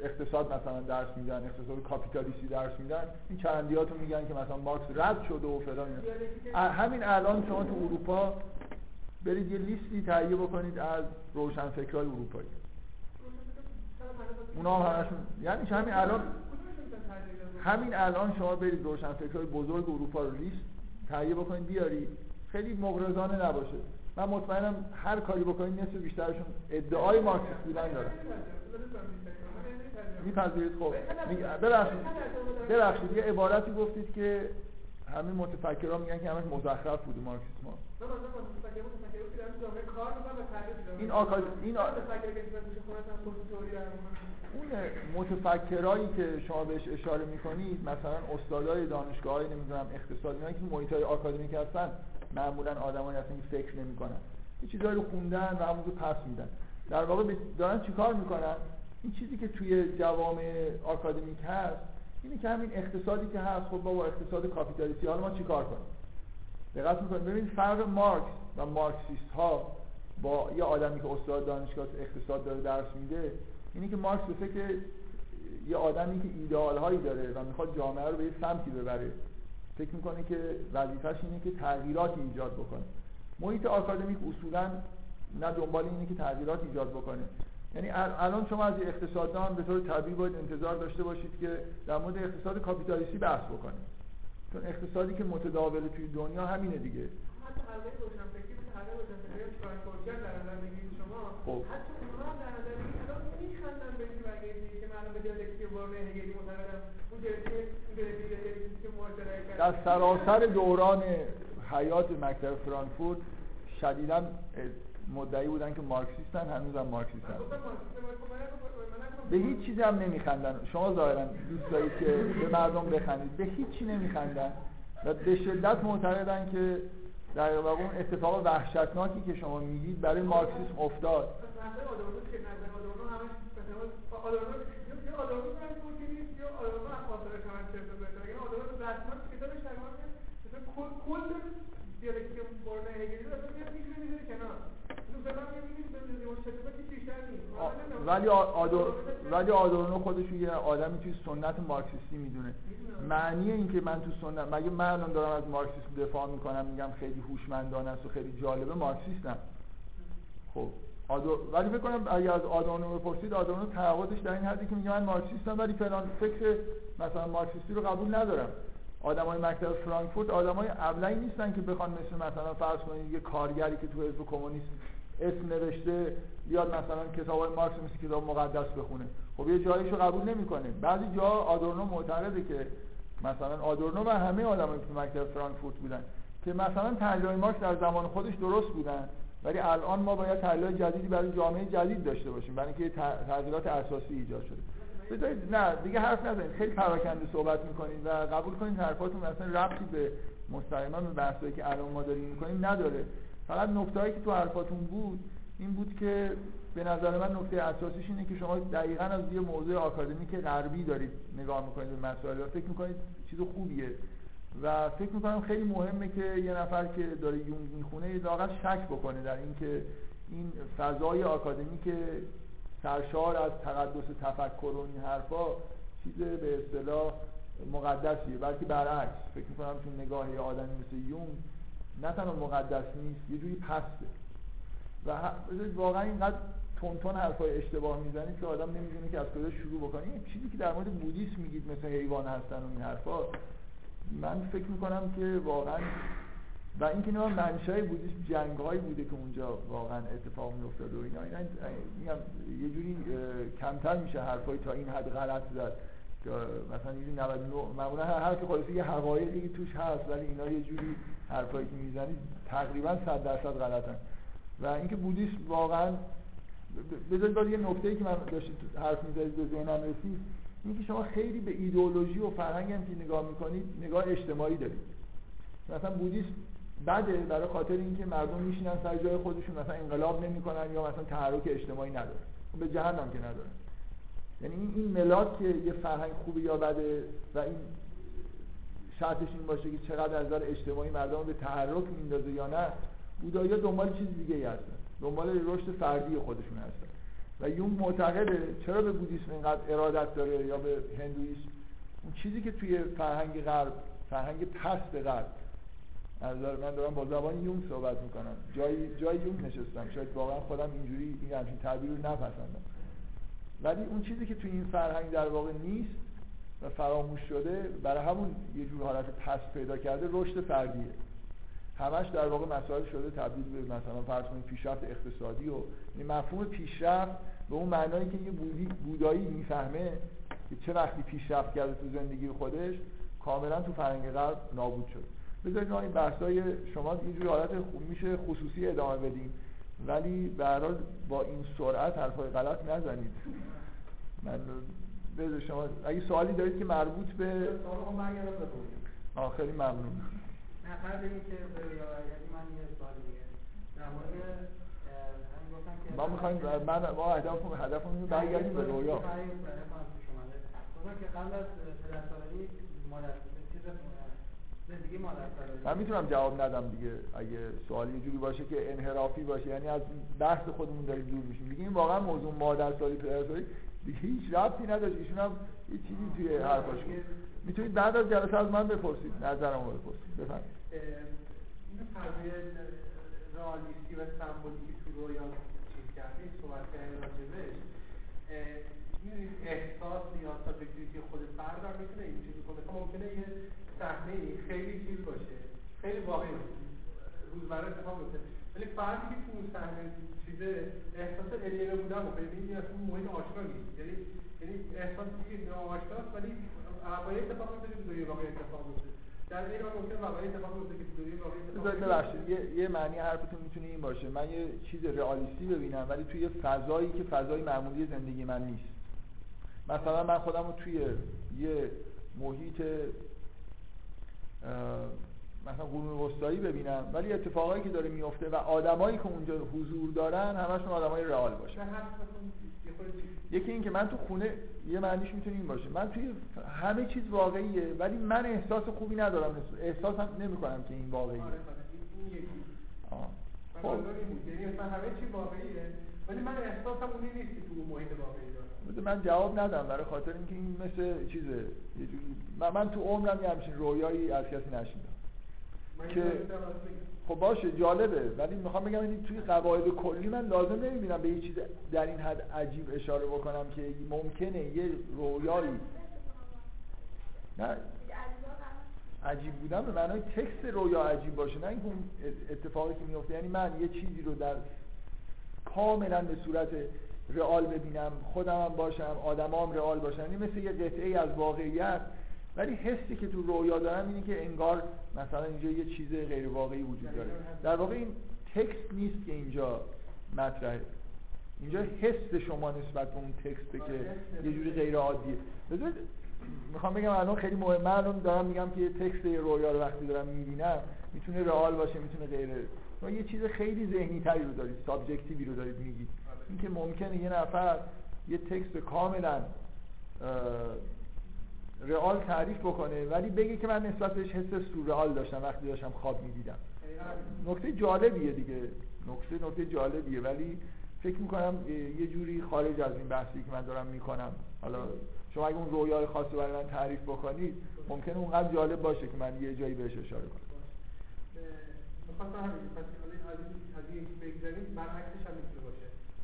S1: اقتصاد مثلا درس میدن اقتصاد کاپیتالیستی درس میدن این چندیاتون میگن که مثلا مارکس رد شده و فلان همین الان شما تو اروپا برید یه لیستی تهیه بکنید از روشنفکرای اروپایی. اونا هم همشون یعنی همین الان همین الان شما برید روشنفکرای بزرگ اروپا رو لیست تهیه بکنید بیارید خیلی مغرضانه نباشه. من مطمئنم هر کاری بکنید نصف بیشترشون ادعای مارکسیست بودن دارن میپذیرید خب. ببخشید. ببخشید. یه عبارتی گفتید که همین متفکرها میگن که همش مزخرف بوده مارکسیسم این آکاد این آ... اون متفکرایی که شما بهش اشاره می‌کنید مثلا استادای دانشگاه های نمی‌دونم اقتصادی که محیط های آکادمیک هستن معمولا آدمایی هستن که فکر نمی‌کنن. یه چیزایی رو خوندن و همون رو پس میدن. در واقع دارن چیکار می‌کنن؟ این چیزی که توی جوامع آکادمیک هست اینه که همین اقتصادی که هست خب با اقتصاد کاپیتالیستی حالا ما چیکار کنیم؟ دقت می‌کنید. ببینید فرق مارکس و مارکسیست ها با یه آدمی که استاد دانشگاه اقتصاد داره درس میده اینه که مارکس به فکر یه آدمی که ایدئال هایی داره و می‌خواد جامعه رو به یه سمتی ببره فکر می‌کنه که وظیفش اینه که تغییراتی ایجاد بکنه. محیط آکادمیک اصولا نه دنبال اینه که تغییرات ایجاد بکنه. یعنی الان شما از اقتصاددان به طور طبیعی باید انتظار داشته باشید که در مورد اقتصاد کاپیتالیستی بحث بکنه چون اقتصادی که متداول توی دنیا همینه دیگه.
S2: خب. در
S1: سراسر دوران حیات مکتب فرانکفورت شدیدا مدعی بودن که مارکسیستن هنوز هم مارکسیستن به هیچ چیزی هم نمیخندن. شما ظاهرا دوست دارید که به مردم بخندید به هیچ چی نمیخندن. و به شدت معتقدن که در واقع اون اتفاق وحشتناکی که شما میگید برای مارکسیسم افتاد.
S2: کل دیالکتیک برده هگلی رو اصلا می‌ذاره کنار.
S1: ولی آدور... ولی آدورنو خودش یه آدمی توی سنت مارکسیستی می‌دونه. معنی این که من تو سنت مگه من الان دارم از مارکسیسم دفاع می‌کنم میگم خیلی هوشمندانه است و خیلی جالبه مارکسیستم. خب آدو... ولی فکر کنم اگه از آدورنو بپرسید آدورنو تعهدش در این حدی که میگه من مارکسیستم ولی فلان فکر مثلا مارکسیستی رو قبول ندارم. آدمای مکتب فرانکفورت آدمای ابلهی نیستن که بخوان مثل مثلا فرض کنید یه کارگری که تو حزب کمونیست اسم نوشته بیاد مثلا کتاب های مارکس مثل کتاب مقدس بخونه. خب یه جاییشو قبول نمی‌کنه. بعضی جا آدورنو معتقده که مثلا آدورنو و همه آدمایی که مکتب فرانکفورت بودن که مثلا تحلیل مارکس در زمان خودش درست بودن ولی الان ما باید تحلیل جدیدی برای جامعه جدید داشته باشیم برای اینکه تغییرات اساسی ایجاد شده. بذارید نه دیگه حرف نزنید. خیلی پراکنده صحبت می‌کنید و قبول کنید حرفاتون مثلا ربطی به مستقیما به بحثایی که الان ما داریم می‌کنیم نداره. فقط نکتهایی که تو حرفاتون بود این بود که به نظر من نکته اساسیش اینه که شما دقیقا از یه موضوع آکادمیک غربی دارید نگاه می‌کنید به مسائل و فکر می‌کنید چیز خوبیه. و فکر می‌کنم خیلی مهمه که یه نفر که داره یونگ می‌خونه لاغت شک بکنه در اینکه این فضای آکادمیک سرشار از تقدس تفکر و این حرفا چیز به اصطلاح مقدسیه بلکه برعکس. فکر می‌کنم چون نگاه آدمی مثل یونگ نه تنها مقدس نیست یه جوری پسته. و واقعا اینقدر تون حرفای اشتباه می‌زنید که آدم نمی‌دونه که از کجا شروع بکنه. این چیزی که در مورد بودیسم میگید مثل حیوان هستن و این حرفا من فکر می‌کنم که واقعا و اینکه نه منشأ بودیسم جنگهایی بوده که اونجا واقعا اتفاق میافتاده و اینا. اینا یه جوری کمتر میشه حرفای تا این حد غلط زد. مثلا یه 99 معمولا هر که خلاص یه حقایقی توش هست ولی اینا یه جوری حرفایی که می‌زنید تقریبا 100 درصد غلطن. و اینکه بودیسم واقعا بذارید باز یه نکته که من داشتید حرف می‌زدید به ذهنم رسید اینکه شما خیلی به ایدئولوژی و فرهنگ هم که نگاه می‌کنید نگاه اجتماعی دارید. مثلا بودیسم بده برای خاطر اینکه مردم میشینن سر جای خودشون مثلا انقلاب نمی‌کنن یا مثلا تحرک اجتماعی نداره به جهنم که نداره یعنی این ملاک که یه فرهنگ خوبه یا بده و این شرطش این باشه که چقدر از نظر اجتماعی مردم به تحرک میندازه یا نه بودایی دنبال چیز دیگه ای هستن. دنبال رشد فردی خودشون هستن. و یون معتقده چرا به بودیسم اینقدر ارادت داره یا به هندویسم؟ اون چیزی که توی فرهنگ غرب فرهنگ پست غرب نظر من دارم با زبان یون صحبت می‌کنم. جای جای یون نشستم. شاید واقعا خودم اینجوری این همچین تعبیر رو نپسندم. ولی اون چیزی که توی این فرهنگ در واقع نیست و فراموش شده برای همون یه جور حالت پست پیدا کرده رشد فردیه. همش در واقع مسائل شده تبدیل به مثلا فرض کنید پیشرفت اقتصادی و این مفهوم پیشرفت به اون معنایی که یه بودی بودایی می‌فهمه که چه وقتی پیشرفت کرده تو زندگی خودش کاملا تو فرهنگ غرب نابود شد. بذارید این بحثای شما اینجوری حالت خوب میشه خصوصی ادامه بدیم. ولی به با این سرعت حرفای غلط نزنید. من بذار شما اگه سوالی دارید که مربوط به آه خیلی ممنون.
S2: نه اینکه یعنی من یه سوال دیگه. در مورد
S1: ما می‌خوایم من ما هدفمون هدفمون برگردیم به رویا.
S2: که قبل از پدرسالاری مادر چیز زندگی مادر
S1: من می‌تونم جواب ندم دیگه. اگه سوالی جوری باشه که انحرافی باشه. یعنی از بحث خودمون داریم دور میشیم. دیگه این واقعا موضوع مادر سالی پدرسالی هیچ ربطی نداشت. ایشون هم یه چیزی توی حرفاش می‌تونید بعد از جلسه از من بپرسید نظرمو بپرسید. بفرمایید.
S4: این فرضیه رئالیستی و سمبولیکی تو رویا چیز کردیم صحبت کردیم راجبش این احساس یا سابجکتیویتی خود فرد هم می‌تونه این چیزی کنه. ممکنه یه صحنه خیلی چیز باشه خیلی واقعی روزمره اتفاق میفته ولی فردی که تو اون صحنه چیزه احساس الیه بودن رو ببینید یا اون محیط آشنا نیست. یعنی یعنی احساسی که ناآشناست ولی واقعی اتفاق میفته که دنیای واقعی اتفاق میفته در این حال ممکن واقعی اتفاق میفته که دنیای واقعی اتفاق
S1: یه یه معنی حرفتون می‌تونه این باشه. من یه چیز رئالیستی ببینم ولی توی فضایی که فضای معمولی زندگی من نیست. مثلا من خودم رو توی یه محیط مثلا قرون وسطایی ببینم ولی اتفاقایی که داره میفته و آدمایی که اونجا حضور دارن همشون آدمای رئال باشن یکی این که من تو خونه یه معنیش می‌تونه این باشه. من توی همه چیز واقعیه ولی من احساس خوبی ندارم. احساس هم نمی کنم که این واقعیه.
S4: آره خب. یعنی همه چی واقعیه ولی من احساسم اونی نیست که تو محیط واقعی دارم.
S1: من جواب ندم برای خاطر اینکه این مثل چیزه. جوری من تو عمرم یه همچین رویایی از کسی نشیدم. که خب باشه جالبه. ولی می‌خوام بگم این توی قواعد کلی من لازم نمی‌بینم به یه چیز در این حد عجیب اشاره بکنم که ممکنه یه رویایی نه. عجیب بودن به معنای تکست رویا عجیب باشه نه اینکه اون اتفاقی که میفته یعنی من یه چیزی رو در کاملا به صورت رئال ببینم خودم هم باشم آدمام رئال باشن این مثل یه قطعه از واقعیت ولی حسی که تو رویا دارم اینه که انگار مثلا اینجا یه چیز غیر واقعی وجود داره. در واقع این تکست نیست که اینجا مطرحه. اینجا حس شما نسبت به اون تکسته که یه جوری غیر عادیه. بذارید می‌خوام بگم الان خیلی مهمه. الان دارم میگم که تکست رویا رو وقتی دارم می‌بینم می‌تونه رئال باشه می‌تونه غیر. شما یه چیز خیلی ذهنی تری رو دارید سابجکتیوی رو دارید میگید. اینکه ممکنه یه نفر یه تکست کاملا رئال تعریف بکنه ولی بگه که من نسبت بهش حس سورئال داشتم وقتی داشتم خواب می‌دیدم. نکته جالبیه دیگه. نکته نکته جالبیه ولی فکر می‌کنم یه جوری خارج از این بحثی که من دارم می‌کنم. حالا شما اگه اون رویای خاص برای من تعریف بکنید ممکنه اونقدر جالب باشه که من یه جایی بهش اشاره کنم.
S4: می‌خواستم همین پس از این از این بگذاریم برعکسش هم می‌تونه باشه.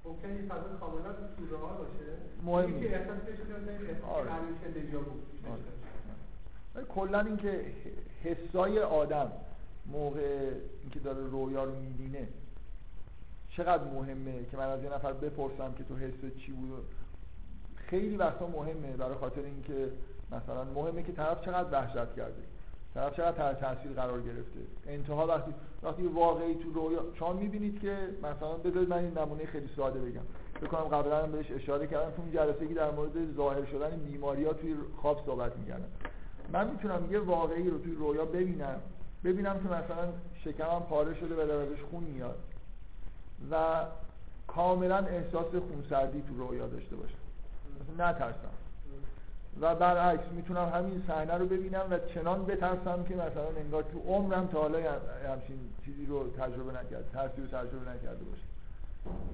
S4: ممکنه این فضا کاملا تو راه باشه
S1: مهم نیست.
S4: احساس بشه که
S1: آره. آره. کلا اینکه حسای آدم موقع اینکه داره رویا رو می‌بینه چقدر مهمه که من از یه نفر بپرسم که تو حس چی بود خیلی وقتا مهمه برای خاطر اینکه مثلا مهمه که طرف چقدر وحشت کرده طرف چقدر تحت تاثیر قرار گرفته. انتها وقتی وقتی واقعی تو رویا شما می‌بینید که مثلا بذارید من این نمونه خیلی ساده بگم. فکر کنم قبلا هم بهش اشاره کردم. تو جلسه که در مورد ظاهر شدن بیماری ها توی خواب صحبت می‌کردم. من می‌تونم یه واقعی رو توی رویا ببینم. ببینم که مثلا شکمم پاره شده و در ازش خون میاد. و کاملا احساس خونسردی تو رویا داشته باشم نترسم. و برعکس می‌تونم همین صحنه رو ببینم و چنان بترسم که مثلا انگار تو عمرم تا حالا هم- همچین چیزی رو تجربه نکرد ترسی رو تجربه نکرده باشم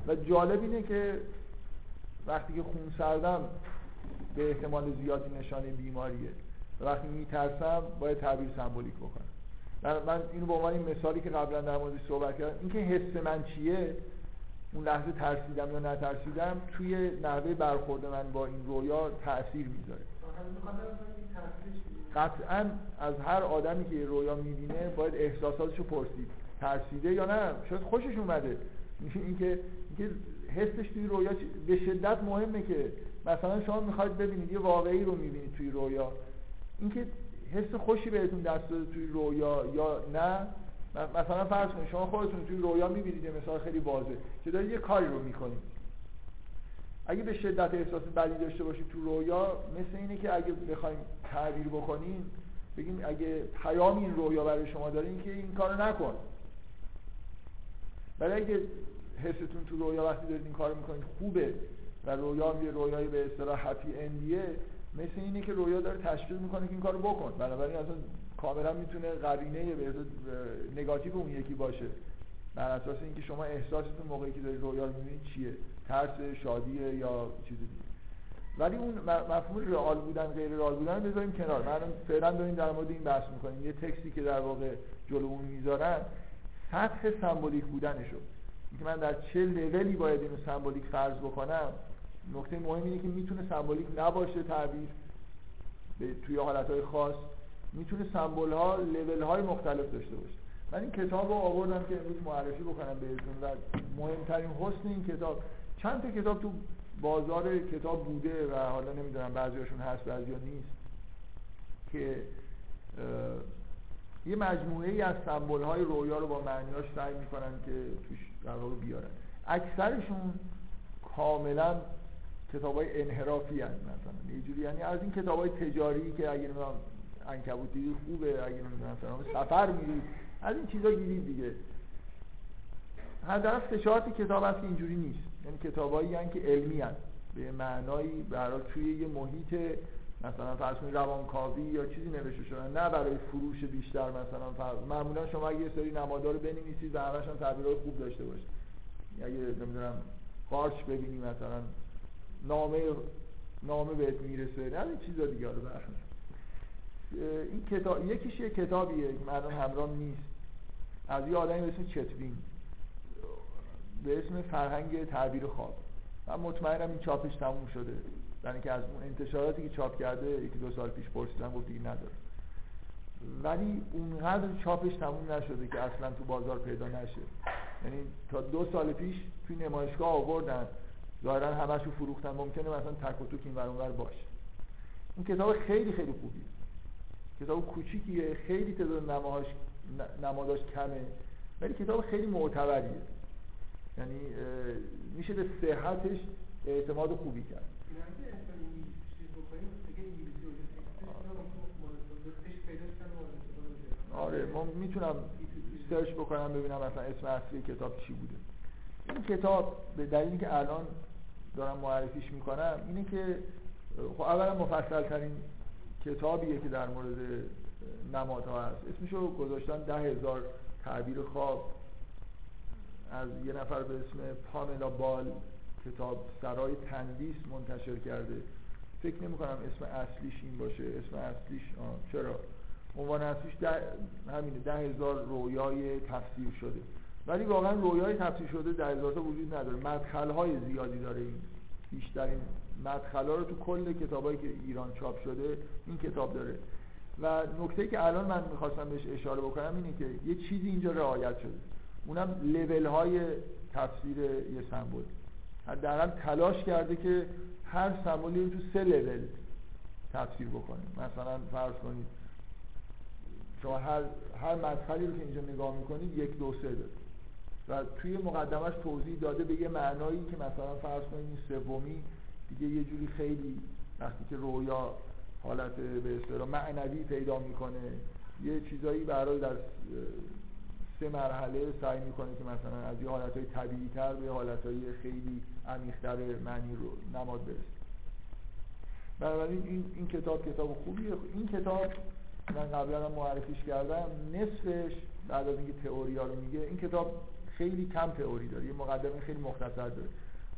S1: و جالب اینه که وقتی که خون سردم به احتمال زیادی نشانه بیماریه و وقتی میترسم باید تعبیر سمبولیک بکنم. من, اینو به عنوان مثالی که قبلا در موردش صحبت کردم اینکه حس من چیه اون لحظه ترسیدم یا نترسیدم توی نحوه برخورد من با این رویا تاثیر می‌ذاره. قطعا از هر آدمی که رویا می‌بینه باید احساساتشو پرسید. ترسیده یا نه؟ شاید خوشش اومده. اینکه اینکه حسش توی رویا به شدت مهمه که مثلا شما می‌خواید ببینید یه واقعی رو می‌بینید توی رویا. اینکه حس خوشی بهتون دست داده توی رویا یا نه؟ مثلا فرض کنید شما خودتون توی رویا می‌بینید مثال خیلی واضحه که دارید یه کاری رو می‌کنید. اگه به شدت احساس بدی داشته باشید تو رویا مثل اینه که اگه بخوایم تعبیر بکنیم بگیم اگه پیام این رویا برای شما داره که این کارو نکن. ولی اگه حستون تو رویا وقتی دارید این کارو می‌کنید خوبه و رویا یه رویایی به اصطلاح هپی اندیه مثل اینه که رویا داره تشویق می‌کنه که این کارو بکن. بنابراین اصلا کاملا می‌تونه قرینه به نگاتیو اون یکی باشه. بر اساس اینکه شما احساستون موقعی که دارید رویا رو می‌بینید چیه. ترس شادیه یا چیز دیگه. ولی اون مفهوم رئال بودن غیر رئال بودن بذاریم کنار. من فعلا داریم در مورد این بحث می‌کنیم. یه تکستی که در واقع جلومون می‌ذارن سطح سمبولیک بودنشو. اینکه من در چه لولی باید اینو سمبولیک فرض بکنم نکته مهم اینه که می‌تونه سمبولیک نباشه تعبیر. به توی حالتهای خاص می‌تونه سمبول ها لول های مختلف داشته باشه. من این کتاب رو آوردم که امروز معرفی بکنم بهتون. و مهمترین حسن این کتاب چند تا کتاب تو بازار کتاب بوده و حالا نمی‌دونم بعضیاشون هست بعضیا نیست که یه مجموعه ای از سمبل های رویا رو با معنیاش سعی می‌کنن که توش در واقع بیارن. اکثرشون کاملا کتاب های انحرافی هست مثلا. یه یعنی از این کتاب های تجاری که اگه نمی‌دونم عنکبوتی خوبه اگه نمی‌دونم سفر میرید از این چیزا گیرید دیگه. سه چهار تا کتاب هست که اینجوری نیست. یعنی کتابایی هستن که علمی هست به معنایی برای توی یه محیط مثلا فرض کنید روانکاوی یا چیزی نوشته شدن نه برای فروش بیشتر مثلا فرض معمولا شما اگه یه سری نمادار رو بنویسید و همش هم تعبیرات خوب داشته باشید. اگه نمی‌دونم قارچ ببینی مثلا نامه نامه بهت می‌رسه نه چیزا دیگه رو برخلاف این کتاب یکیش یه کتابیه مردم همراه نیست. از یه آدمی به اسم چتوین. به اسم فرهنگ تعبیر خواب. من مطمئنم این چاپش تموم شده. یعنی که از اون انتشاراتی که چاپ کرده یکی دو سال پیش پرسیدم گفت دیگه نداره. ولی اونقدر چاپش تموم نشده که اصلا تو بازار پیدا نشه. یعنی تا دو سال پیش توی نمایشگاه آوردن ظاهرا همشو فروختن. ممکنه مثلا تک و توک این ور باشه. این کتاب خیلی خیلی خوبی کتاب کوچیکیه خیلی تعداد نماهاش نماداش کمه ولی کتاب خیلی معتبریه. یعنی میشه به صحتش اعتماد خوبی کرد. آره ما می‌تونم سرچ بکنم ببینم مثلا اسم اصلی کتاب چی بوده. این کتاب به دلیلی که الان دارم معرفیش می‌کنم اینه که خب اولا مفصل ترین کتابیه که در مورد نمادها هست. اسمشو گذاشتن ده هزار تعبیر خواب. از یه نفر به اسم پاملا بال کتاب سرای تندیس منتشر کرده. فکر نمی کنم اسم اصلیش این باشه. اسم اصلیش آه چرا؟ عنوان اصلیش ده همینه ده هزار رویای تفسیر شده. ولی واقعا رویای تفسیر شده ده هزار تا وجود نداره. مدخل های زیادی داره این. بیشترین مدخل ها رو تو کل کتابایی که ایران چاپ شده این کتاب داره. و نکته که الان من می‌خواستم بهش اشاره بکنم اینه که یه چیزی اینجا رعایت شده. اونم لول های تفسیر یه سمبل. حداقل تلاش کرده که هر سمبولی رو تو سه لول تفسیر بکنه. مثلا فرض کنید شما هر هر مدخلی رو که اینجا نگاه می‌کنید یک دو سه داره. و توی مقدمش توضیح داده به یه معنایی که مثلا فرض کنید این سومی دیگه یه جوری خیلی وقتی که رویا حالت به اصطلاح معنوی پیدا می‌کنه یه چیزایی برای در سه مرحله سعی می‌کنه که مثلا از یه حالتهای طبیعی تر به حالتهای خیلی عمیقتر معنی رو نماد برسه. بنابراین این, این کتاب کتاب خوبیه. این کتاب من قبلا معرفیش کردم. نصفش بعد از اینکه تئوری رو میگه این کتاب خیلی کم تئوری داره. یه مقدمه خیلی مختصر داره.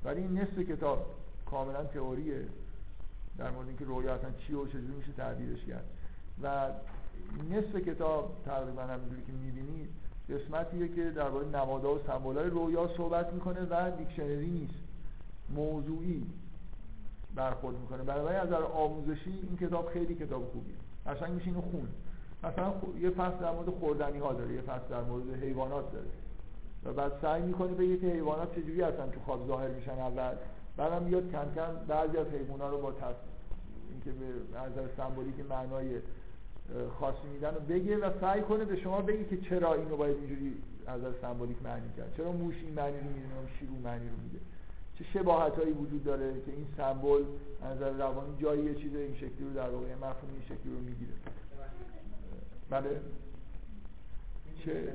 S1: ولی این نصف کتاب کاملا تئوریه. در مورد اینکه رویا اصلا چی و چجوری میشه تعبیرش کرد. و نصف کتاب تقریبا همینجوری که می‌بینید قسمتیه که درباره نمادها و سمبولای رویا صحبت می‌کنه و دیکشنری نیست. موضوعی برخورد می‌کنه. برای از آموزشی این کتاب خیلی کتاب خوبیه. قشنگ میشه اینو خون مثلا یه فصل در مورد خوردنی ها داره یه فصل در مورد حیوانات داره. و بعد سعی می‌کنه بگه که حیوانات چجوری هستن تو خواب ظاهر میشن اول. بعدم میاد کم کم بعضی از حیوانات رو با تص... اینکه به نظر سمبولیک معنای خاصی میدن و بگه و سعی کنه به شما بگه که چرا اینو باید اینجوری از سمبولیک معنی کرد. چرا موش این معنی رو می‌دونه و شیر اون معنی رو میده. چه شباهت هایی وجود داره که این سمبل از نظر روانی جایی یه چیز این شکلی رو در واقع مفهوم این شکلی رو می‌گیره. بله؟ چه؟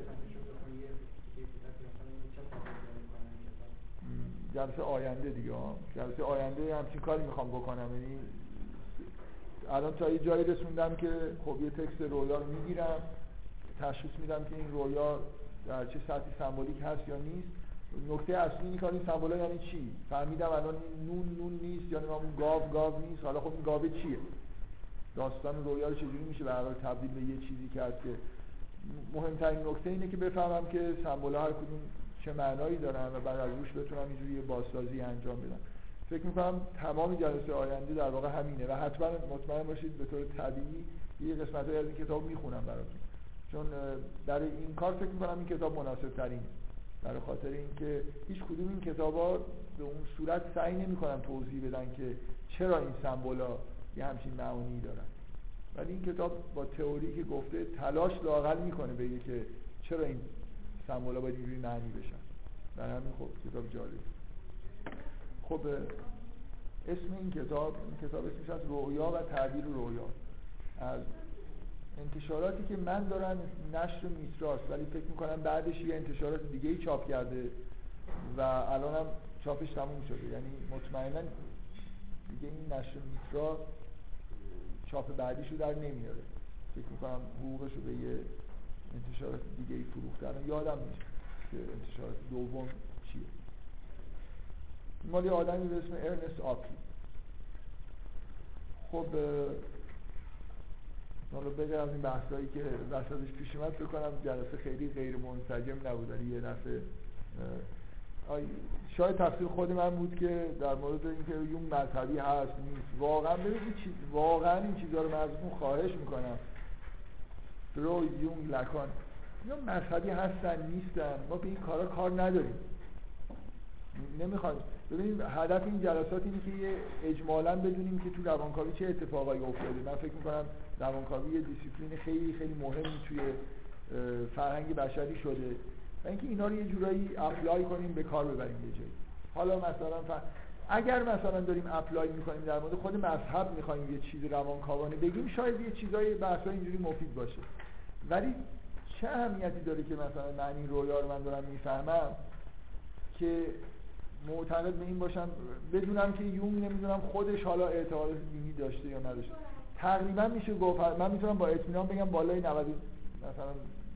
S1: جلسه آینده دیگه جلسه آینده همچین کاری می‌خوام بکنم. یعنی الان تا یه جایی رسوندم که خب یه تکست رویا رو می‌گیرم تشخیص میدم که این رویا در چه سطحی سمبولیک هست یا نیست. نکته اصلی اینه که این سمبولا یعنی چی؟ فهمیدم الان این نون نون نیست یعنی اون گاو گاو نیست. حالا خب این گاو چیه؟ داستان رویا رو چجوری میشه؟ به تبدیل به یه چیزی کرد که مهمترین نکته اینه که بفهمم که سمبولا هر کدوم چه معنایی دارن و بعد از روش بتونم اینجوری بازسازی انجام بدم. فکر می‌کنم تمام جلسه آینده در واقع همینه و حتما مطمئن باشید به طور طبیعی یه قسمت از این کتاب می‌خونم براتون. چون برای این کار فکر می‌کنم این کتاب مناسب ترینه برای خاطر اینکه هیچ کدوم این کتابا به اون صورت سعی نمی‌کنن توضیح بدن که چرا این سمبولا یه همچین معانی دارن. ولی این کتاب با تئوری که گفته تلاش لاقل می‌کنه بگه که چرا این سمبولا باید اینجوری معنی بشن. در همین خب کتاب جالب خب اسم این کتاب این کتاب اسمش از رویا و تعبیر رویا از انتشاراتی که من دارم نشر میتراست ولی فکر می‌کنم بعدش یه انتشارات دیگه ای چاپ کرده و الان هم چاپش تموم شده. یعنی مطمئنا دیگه این نشر میترا چاپ بعدیش رو در نمیاره. فکر می‌کنم حقوقش رو به یه انتشارات دیگه ای فروختن. یادم نیست که انتشارات دوم مالی آدمی به اسم ارنست آپی. خب حالا بگم از این بحثایی که وسطش پیش اومد بکنم جلسه خیلی غیر منسجم نبود یه دفعه شاید تفسیر خود من بود که در مورد اینکه یون مذهبی هست نیست. واقعا ببینید چیز واقعا این چیزا رو من ازتون خواهش می‌کنم. رو یون لکان. یا مذهبی هستن نیستن. ما به این کارا کار نداریم. نمی‌خواد. ببینید هدف این جلسات اینه که اجمالا بدونیم که تو روانکاوی چه اتفاقایی افتاده. من فکر می‌کنم روانکاوی یه دیسیپلین خیلی خیلی مهمی توی فرهنگ بشری شده. و اینکه اینا رو یه جورایی apply کنیم به کار ببریم یه جایی. حالا مثلا ف... اگر مثلا داریم apply می‌کنیم در مورد خود مذهب می‌خوایم یه چیز روانکاوانه بگیم شاید یه چیزای بحثا اینجوری مفید باشه. ولی چه اهمیتی داره که مثلا معنی رویا رو من دارم می‌فهمم که معتقد به این باشم بدونم که یونگ نمی‌دونم خودش حالا اعتقاد دینی داشته یا نداشته. تقریبا میشه گفت من می‌تونم با اطمینان بگم بالای 90 مثلا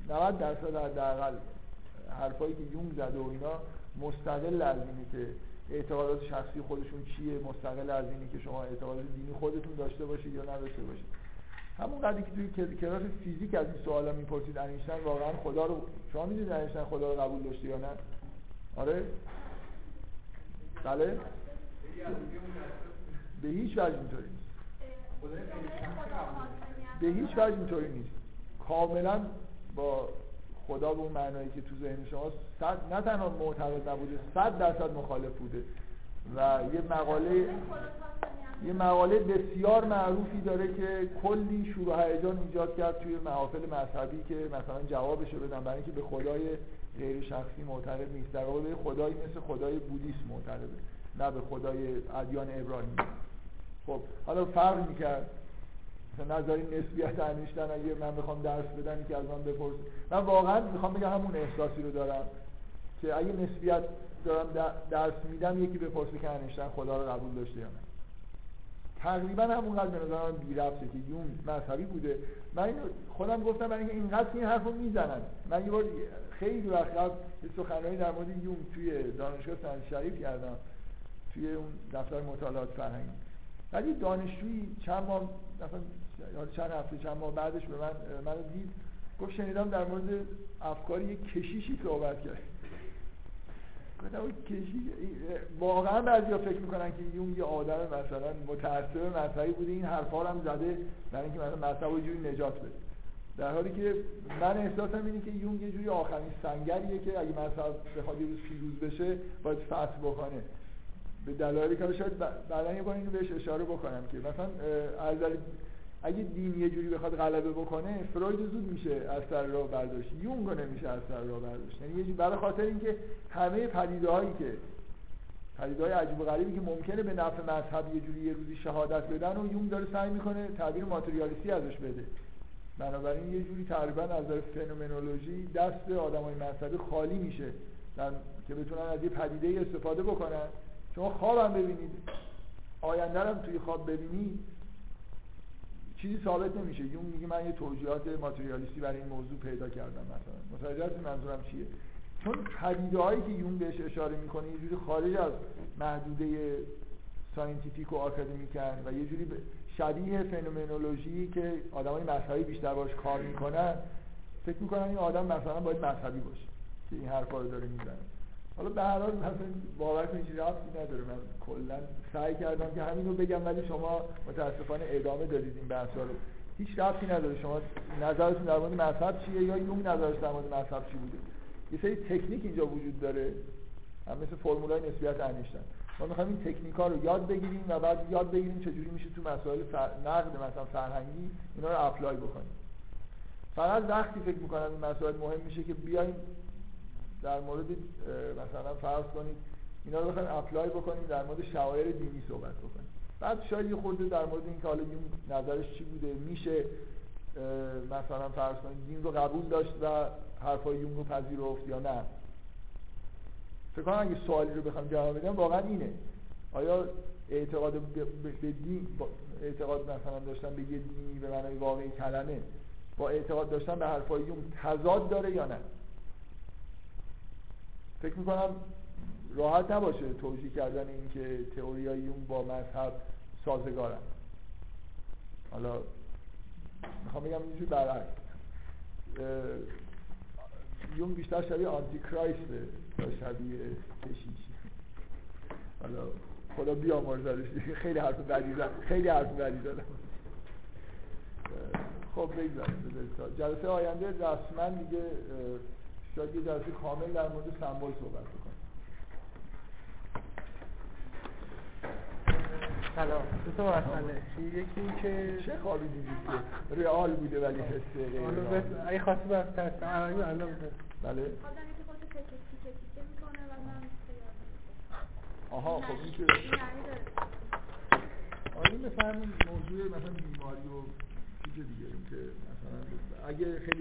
S1: 90 درصد حداقل حرفایی که یونگ زده و اینا مستقل از اینه که اعتقادات شخصی خودشون چیه مستقل از اینه که شما اعتقاد دینی خودتون داشته باشید یا نداشته باشید. همون قدری که توی کلاس فیزیک از این سوالا می‌پرسید انیشتین واقعا خدا رو شما می‌دونید انیشتین خدا رو قبول داشته یا نه؟ آره؟ بله؟ به هیچ وجه اینطوری نیست. به هیچ وجه اینطوری نیست. کاملا با خدا به اون معنایی که تو ذهن شما صد نه تنها معتقد نبوده صد درصد مخالف بوده. و یه مقاله یه مقاله بسیار معروفی داره که کلی شور و هیجان ایجاد کرد توی محافل مذهبی که مثلا جوابشو بدن برای اینکه به خدای غیر شخصی معتقد نیست. در واقع به خدایی مثل خدای بودیسم معتقده نه به خدای ادیان ابراهیمی. خب حالا فرق می‌کرد. مثلا نظری نسبیت انیشتن اگه من بخوام درس بدم که از من بپرس من واقعا می‌خوام بگم همون احساسی رو دارم که اگه نسبیت دارم درس میدم یکی بپرسه که انیشتن خدا رو قبول داشته یا نه. تقریبا همونقدر به نظر من بی‌ربطه که یون مذهبی بوده. من خودم گفتم برای اینکه اینقدر این حرفو می‌زنن. من یه بار خیلی وقت قبل سخنرانی در مورد یون توی دانشگاه سن شریف کردم توی اون دفتر مطالعات فرهنگی ولی دانشجویی چند ماه مثلا چند هفته چند ماه بعدش به من منو دید. گفت شنیدم در مورد افکار یک کشیشی صحبت کرد. واقعا بعضیا فکر می‌کنن که یون یه آدم مثلا متعصب مذهبی بوده. این حرفا هم زده برای اینکه مثلا مذهب جوری نجات بده. در حالی که من احساسم اینه که یون یه جوری آخرین سنگریه که اگه مذهب بخواد یه روز پیروز بشه باید فتح بکنه. به دلایلی که شاید بعدا یه بار اینو بهش اشاره بکنم که مثلا از اگه دین یه جوری بخواد غلبه بکنه فروید زود میشه از سر راه برداشت. یونگ نمیشه از سر راه برداشت. یعنی یه برای خاطر اینکه همه پدیده هایی که پدیده های عجیب و غریبی که ممکنه به نفع مذهب یه جوری یه روزی شهادت بدن و یونگ داره سعی می‌کنه تعبیر ماتریالیستی ازش بده. بنابراین یه جوری تقریبا از نظر phenomenology دست آدمای مذهبی خالی میشه که بتونن از یه پدیده استفاده بکنن. شما خوابم ببینید. آینده هم توی خواب ببینید چیزی ثابت نمیشه. یونگ میگه من یه توجیهات ماتریالیستی برای این موضوع پیدا کردم مثلا. متوجه منظورم چیه؟ چون پدیده هایی که یونگ بهش اشاره می‌کنه یه جوری خارج از محدوده scientific و آکادمیکن و یه جوری شبیه فنومنولوژی که آدمای مذهبی بیشتر باش کار می‌کنن فکر می‌کنن این آدم مثلا باید مذهبی باشه که این حرفا رو داره می‌زنه. حالا به هر حال مثلا باور کنید ربطی نداره. من کلا سعی کردم که همین رو بگم ولی شما متاسفانه ادامه دادید این بحثا رو. هیچ ربطی نداره. شما نظرتون در مورد مذهب چیه یا یون نظرش در مورد مذهب چی بوده؟ یه سری تکنیک اینجا وجود داره. هم مثل فرمولای نسبیت انیشتین. ما می‌خوایم این تکنیکا رو یاد بگیریم و بعد یاد بگیریم چجوری میشه تو مسائل فر... نقد مثلا فرهنگی اینا رو apply بکنیم. فقط وقتی فکر می‌کنم این مسائل مهم میشه که بیایم در مورد مثلا فرض کنید اینا رو بخوایم apply بکنیم در مورد شواهر دینی صحبت بکنیم. بعد شاید یه خورده در مورد اینکه حالا نظرش چی بوده میشه مثلا فرض کنید دین رو قبول داشت و حرفای یونگ رو پذیرفت یا نه. فکر کنم اگه سوالی رو بخوام جواب بدم واقعا اینه. آیا اعتقاد به دین اعتقاد مثلا داشتن به یه دینی به معنای واقعی کلمه با اعتقاد داشتن به حرفای یون تضاد داره یا نه؟ فکر می‌کنم راحت نباشه توجیه کردن این که تئوریای اون با مذهب سازگارن. حالا می‌خوام بگم اینجور برعکس. یون بیشتر شبیه آنتی کرایسته تا شبیه کشیش. حالا خدا بیامرزدش. خیلی حرف بدی خیلی حرف بدی زدم. خب بگذاریم. جلسه آینده رسما دیگه شاید یه جلسه کامل در مورد سمبل صحبت بکنیم
S2: سلام. دو تا مسئله. یکی این که
S1: چه خوابی دیدید که رئال بوده ولی حسه غیر
S2: اگه خواستی بس. تست الان الان بوده
S1: بله آها خب این که آره مثلا موضوع مثلا بیماری و چیز دیگه که مثلا اگه خیلی